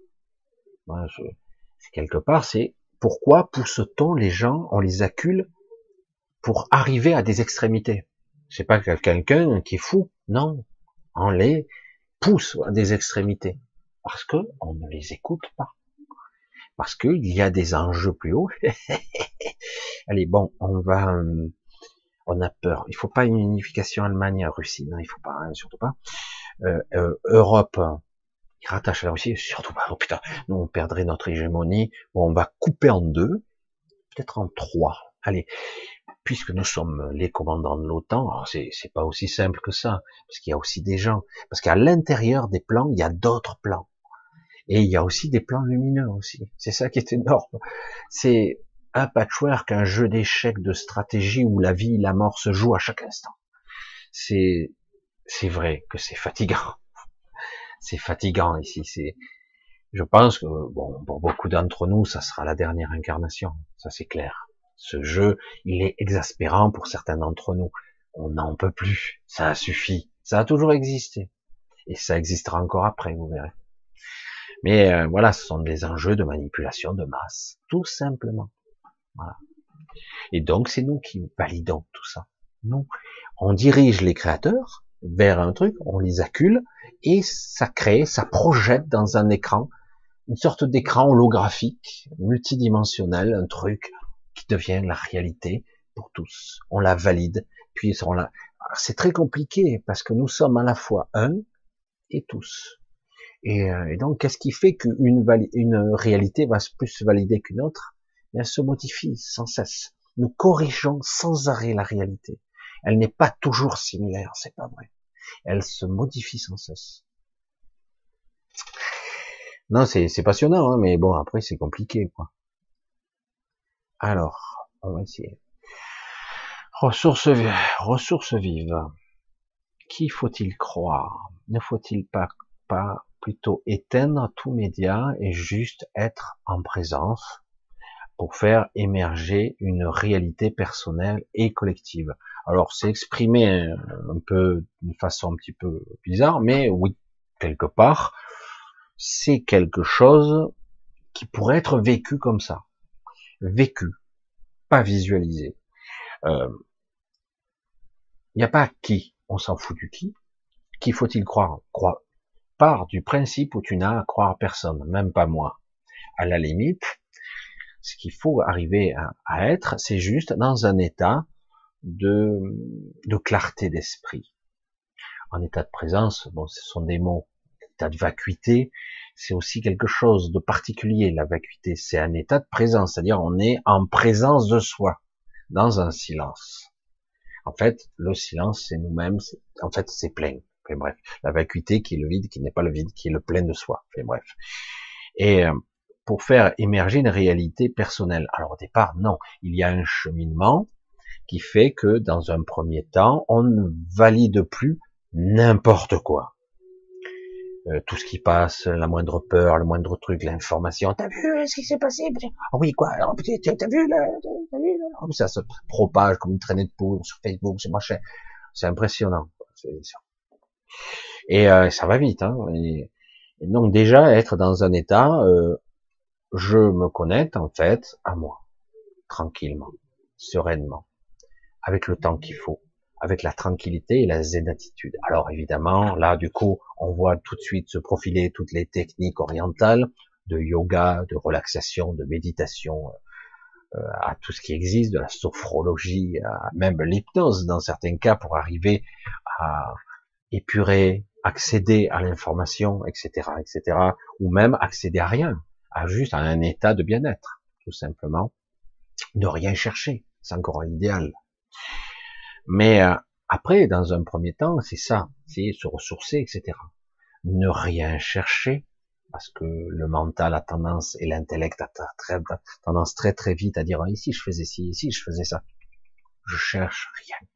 Moi, je, quelque part, c'est pourquoi pousse-t-on les gens, on les accule pour arriver à des extrémités? C'est pas quelqu'un qui est fou, non. On les pousse à des extrémités parce que on ne les écoute pas. Parce qu'il y a des enjeux plus hauts. Allez, bon, on va, euh, on a peur. Il faut pas une unification Allemagne-Russie, non, il faut pas, hein, surtout pas. Euh, euh, Europe, rattache la surtout. Oh putain, nous on perdrait notre hégémonie. On va couper en deux, peut-être en trois. Allez, puisque nous sommes les commandants de l'OTAN, c'est, c'est pas aussi simple que ça, parce qu'il y a aussi des gens, parce qu'à l'intérieur des plans, il y a d'autres plans. Et il y a aussi des plans lumineux aussi. C'est ça qui est énorme. C'est un patchwork, un jeu d'échecs de stratégie où la vie la mort se jouent à chaque instant. C'est, c'est vrai que c'est fatigant. C'est fatigant ici. C'est, je pense que, bon, pour beaucoup d'entre nous, ça sera la dernière incarnation. Ça c'est clair. Ce jeu, il est exaspérant pour certains d'entre nous. On n'en peut plus. Ça a suffi. Ça a toujours existé. Et ça existera encore après, vous verrez. Mais euh, voilà, ce sont des enjeux de manipulation de masse, tout simplement. Voilà. Et donc, c'est nous qui validons tout ça. Nous, on dirige les créateurs vers un truc, on les accule, et ça crée, ça projette dans un écran, une sorte d'écran holographique, multidimensionnel, un truc qui devient la réalité pour tous. On la valide, puis on la... C'est très compliqué parce que nous sommes à la fois un et tous. Et, euh, donc, qu'est-ce qui fait qu'une une réalité va plus se valider qu'une autre? Elle se modifie sans cesse. Nous corrigeons sans arrêt la réalité. Elle n'est pas toujours similaire, c'est pas vrai. Elle se modifie sans cesse. Non, c'est passionnant, hein, mais bon, après c'est compliqué, quoi. Alors, on va essayer. Ressources, ressources vives. Qui faut-il croire? Ne faut-il pas, pas plutôt éteindre tout média et juste être en présence pour faire émerger une réalité personnelle et collective? Alors c'est exprimé un peu d'une façon un petit peu bizarre, mais oui, quelque part, c'est quelque chose qui pourrait être vécu comme ça. Vécu, pas visualisé. Il euh, n'y a pas qui, on s'en fout du qui. Qui faut-il croire? Croire. Part du principe où tu n'as à croire personne, même pas moi. À la limite, ce qu'il faut arriver à, être, c'est juste dans un état de, de clarté d'esprit. En état de présence, bon, ce sont des mots. État de vacuité, c'est aussi quelque chose de particulier. La vacuité, c'est un état de présence, c'est-à-dire on est en présence de soi, dans un silence. En fait, le silence, c'est nous-mêmes. En fait, c'est plein. Enfin, bref, la vacuité qui est le vide, qui n'est pas le vide, qui est le plein de soi. Enfin, bref. Et euh, pour faire émerger une réalité personnelle. Alors au départ, non. Il y a un cheminement qui fait que dans un premier temps, on ne valide plus n'importe quoi. Euh, tout ce qui passe, la moindre peur, le moindre truc, l'information. T'as vu ce qui s'est passé? Ah oui, quoi? T'as vu là? T'as vu oh, Ça se propage comme une traînée de poudre sur Facebook, sur machin. C'est impressionnant. Et euh, ça va vite. Hein et, donc déjà être dans un état, euh, je me connecte en fait à moi, tranquillement, sereinement, avec le temps qu'il faut avec la tranquillité et la zen attitude. Alors évidemment, là du coup, on voit tout de suite se profiler toutes les techniques orientales de yoga, de relaxation, de méditation, euh, à tout ce qui existe, de la sophrologie, même l'hypnose dans certains cas pour arriver à épurer, accéder à l'information, etc., etc., ou même accéder à rien, à juste à un état de bien-être, tout simplement, de rien chercher, c'est encore l'idéal. Mais euh, après, dans un premier temps, c'est ça, c'est se ressourcer, etc. Ne rien chercher, parce que le mental a tendance, et l'intellect a tendance très très vite à dire, ah, ici je faisais ci, ici je faisais ça. Je cherche rien.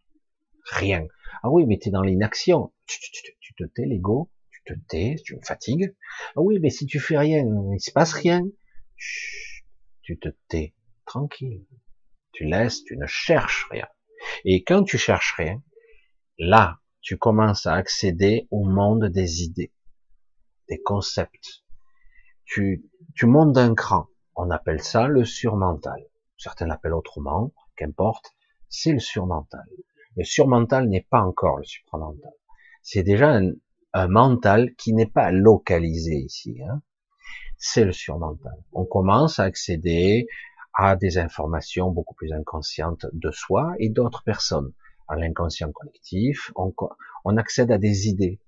Rien. Ah oui, mais tu es dans l'inaction. Tu, tu, te tais, l'ego. Tu te tais, tu me fatigues. Ah oui, mais si tu fais rien, il se passe rien. tu te tais. Tranquille. Tu laisses, tu ne cherches rien. Et quand tu cherches rien, là, tu commences à accéder au monde des idées, des concepts. Tu, tu montes d'un cran. On appelle ça le surmental. Certains l'appellent autrement, qu'importe. C'est le surmental. Le surmental n'est pas encore le supramental. C'est déjà un, un, mental qui n'est pas localisé ici. Hein. C'est le surmental. On commence à accéder à des informations beaucoup plus inconscientes de soi et d'autres personnes. À l'inconscient collectif, on, accède à des idées,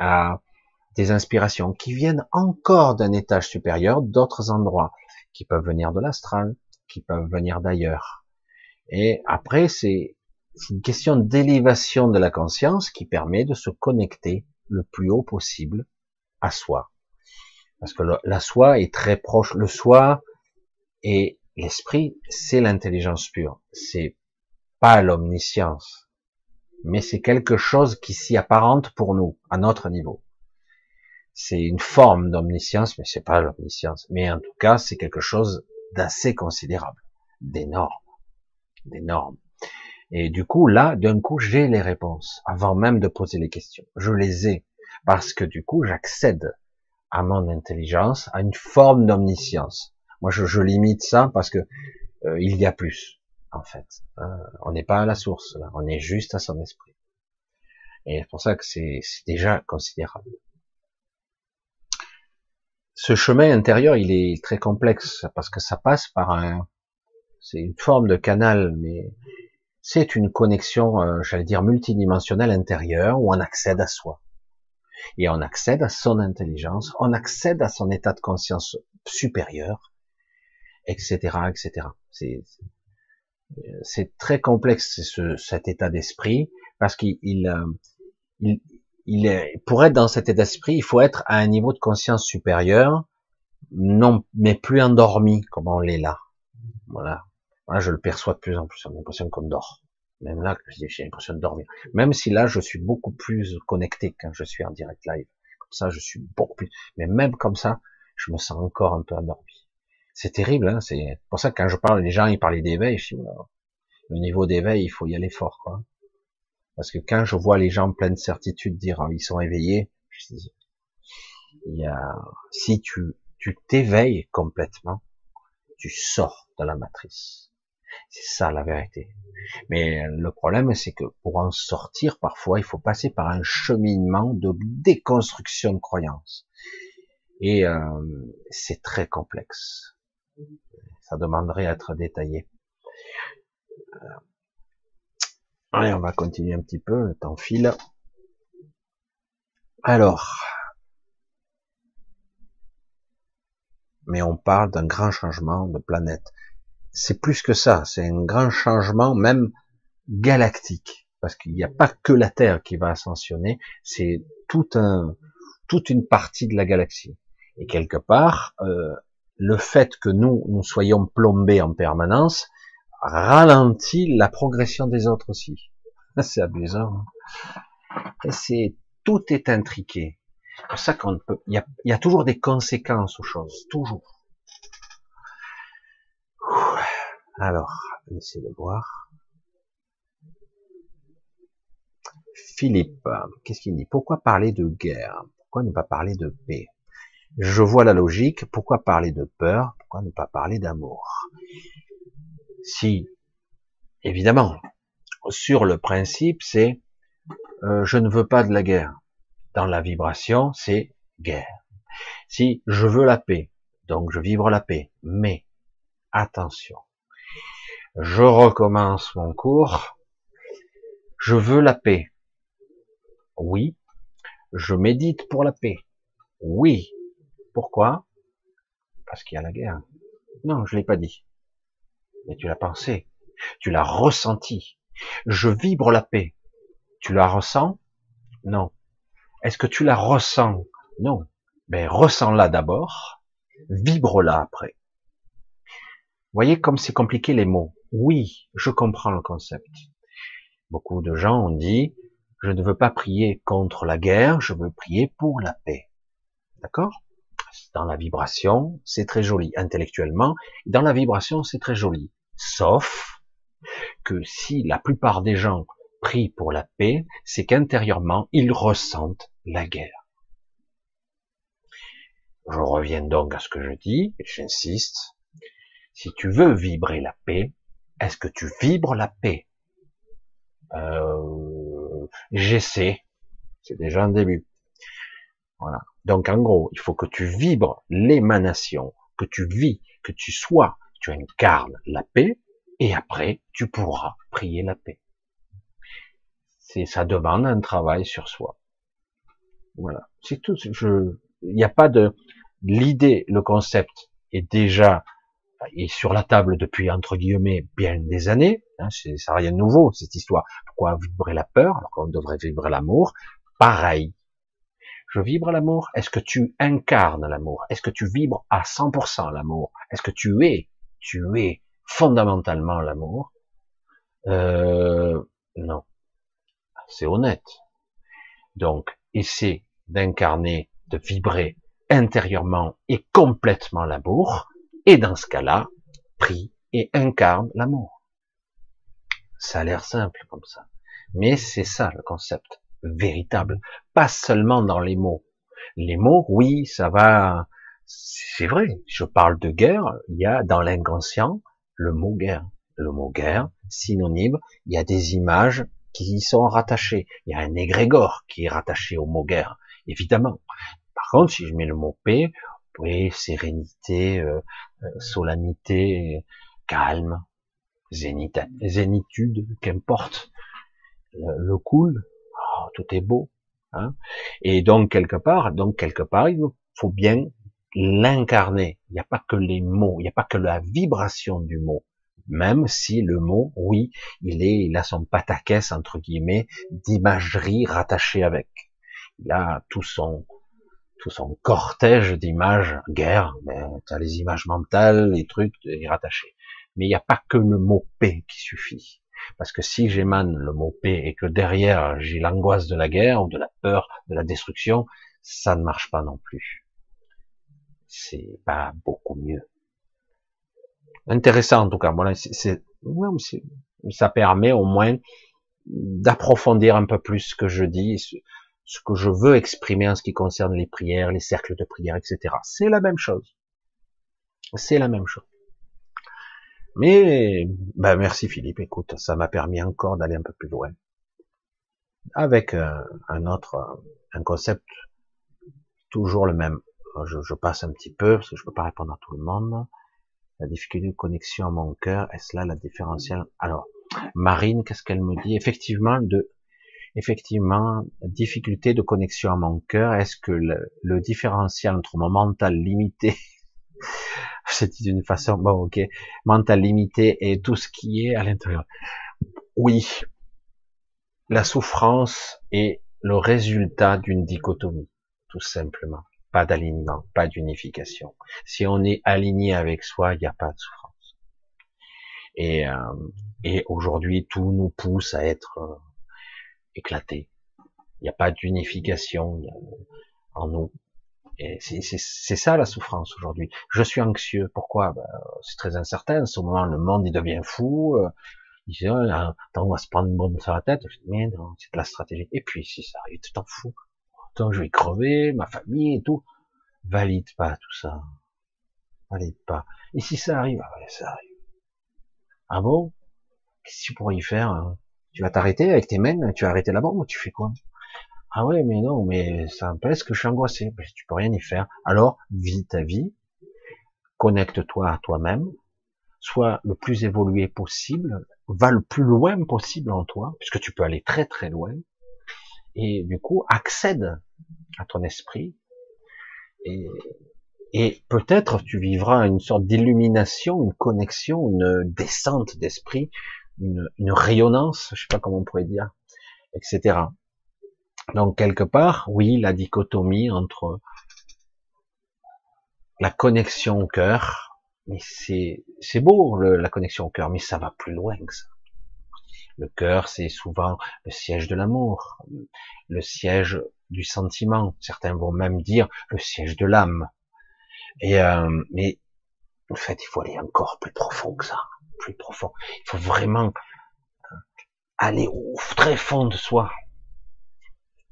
à des inspirations qui viennent encore d'un étage supérieur, d'autres endroits, qui peuvent venir de l'astral, qui peuvent venir d'ailleurs. Et après, c'est une question d'élévation de la conscience qui permet de se connecter le plus haut possible à soi. Parce que la soi est très proche, le soi est L'esprit, c'est l'intelligence pure. C'est pas l'omniscience. Mais c'est quelque chose qui s'y apparente pour nous, à notre niveau. C'est une forme d'omniscience, mais c'est pas l'omniscience. Mais en tout cas, c'est quelque chose d'assez considérable, d'énorme, d'énorme. Et du coup, là, d'un coup, j'ai les réponses, avant même de poser les questions. Je les ai, parce que du coup, j'accède à mon intelligence, à une forme d'omniscience. Moi, je, je, limite ça parce que euh, il y a plus, en fait. Hein. on n'est pas à la source, là. On est juste à son esprit. Et c'est pour ça que c'est déjà considérable. Ce chemin intérieur, il est très complexe parce que ça passe par un, c'est une forme de canal, mais c'est une connexion, euh, j'allais dire multidimensionnelle intérieure où on accède à soi et on accède à son intelligence, on accède à son état de conscience supérieur etc., etc. C'est très complexe ce, cet état d'esprit parce qu'il il, euh, il, il pour être dans cet état d'esprit, il faut être à un niveau de conscience supérieur, non, mais plus endormi comme on l'est là. Voilà. Voilà, je le perçois de plus en plus. J'ai l'impression qu'on dort. Même là, j'ai l'impression de dormir. Même si là, je suis beaucoup plus connecté quand je suis en direct live. Comme ça, je suis beaucoup plus. Mais même comme ça, je me sens encore un peu endormi. C'est terrible, hein, c'est pour ça que quand je parle, les gens ils parlaient d'éveil, je le niveau d'éveil, il faut y aller fort. Parce que quand je vois les gens pleins de certitude dire oh, ils sont éveillés, je dis, il y a, si tu, tu t'éveilles complètement, tu sors de la matrice. C'est ça la vérité. Mais le problème, c'est que pour en sortir, parfois, il faut passer par un cheminement de déconstruction de croyances. Et euh, c'est très complexe. Ça demanderait à être détaillé. Euh, allez, on va continuer un petit peu, le temps file. Alors, mais on parle d'un grand changement de planète. C'est plus que ça, c'est un grand changement même galactique, parce qu'il n'y a pas que la Terre qui va ascensionner, c'est toute une partie de la galaxie. Et quelque part, euh, le fait que nous, nous soyons plombés en permanence ralentit la progression des autres aussi. C'est amusant. C'est tout est intriqué. C'est ça qu'on peut. Il y, a, toujours des conséquences aux choses, toujours. Alors, essayez de voir. Philippe, qu'est-ce qu'il dit? Pourquoi parler de guerre? Pourquoi ne pas parler de paix? Je vois la logique. Pourquoi parler de peur? Pourquoi ne pas parler d'amour? Si, évidemment, sur le principe, c'est euh, je ne veux pas de la guerre. Dans la vibration, c'est guerre. Si je veux la paix, donc je vibre la paix. Mais attention, je recommence mon cours. Je veux la paix. Oui. Je médite pour la paix. Oui. Pourquoi? Parce qu'il y a la guerre. Non, je l'ai pas dit. Mais tu l'as pensé. Tu l'as ressenti. Je vibre la paix. Tu la ressens? Non. Est-ce que tu la ressens? Non. Ben, ressens-la d'abord. Vibre-la après. Voyez comme c'est compliqué les mots. Oui, je comprends le concept. Beaucoup de gens ont dit, je ne veux pas prier contre la guerre, je veux prier pour la paix. D'accord? Dans la vibration, c'est très joli intellectuellement. Dans la vibration, c'est très joli. Sauf que si la plupart des gens prient pour la paix, c'est qu'intérieurement, ils ressentent la guerre. Je reviens donc à ce que je dis, et j'insiste. Si tu veux vibrer la paix, est-ce que tu vibres la paix? Euh, J'essaie. C'est déjà un début. Voilà. Donc en gros, il faut que tu vibres l'émanation, que tu vis, que tu sois, tu incarnes la paix, et après tu pourras prier la paix. C'est ça demande un travail sur soi. Voilà, c'est tout. Il n'y a pas de l'idée, le concept est déjà est sur la table depuis entre guillemets bien des années. Hein, c'est rien de nouveau cette histoire. Pourquoi vibrer la peur alors qu'on devrait vibrer l'amour? Pareil, je vibre l'amour. Est-ce que tu incarnes l'amour? Est-ce que tu vibres à 100% l'amour? Est-ce que tu es, tu es fondamentalement l'amour? Euh, Non, c'est honnête. Donc, essaie d'incarner, de vibrer intérieurement et complètement l'amour, et dans ce cas-là, prie et incarne l'amour. Ça a l'air simple comme ça, mais c'est ça le concept véritable, pas seulement dans les mots. Les mots, oui, ça va, c'est vrai. Je parle de guerre, il y a dans l'inconscient le mot guerre. Le mot guerre, synonyme, il y a des images qui y sont rattachées. Il y a un égrégore qui est rattaché au mot guerre, évidemment. Par contre, si je mets le mot paix, oui, sérénité, euh, euh, solennité, calme, zénitude, qu'importe, le, cool, tout est beau. Hein et donc quelque part, donc quelque part, il faut bien l'incarner. Il n'y a pas que les mots, il n'y a pas que la vibration du mot. Même si le mot, oui, il est, il a son pataquès entre guillemets d'imagerie rattachée avec. Il a tout son, tout son cortège d'images, guerre, mais tu as les images mentales, les trucs, rattachés. Mais il n'y a pas que le mot paix qui suffit. Parce que si j'émane le mot paix et que derrière j'ai l'angoisse de la guerre ou de la peur de la destruction, ça ne marche pas non plus. C'est pas beaucoup mieux. Intéressant en tout cas. Voilà, ça permet au moins d'approfondir un peu plus ce que je dis, ce, que je veux exprimer en ce qui concerne les prières, les cercles de prière, etc. C'est la même chose. C'est la même chose. Mais, ben merci Philippe, écoute, ça m'a permis encore d'aller un peu plus loin. Avec un autre, un concept toujours le même. Je, passe un petit peu parce que je peux pas répondre à tout le monde. La difficulté de connexion à mon cœur, est-ce là la différentielle? Alors, Marine, qu'est-ce qu'elle me dit? Effectivement, de, effectivement, difficulté de connexion à mon cœur. Est-ce que le, le, différentiel entre mon mental limité, c'est d'une façon, bon, ok, mental limité et tout ce qui est à l'intérieur. Oui, la souffrance est le résultat d'une dichotomie tout simplement. Pas d'alignement, pas d'unification. Si on est aligné avec soi, il n'y a pas de souffrance. Et, euh, et aujourd'hui, tout nous pousse à être euh, éclatés. Il n'y a pas d'unification en nous. C'est ça la souffrance aujourd'hui. Je suis anxieux. Pourquoi? Ben, C'est très incertain. En ce moment, le monde il devient fou. Euh, il dit, oh, attends, on va se prendre une bombe sur la tête. Je dis, mais c'est de la stratégie. Et puis, si ça arrive, tu t'en fous je vais crever, ma famille et tout. Valide pas tout ça. Valide pas. Et si ça arrive, ah ça arrive. Ah bon? Qu'est-ce que tu pourrais y faire hein? Tu vas t'arrêter avec tes mains, tu vas arrêter la bombe, tu fais quoi? Ah ouais, mais non, mais ça empêche que je suis angoissé. Ben, tu peux rien y faire. Alors, vis ta vie, connecte-toi à toi-même, sois le plus évolué possible, va le plus loin possible en toi, puisque tu peux aller très très loin, et du coup accède à ton esprit et, et peut-être tu vivras une sorte d'illumination, une connexion, une descente d'esprit, une, une, rayonnance, je sais pas comment on pourrait dire, etc. Donc quelque part, oui, la dichotomie entre la connexion au cœur, mais c'est c'est beau le, la connexion au cœur, mais ça va plus loin que ça. Le cœur, c'est souvent le siège de l'amour, le siège du sentiment. Certains vont même dire le siège de l'âme. Et euh, mais en fait, il faut aller encore plus profond que ça, plus profond. Il faut vraiment euh, aller au très fond de soi.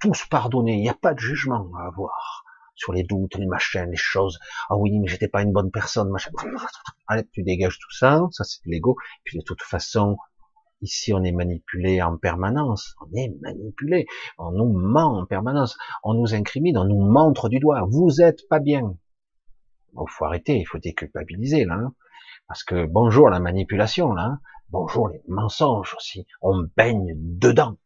Tous pardonner. Il n'y a pas de jugement à avoir sur les doutes, les machins, les choses. Ah oui, mais j'étais pas une bonne personne, machin. Allez, tu dégages tout ça. Ça, c'est l'ego. Puis de toute façon, Ici, on est manipulé en permanence. On est manipulé. On nous ment en permanence. On nous incrimine. On nous montre du doigt. Vous êtes pas bien. Il faut arrêter. Il faut déculpabiliser là. Hein. Parce que bonjour la manipulation là. Hein. Bonjour les mensonges aussi. On baigne dedans.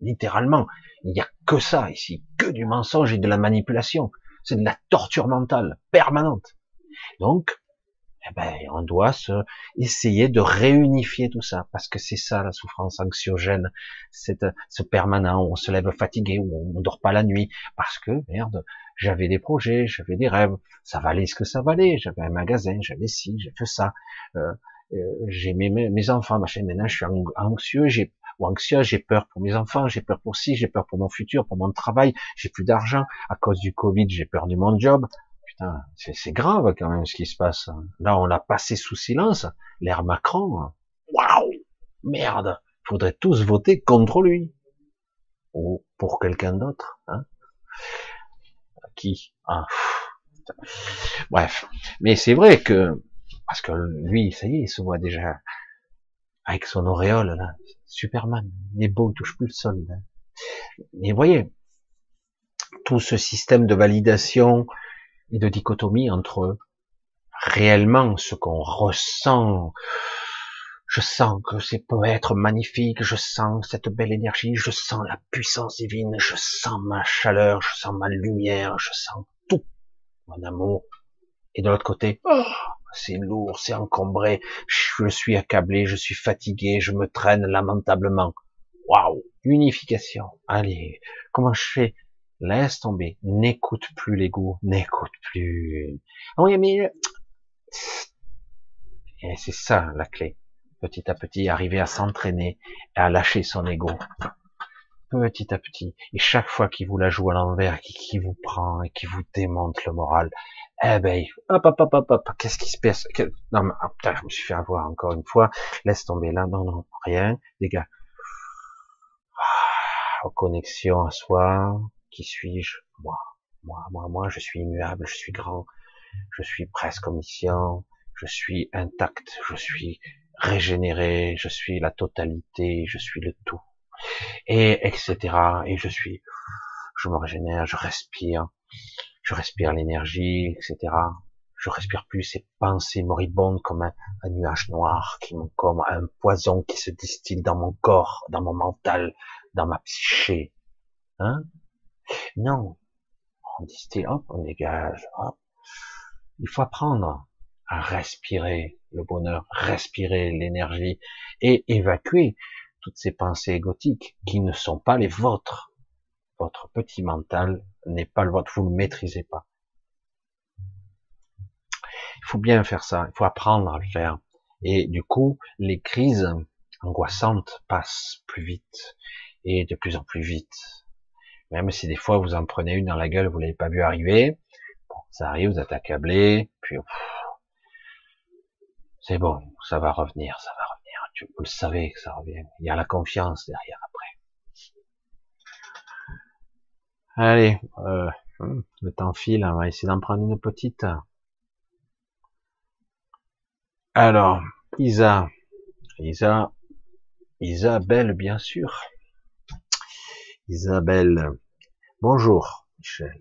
Littéralement. Il n'y a que ça ici. Que du mensonge et de la manipulation. C'est de la torture mentale permanente. Donc, eh ben, on doit se, essayer de réunifier tout ça, parce que c'est ça la souffrance anxiogène, c'est ce permanent où on se lève fatigué, où on dort pas la nuit, parce que merde, j'avais des projets, j'avais des rêves, ça valait ce que ça valait, j'avais un magasin, j'avais ci, j'ai fait ça, euh, euh, j'ai mes, mes enfants, machin, maintenant je suis anxieux, j'ai ou anxieux, j'ai peur pour mes enfants, j'ai peur pour ci, j'ai peur pour mon futur, pour mon travail, j'ai plus d'argent, à cause du Covid, j'ai perdu mon job, c'est grave quand même ce qui se passe. Là, on l'a passé sous silence. L'ère Macron, waouh, merde, faudrait tous voter contre lui. Ou pour quelqu'un d'autre. Hein. Qui? Ah, Bref, mais c'est vrai que parce que lui, ça y est, il se voit déjà avec son auréole là, Superman. Est beau, il touche plus le sol. Mais vous voyez, tout ce système de validation, et de dichotomie entre réellement ce qu'on ressent. Je sens que c'est peut être magnifique, je sens cette belle énergie, je sens la puissance divine, je sens ma chaleur, je sens ma lumière, je sens tout, mon amour. Et de l'autre côté, oh, c'est lourd, c'est encombré, je suis accablé, je suis fatigué, je me traîne lamentablement. Waouh, unification. Allez, comment je fais? Laisse tomber. N'écoute plus l'ego. N'écoute plus. Ah oui, mais et c'est ça la clé. Petit à petit, arriver à s'entraîner et à lâcher son ego. Petit à petit. Et chaque fois qu'il vous la joue à l'envers, qui, vous prend et qui vous démonte le moral, eh ben, hop, hop, hop, hop, hop, qu'est-ce qui se passe? Non, mais oh, putain, je me suis fait avoir encore une fois. Laisse tomber. Là, non, non, rien, les gars. reconnexion à soi, qui suis-je? Moi, moi, moi, moi, je suis immuable, je suis grand, je suis presque omniscient, je suis intact, je suis régénéré, je suis la totalité, je suis le tout, et etc. Et je suis, je me régénère, je respire, je respire l'énergie, etc. Je respire plus ces pensées moribondes comme un, nuage noir, qui comme un poison qui se distille dans mon corps, dans mon mental, dans ma psyché. Hein? Non, on distille, hop, on dégage, hop. Il faut apprendre à respirer le bonheur, respirer l'énergie et évacuer toutes ces pensées égotiques qui ne sont pas les vôtres. Votre petit mental n'est pas le vôtre, vous ne le maîtrisez pas. Il faut bien faire ça, il faut apprendre à le faire. Et du coup, les crises angoissantes passent plus vite et de plus en plus vite. Même si des fois vous en prenez une dans la gueule, vous l'avez pas vu arriver, ça arrive, vous êtes accablé, puis c'est bon, ça va revenir, ça va revenir. Vous le savez que ça revient. Il y a la confiance derrière après. Allez, euh, le temps file, on va essayer d'en prendre une petite. Alors, Isa, Isa, Isabelle, bien sûr. Isabelle, bonjour, Michel,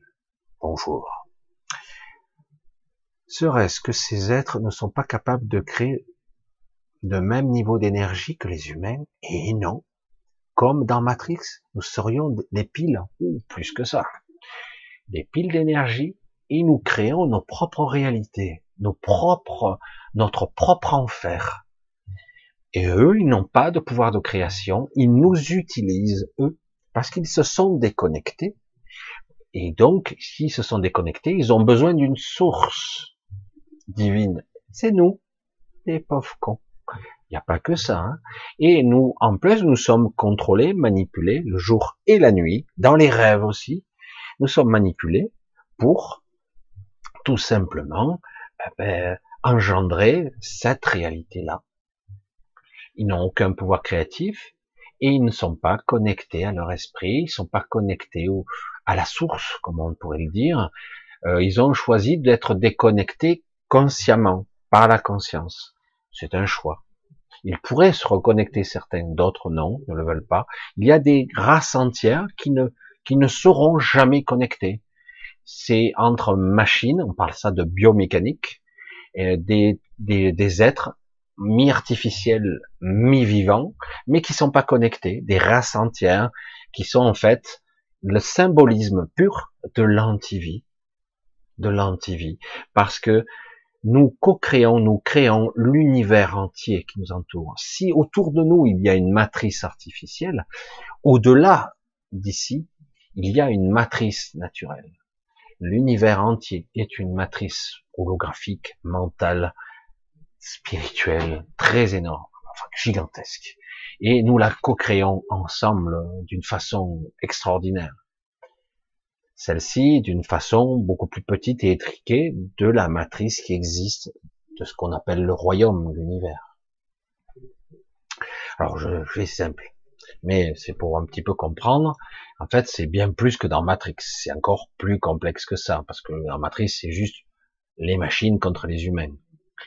bonjour. Serait-ce que ces êtres ne sont pas capables de créer de même niveau d'énergie que les humains Et non. Comme dans Matrix, nous serions des piles, ou plus que ça. Des piles d'énergie, et nous créons nos propres réalités notre propre enfer. Et eux, ils n'ont pas de pouvoir de création, ils nous utilisent, eux, parce qu'ils se sont déconnectés. Et donc, s'ils se sont déconnectés, ils ont besoin d'une source divine. C'est nous, les pauvres cons. Il n'y a pas que ça. Hein. Et nous, en plus, nous sommes contrôlés, manipulés, le jour et la nuit, dans les rêves aussi. Nous sommes manipulés pour tout simplement eh ben, engendrer cette réalité-là. Ils n'ont aucun pouvoir créatif et ils ne sont pas connectés à leur esprit, ils ne sont pas connectés à la source, comme on pourrait le dire. Euh, ils ont choisi d'être déconnectés consciemment, par la conscience. C'est un choix. Ils pourraient se reconnecter certains, d'autres non, ne le veulent pas. Il y a des races entières qui ne, qui ne seront jamais connectées c'est entre machines, on parle ça de biomécanique, des, des, des êtres mi-artificiels, mi-vivants, mais qui sont pas connectés, des races entières, qui sont en fait le symbolisme pur de l'antivie, de l'antivie, parce que nous co-créons, nous créons l'univers entier qui nous entoure. Si autour de nous il y a une matrice artificielle, au-delà d'ici, il y a une matrice naturelle l'univers entier est une matrice holographique, mentale, spirituelle, très énorme, enfin gigantesque. Et nous la co-créons ensemble d'une façon extraordinaire. Celle-ci d'une façon beaucoup plus petite et étriquée de la matrice qui existe de ce qu'on appelle le royaume, l'univers. Alors je, je vais simple mais c'est pour un petit peu comprendre. En fait, c'est bien plus que dans Matrix. C'est encore plus complexe que ça, parce que dans Matrix, c'est juste les machines contre les humains.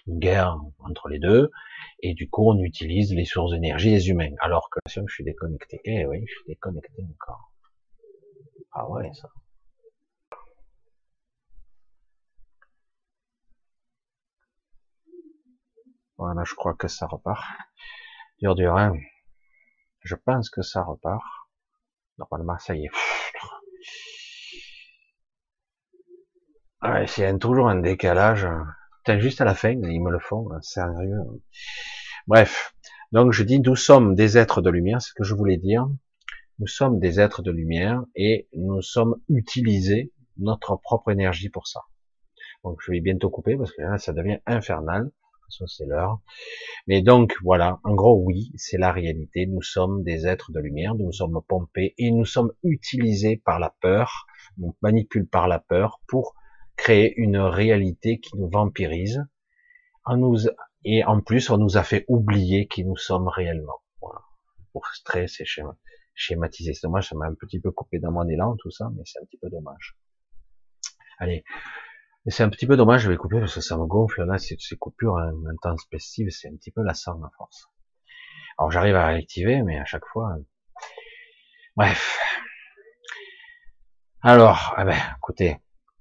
Une guerre entre les deux, et du coup, on utilise les sources d'énergie des humains. Alors que je suis déconnecté. Eh oui, je suis déconnecté encore. Ah ouais, ça. Voilà, je crois que ça repart. Dur, dur, hein. Je pense que ça repart. Normalement, ça y est. Ouais, c'est toujours un décalage. juste à la fin, ils me le font, hein, sérieux. Bref. Donc, je dis, nous sommes des êtres de lumière, c'est ce que je voulais dire. Nous sommes des êtres de lumière et nous sommes utilisés notre propre énergie pour ça. Donc, je vais bientôt couper parce que ça devient infernal c'est l'heure. Mais donc, voilà, en gros, oui, c'est la réalité. Nous sommes des êtres de lumière, nous sommes pompés et nous sommes utilisés par la peur, donc manipulés par la peur pour créer une réalité qui nous vampirise. nous, et en plus, on nous a fait oublier qui nous sommes réellement. Voilà. Pour stress et schématiser. C'est dommage, ça m'a un petit peu coupé dans mon élan, tout ça, mais c'est un petit peu dommage. Allez. C'est un petit peu dommage, je vais couper parce que ça me gonfle là, ces, ces coupures intempestives, c'est un petit peu lassant à force. Alors j'arrive à réactiver, mais à chaque fois. Bref. Alors, eh ben, écoutez,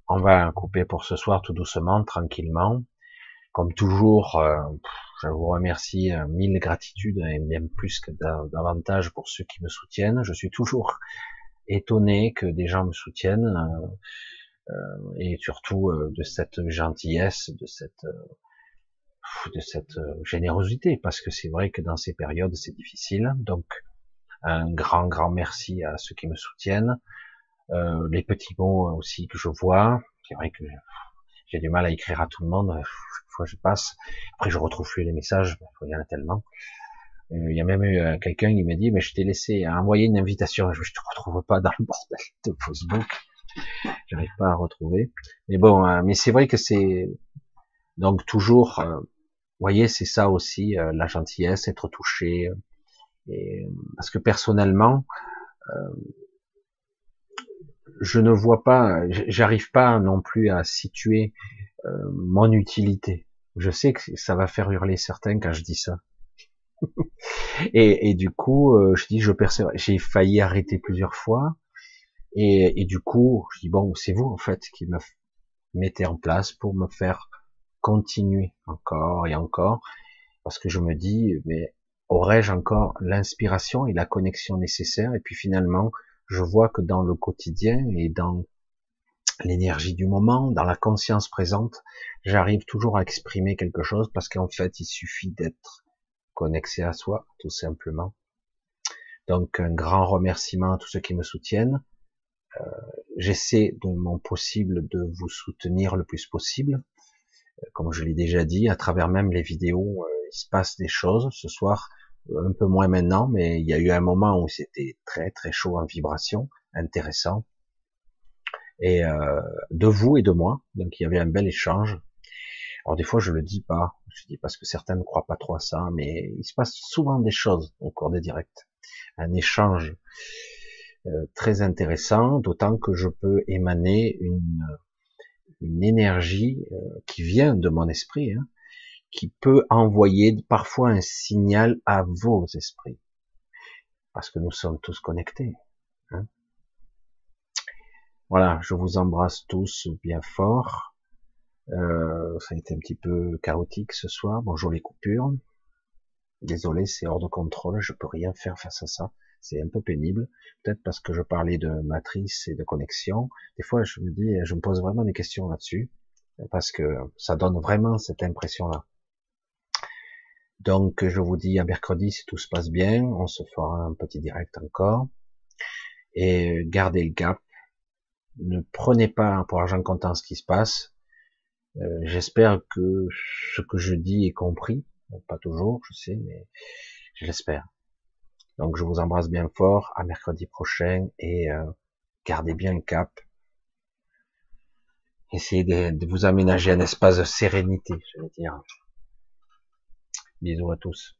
on va couper pour ce soir tout doucement, tranquillement. Comme toujours, euh, je vous remercie euh, mille gratitudes et même plus que davantage pour ceux qui me soutiennent. Je suis toujours étonné que des gens me soutiennent euh, et surtout de cette gentillesse, de cette de cette générosité, parce que c'est vrai que dans ces périodes c'est difficile. Donc un grand grand merci à ceux qui me soutiennent. Euh, les petits mots aussi que je vois. C'est vrai que j'ai du mal à écrire à tout le monde. Fois je passe. Après, je retrouve plus les messages. Il y en a tellement. Euh, il y a même eu euh, quelqu'un qui m'a dit, mais je t'ai laissé envoyer une invitation. Je, ne te retrouve pas dans le bordel de Facebook. J'arrive pas à retrouver. Mais bon, mais c'est vrai que c'est donc toujours. Vous voyez, c'est ça aussi la gentillesse, être touché. Et parce que personnellement, je ne vois pas, j'arrive pas non plus à situer euh, mon utilité. Je sais que ça va faire hurler certains quand je dis ça. et, du coup, euh, je dis, je perçois, j'ai failli arrêter plusieurs fois. Et, du coup, je dis, bon, c'est vous, en fait, qui me mettez en place pour me faire continuer encore et encore. Parce que je me dis, mais aurais-je encore l'inspiration et la connexion nécessaire? Et puis finalement, je vois que dans le quotidien et dans l'énergie du moment, dans la conscience présente, j'arrive toujours à exprimer quelque chose parce qu'en fait, il suffit d'être connecté à soi, tout simplement. Donc, un grand remerciement à tous ceux qui me soutiennent. Euh, J'essaie de mon possible de vous soutenir le plus possible. Euh, comme je l'ai déjà dit, à travers même les vidéos, euh, il se passe des choses. Ce soir, un peu moins maintenant, mais il y a eu un moment où c'était très très chaud en vibration, intéressant, et euh, de vous et de moi, donc il y avait un bel échange. Alors des fois je le dis pas, je dis parce que certains ne croient pas trop à ça, mais il se passe souvent des choses au cours des directs, un échange euh, très intéressant, d'autant que je peux émaner une énergie euh, qui vient de mon esprit, hein, qui peut envoyer parfois un signal à vos esprits. Parce que nous sommes tous connectés. Hein. voilà, je vous embrasse tous bien fort. Euh, ça a été un petit peu chaotique ce soir. Bonjour les coupures. Désolé, c'est hors de contrôle. Je peux rien faire face à ça. C'est un peu pénible. Peut-être parce que je parlais de matrice et de connexion. Des fois, je me dis, je me pose vraiment des questions là-dessus. Parce que ça donne vraiment cette impression-là. Donc, je vous dis à mercredi si tout se passe bien. On se fera un petit direct encore. Et gardez le cap. Ne prenez pas pour argent comptant ce qui se passe. Euh, j'espère que ce que je dis est compris. Pas toujours, je sais, mais je l'espère. Donc, je vous embrasse bien fort. À mercredi prochain et euh, gardez bien le cap. Essayez de, de vous aménager un espace de sérénité, je vais dire. Bisous à tous.